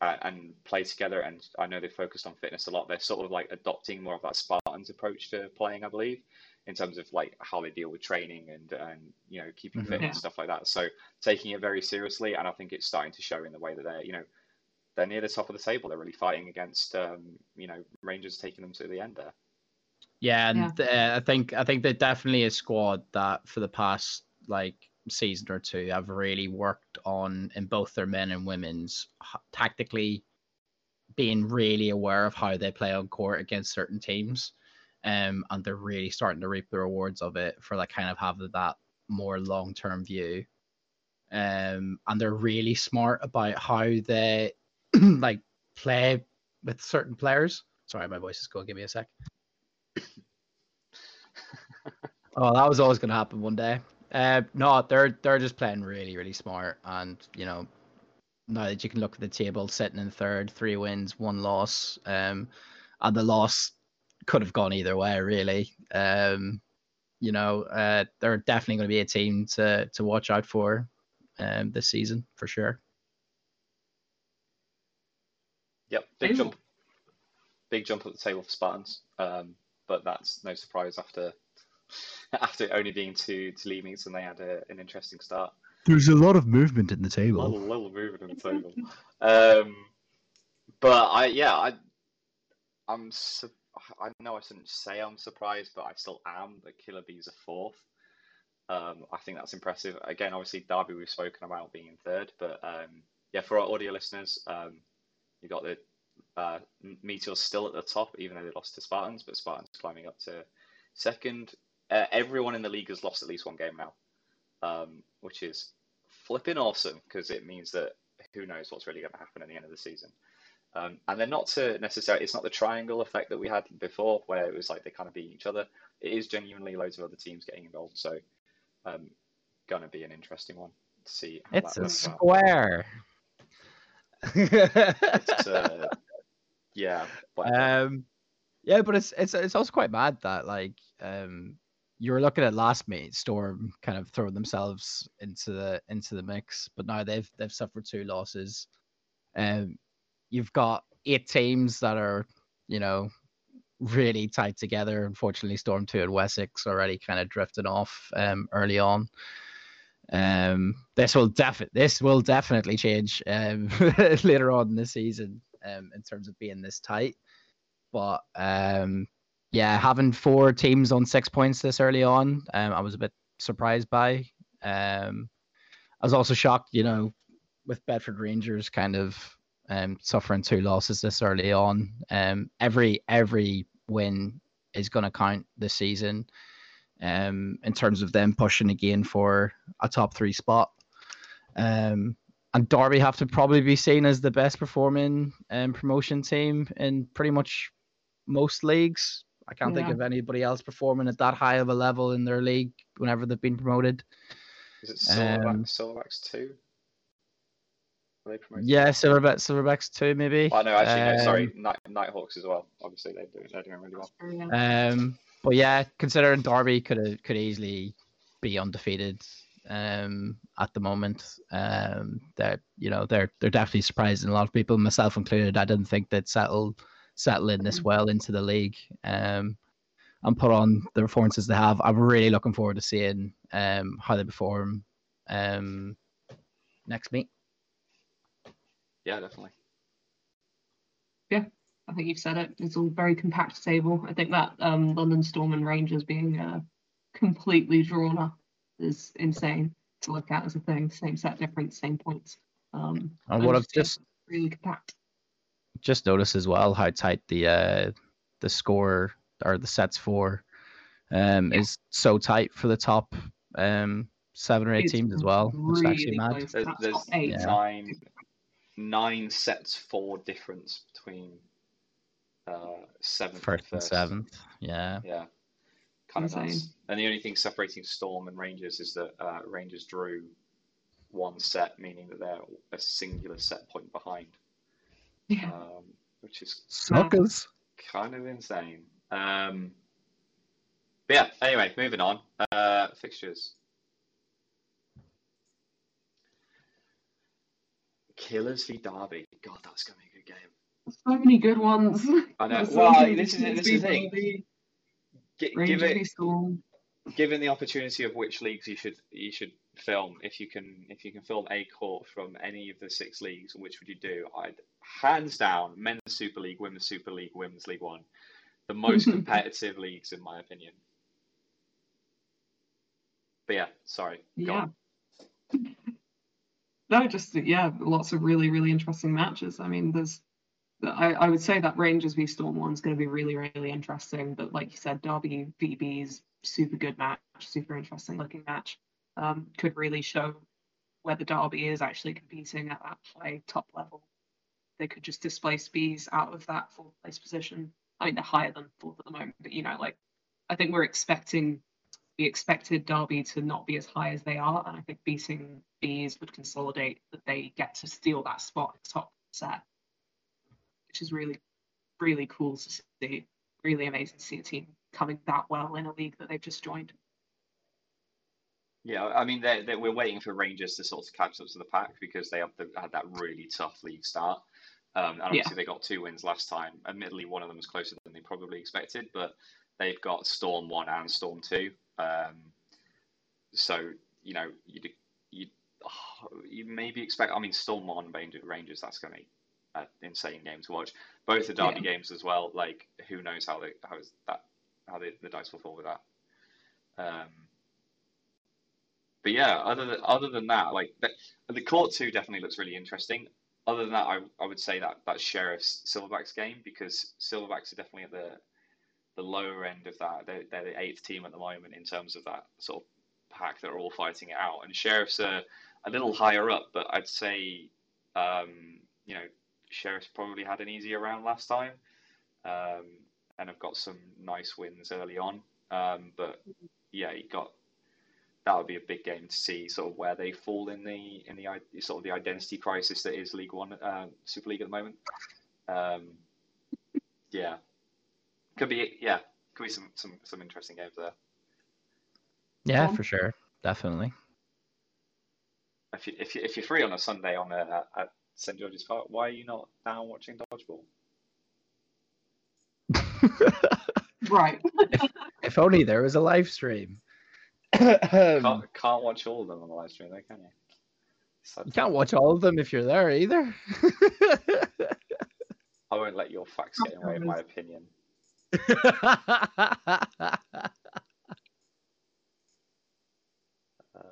A: uh, and play together. And I know they've focused on fitness a lot. They're sort of like adopting more of that Spartans approach to playing, I believe, in terms of like how they deal with training and and you know keeping mm-hmm. fit and stuff like that. So taking it very seriously, and I think it's starting to show in the way that they're you know they're near the top of the table. They're really fighting against um, you know Rangers taking them to the end there.
B: Yeah, and yeah. Uh, I think I think they're definitely a squad that for the past like season or two have really worked on in both their men and women's tactically being really aware of how they play on court against certain teams. Um, and they're really starting to reap the rewards of it for like kind of having that more long term view. Um, and they're really smart about how they *clears throat* like play with certain players. Sorry, my voice is going. Give me a sec. Oh, that was always going to happen one day. Uh, no, they're they're just playing really really smart, and you know, now that you can look at the table, sitting in third, three wins, one loss, um, and the loss could have gone either way, really. Um, you know, uh, they're definitely going to be a team to to watch out for, um, this season for sure.
A: Yep, big jump, big jump at the table for Spartans. Um, but that's no surprise after *laughs* after only being two two league meets, and they had a, an interesting start.
B: There's a lot of movement in the table.
A: A little, little movement in the table. um, but I, yeah, I, I'm. Su- I know I shouldn't say I'm surprised, but I still am that Killer Bees are fourth. Um, I think that's impressive. Again, obviously Derby we've spoken about being in third, but um, yeah, for our audio listeners, um, you got the uh, Meteors still at the top, even though they lost to Spartans, but Spartans climbing up to second uh, everyone in the league has lost at least one game now, um, which is flipping awesome because it means that who knows what's really going to happen at the end of the season. Um, and then not to necessarily, it's not the triangle effect that we had before, where it was like they kind of beat each other. It is genuinely loads of other teams getting involved. So, um, gonna be an interesting one to see.
B: it's a square.
A: it's, uh, yeah.
B: But, *laughs* um, yeah, but it's it's it's also quite mad that like um you were looking at last meet Storm kind of throwing themselves into the into the mix, but now they've they've suffered two losses. Um, you've got eight teams that are you know really tight together. Unfortunately, Storm two and Wessex already kind of drifted off um, early on. Um, this will defi- this will definitely change um, *laughs* later on in the season um, in terms of being this tight. But um, yeah, having four teams on six points this early on, um, I was a bit surprised by. Um, I was also shocked, you know, with Bedford Rangers kind of um, suffering two losses this early on. Um, every every win is going to count this season, um, in terms of them pushing again for a top three spot. Um, and Derby have to probably be seen as the best performing um, promotion team in pretty much most leagues. I can't think of anybody else performing at that high of a level in their league whenever they've been promoted.
A: Is it Silverback,
B: Um,
A: Silverbacks two? Are they promoted?
B: Yeah, Silverback, Silverbacks too, maybe.
A: Oh no, actually no. Sorry,
B: Um,
A: Night, Nighthawks as well. Obviously they do, they're doing really well.
B: Um, but yeah, considering Derby could could easily be undefeated um, at the moment, um, that you know they're they're definitely surprising a lot of people, myself included. I didn't think they'd settle settle in this
C: Mhm.
B: well into the league, um, and put on the performances they have. I'm really looking forward to seeing um how they perform um next meet.
A: Yeah, definitely.
C: Yeah, I think you've said it. It's all very compact table. I think that um, London Storm and Rangers being uh, completely drawn up is insane to look at as a thing. Same set difference, same points. Um,
B: And what I've just
C: really compact.
B: Just notice as well how tight the uh the score or the sets for um
C: Yeah.
B: is so tight for the top um seven or eight
C: It's
B: teams as well. It's actually mad.
A: There's, there's
C: eight.
B: Yeah.
A: nine nine sets for difference between uh seventh
B: First
A: and
B: and
A: first.
B: seventh. Yeah.
A: Yeah. Kind of
C: Insane.
A: And the only thing separating Storm and Rangers is that uh, Rangers drew one set, meaning that they're a singular set point behind,
C: Yeah.
A: um, which is
B: Suckers.
A: kind of insane. Um, but yeah, anyway, moving on. Uh, fixtures. Killers v Derby. God, that's going to be a good game.
C: So many good ones.
A: I know. *laughs*
C: There's so
A: Well,
C: many
A: this is
C: good
A: this is the thing.
C: Derby,
A: give it, given the opportunity of which leagues you should you should film, if you can if you can film a court from any of the six leagues, which would you do? I'd hands down men's Super League, women's Super League, women's League One, the most *laughs* competitive leagues in my opinion. But yeah, sorry. Go
C: Yeah.
A: on. *laughs*
C: No, just yeah, lots of really, really interesting matches. I mean, there's, I, I would say that Rangers v Storm one's going to be really, really interesting. But like you said, Derby VB's super good match, super interesting looking match. Um, could really show whether Derby is actually competing at that high top level. They could just displace Bees out of that fourth place position. I mean, they're higher than fourth at the moment, but you know, like I think we're expecting we expected Derby to not be as high as they are, and I think beating Bees would consolidate that they get to steal that spot at the top set, which is really, really cool to see. Really amazing to see a team coming that well in a league that they've just joined.
A: Yeah, I mean, they're, they're, we're waiting for Rangers to sort of catch up to the pack because they have the, had that really tough league start. Um, and obviously, they got two wins last time. Admittedly, one of them was closer than they probably expected, but they've got Storm 1 and Storm 2. Um, so, you know, you you *sighs* you maybe expect, I mean, Storm 1 Rangers, Rangers that's going to be an insane game to watch. Both the Derby
C: Yeah.
A: games as well, like, who knows how they, how is that, how they, the dice will fall with that. Um, but yeah, other than other than that, like the, the court two definitely looks really interesting. Other than that, I, I would say that that Sheriff's Silverbacks game because Silverbacks are definitely at the the lower end of that. They're, they're the eighth team at the moment in terms of that sort of pack that are all fighting it out. And Sheriffs are a little higher up, but I'd say um, you know Sheriffs probably had an easier round last time, um, and have got some nice wins early on. Um, but yeah, you got that would be a big game to see sort of where they fall in the in the sort of the identity crisis that is League One, uh, Super League at the moment. Um, yeah, could be yeah, could be some some some interesting games there.
B: Yeah, for sure. Definitely.
A: If you if you if you're free on a Sunday on a, at St George's Park, why are you not down watching dodgeball? *laughs*
C: Right.
B: if only there was a live stream.
A: Can't *clears throat* can't watch all of them on the live stream, though, can you? Sad
B: can't watch all of them if you're there either. *laughs*
A: I won't let your facts get in the way of my opinion. *laughs* Uh,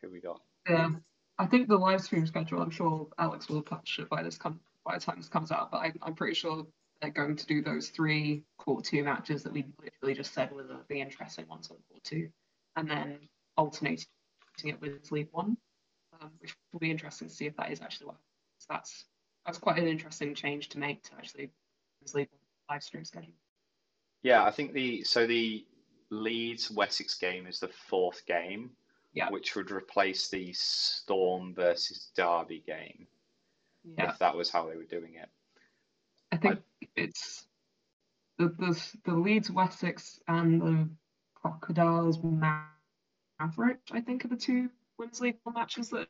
A: who we got?
C: Yeah, I think the live stream schedule. I'm sure Alex will publish it by this come by the time this comes out. But I, I'm pretty sure they're going to do those three quarter two matches that we literally just said were the, the interesting ones on quarter two, and then alternating it with League One, um, which will be interesting to see if that is actually what happens. That's that's quite an interesting change to make to actually League One live stream schedule.
A: Yeah, I think the so the Leeds Wessex game is the fourth game,
C: Yeah.
A: which would replace the Storm versus Derby game
C: Yeah,
A: if that was how they were doing it.
C: I think it's the the the Leeds Wessex and the Crocodiles Maverick. I think are the two Women's League One matches that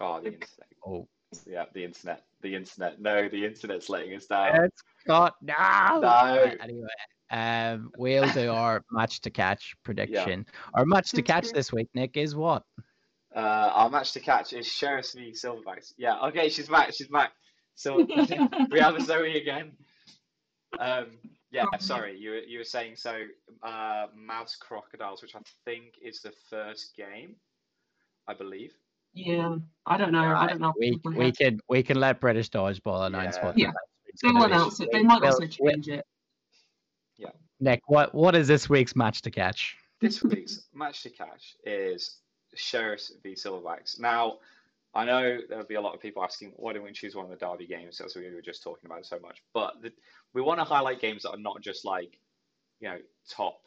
A: Oh, the internet.
B: Oh,
A: Yeah, the internet. The internet. No, the internet's letting us down.
B: it's got no.
A: No.
B: Anyway, um, we'll do our *laughs* match to catch prediction. Our match to catch this week, Nick, is what?
A: Uh, our match to catch is Sheriffs v Silverbacks. Yeah, okay, she's back. She's back. So *laughs* we have a Zoe again. Um, yeah, sorry, you were- you were saying so. Uh, Mavs Crocodiles, which I think is the first game, I believe.
C: yeah, I don't know. I don't know.
B: We
C: top of my
B: we can we can let British Dodgeball announce
A: Yeah.
B: what. the
C: Yeah.
B: next week's
C: They'll announce it. They might
B: We'll-
C: also change it. Yeah.
B: Nick, what what is this week's match to catch?
A: This week's match to catch is Sheriffs v Silverbacks. Now, I know there'll be a lot of people asking, why don't we choose one of the Derby games as we were just talking about so much? But the, we want to highlight games that are not just like, you know, top,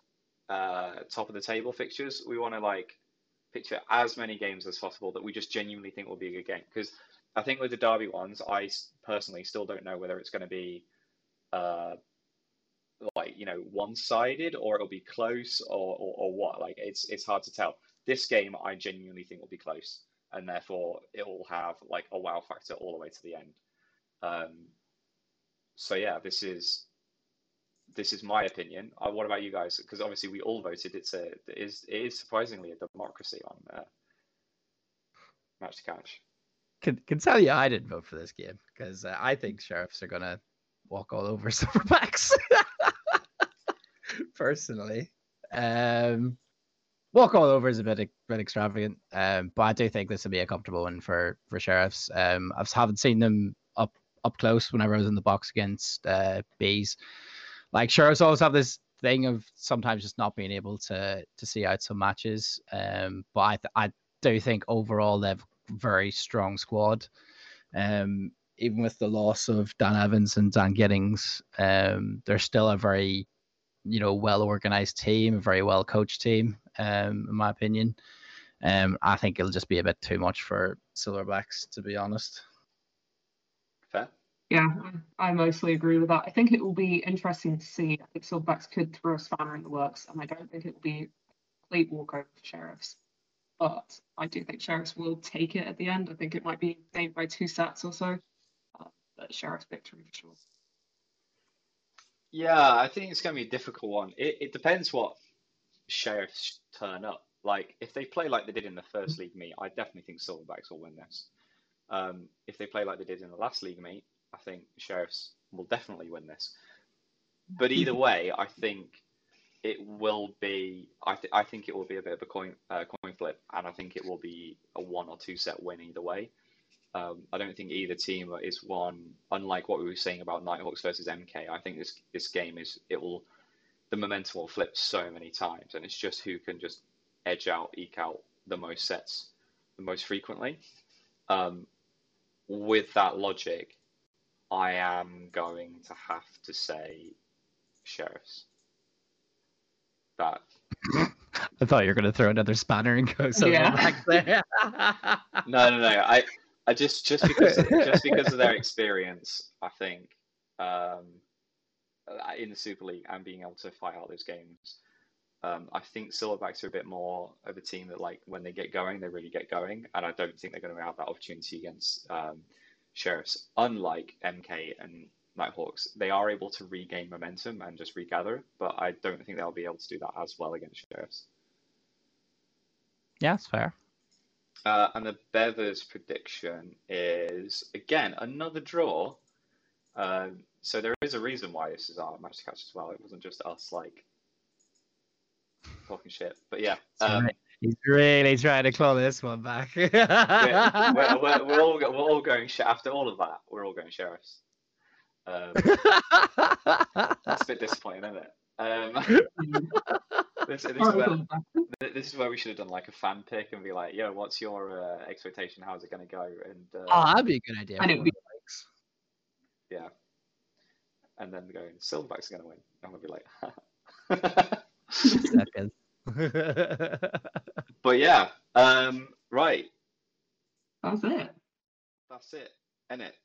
A: uh, top of the table fixtures. We want to like picture as many games as possible that we just genuinely think will be a good game. Because I think with the Derby ones, I personally still don't know whether it's going to be, uh, like you know one-sided or it'll be close or, or, or what like it's it's hard to tell this game i genuinely think will be close and therefore it will have like a wow factor all the way to the end. Um so yeah this is this is my opinion. Uh, what about you guys? Because obviously we all voted it's a it is it is surprisingly a democracy on uh, match to catch.
B: Can can tell you I didn't vote for this game because uh, I think sheriffs are gonna walk all over *laughs* Silverbacks. *laughs* Personally, um, walk all over is a bit, ex- bit extravagant, um, but I do think this will be a comfortable one for for sheriffs. Um, I haven't seen them up up close whenever I was in the box against uh, bees. Like sheriffs always have this thing of sometimes just not being able to to see out some matches. Um, but I th- I do think overall they've very strong squad. Um, even with the loss of Dan Evans and Dan Giddings, um, they're still a very, you know, well organized team, a very well coached team, um, in my opinion. Um, I think it'll just be a bit too much for Silverbacks, to be honest.
A: fair
C: Yeah, I I mostly agree with that. I think it will be interesting to see. I think Silverbacks could throw a spanner in the works, and I don't think it will be a complete walkover for Sheriffs. But I do think Sheriffs will take it at the end. I think it might be named by two sets or so. Uh, but Sheriffs victory for sure.
A: Yeah, I think it's going to be a difficult one. It, it depends what sheriffs turn up. Like, if they play like they did in the first league meet, I definitely think Silverbacks will win this. Um, if they play like they did in the last league meet, I think sheriffs will definitely win this. But either *laughs* way, I think it will be. I, th- I think it will be a bit of a coin uh, coin flip, and I think it will be a one or two set win either way. Um, I don't think either team is one. Unlike what we were saying about Nighthawks versus MK, I think this this game is it will the momentum will flip so many times, and it's just who can just edge out, eke out the most sets the most frequently. Um, with that logic, I am going to have to say sheriffs. That *laughs*
B: I thought you were going to throw another spanner and go
C: Yeah.
B: Silverbacks there. *laughs*
A: no, no, no. I, I just just because just because of their experience, I think um, in the Super League and being able to fight out those games, um, I think Silverbacks are a bit more of a team that like when they get going, they really get going, and I don't think they're going to have that opportunity against um, Sheriffs. Unlike MK and Nighthawks, they are able to regain momentum and just regather, but I don't think they'll be able to do that as well against Sheriffs.
B: yeah, it's fair.
A: Uh, and the Bevers prediction is again another draw. Um, so there is a reason why this is our match to catch as well. It wasn't just us like talking shit. But yeah, um,
B: right. He's really trying to claw this one back. *laughs*
A: we're, we're, we're, we're all we're all going shit after all of that. We're all going sheriffs. Um, that's a bit disappointing, isn't it? Um, *laughs* This, this, is where, this is where we should have done like a fan pick and be like, yo, what's your uh, expectation? How's it going to go? And uh,
B: Oh, that'd be a good idea.
C: And it would be-
B: one
A: yeah. And then going, Silverback's going to win. I'm going to be like.
B: Second. *laughs*
A: but yeah, um, right.
C: That's it.
A: That's it. End it.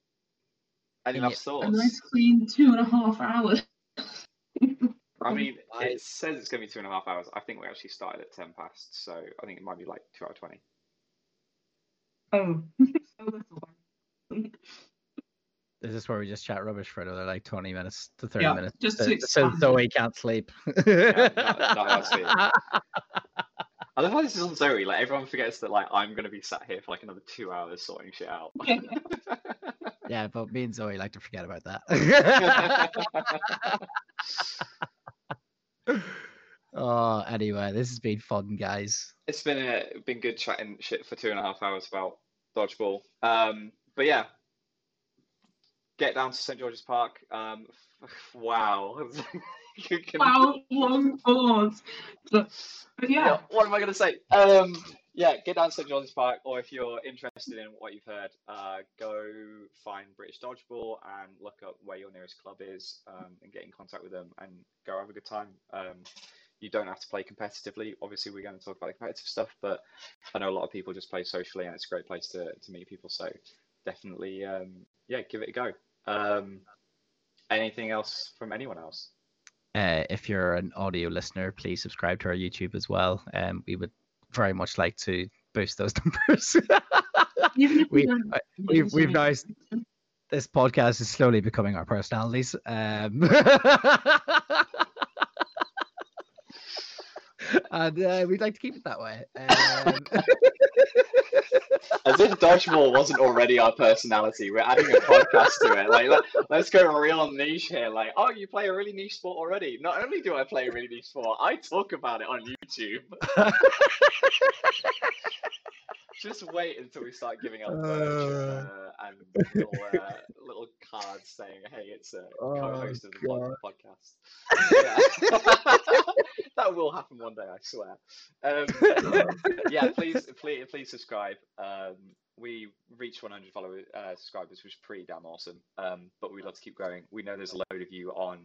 A: Any
B: Yeah.
A: last
C: A nice clean two and a half hours. *laughs*
A: I mean, *laughs* it says it's going to be two and a half hours. I think we actually started at 10 past, so I think it might be like two out of 20.
C: oh, so little.
B: Is this where we just chat rubbish for another like 20 minutes to 30
C: Yeah,
B: minutes?
C: just
B: so,
C: to
B: so
C: expand
B: Zoe can't sleep.
A: not- not sleep. I love how this is on Zoe. Like everyone forgets that like I'm going to be sat here for like another two hours sorting shit out. *laughs*
B: yeah, but me and Zoe like to forget about that. *laughs* oh, anyway, this has been fun, guys.
A: it's been a, been good chatting shit for two and a half hours about dodgeball. Um, but yeah, get down to St George's Park. Um, *laughs* wow. *laughs* You can-
C: wow, long pause. But, but yeah,
A: Yeah, what am I going to say? Um, yeah, get down to St George's Park, or if you're interested in what you've heard, uh, go find British Dodgeball and look up where your nearest club is um, and get in contact with them and go have a good time. Um, you don't have to play competitively. Obviously, we're going to talk about the competitive stuff, but I know a lot of people just play socially, and it's a great place to, to meet people. So definitely, um, yeah, give it a go. Um, anything else from anyone else?
B: Uh, if you're an audio listener, please subscribe to our YouTube as well. Um, we would very much like to boost those *laughs* numbers. we,
C: we don't
B: uh,
C: use
B: we've we've now this podcast is slowly becoming our personalities. Um, *laughs* and uh, we'd like to keep it that way. Um, *laughs*
A: As if dodgeball wasn't already our personality, we're adding a podcast to it. Like, let, let's go real niche here. Like, oh, you play a really niche sport already. Not only do I play a really niche sport, I talk about it on YouTube. *laughs* Just wait until we start giving out merch uh, and little, uh, little cards saying, "Hey, it's a
B: Oh,
A: co-host of the
B: God.
A: podcast." *laughs* That will happen one day, I swear. Um, yeah, please, please, please subscribe. Um, we reached 100 followers, uh, subscribers, which is pretty damn awesome. Um, but we'd love to keep going. We know there's a load of you on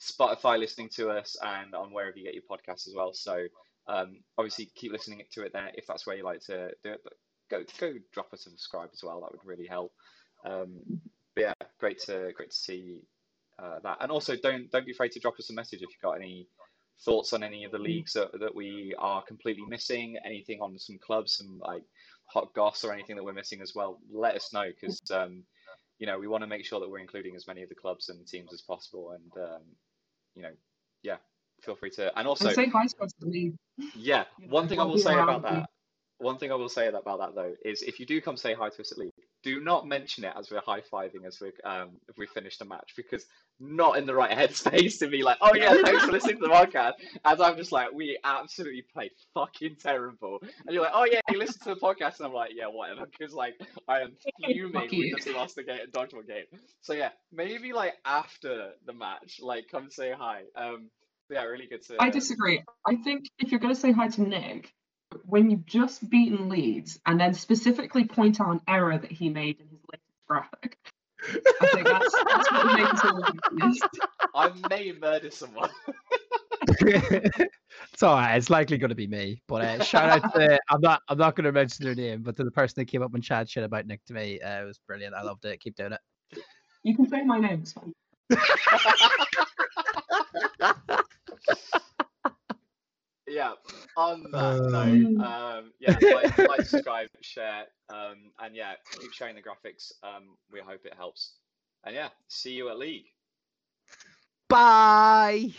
A: Spotify listening to us and on wherever you get your podcasts as well. So um, obviously keep listening to it there if that's where you like to do it. But go go drop us a subscribe as well. That would really help. Um, but yeah, great to great to see uh, that. And also don't don't be afraid to drop us a message if you've got any thoughts on any of the leagues that, that we are completely missing, anything on some clubs, some like hot goss or anything that we're missing as well. Let us know because um, you know we want to make sure that we're including as many of the clubs and teams as possible. And um, you know, yeah, feel free to. And also,
C: And say hi to to me.
A: yeah,
C: you
A: one thing I
C: I'll
A: say about that. One thing I will say about that though is if you do come say hi to us at league, do not mention it as we're high fiving as we um if we finish the match because not in the right *laughs* headspace to be like, oh yeah, thanks for listening to the podcast. As I'm just like, we absolutely played fucking terrible, and you're like, oh yeah, you listen to the podcast, and I'm like, yeah, whatever, because like I am fuming we just lost the game, dodgeball game. So yeah, maybe like after the match, like come say hi. Um, yeah, really good to.
C: I disagree. I think if you're going to say hi to Nick, when you've just beaten Leeds and then specifically point out an error that he made in his latest graphic, I think that's, that's what would make us. *laughs*
A: I may murder someone. *laughs*
B: it's all right. It's likely going to be me. But uh, shout out to *laughs* I'm not I'm not going to mention their name, but to the person that came up and chatted shit about Nick to me, uh, it was brilliant. I loved it. Keep doing it.
C: You can say my name. It's fine.
A: Yeah. On that note, um, yeah, like, like, subscribe, share, um, and yeah, keep sharing the graphics. Um, we hope it helps. And yeah, see you at League.
B: Bye.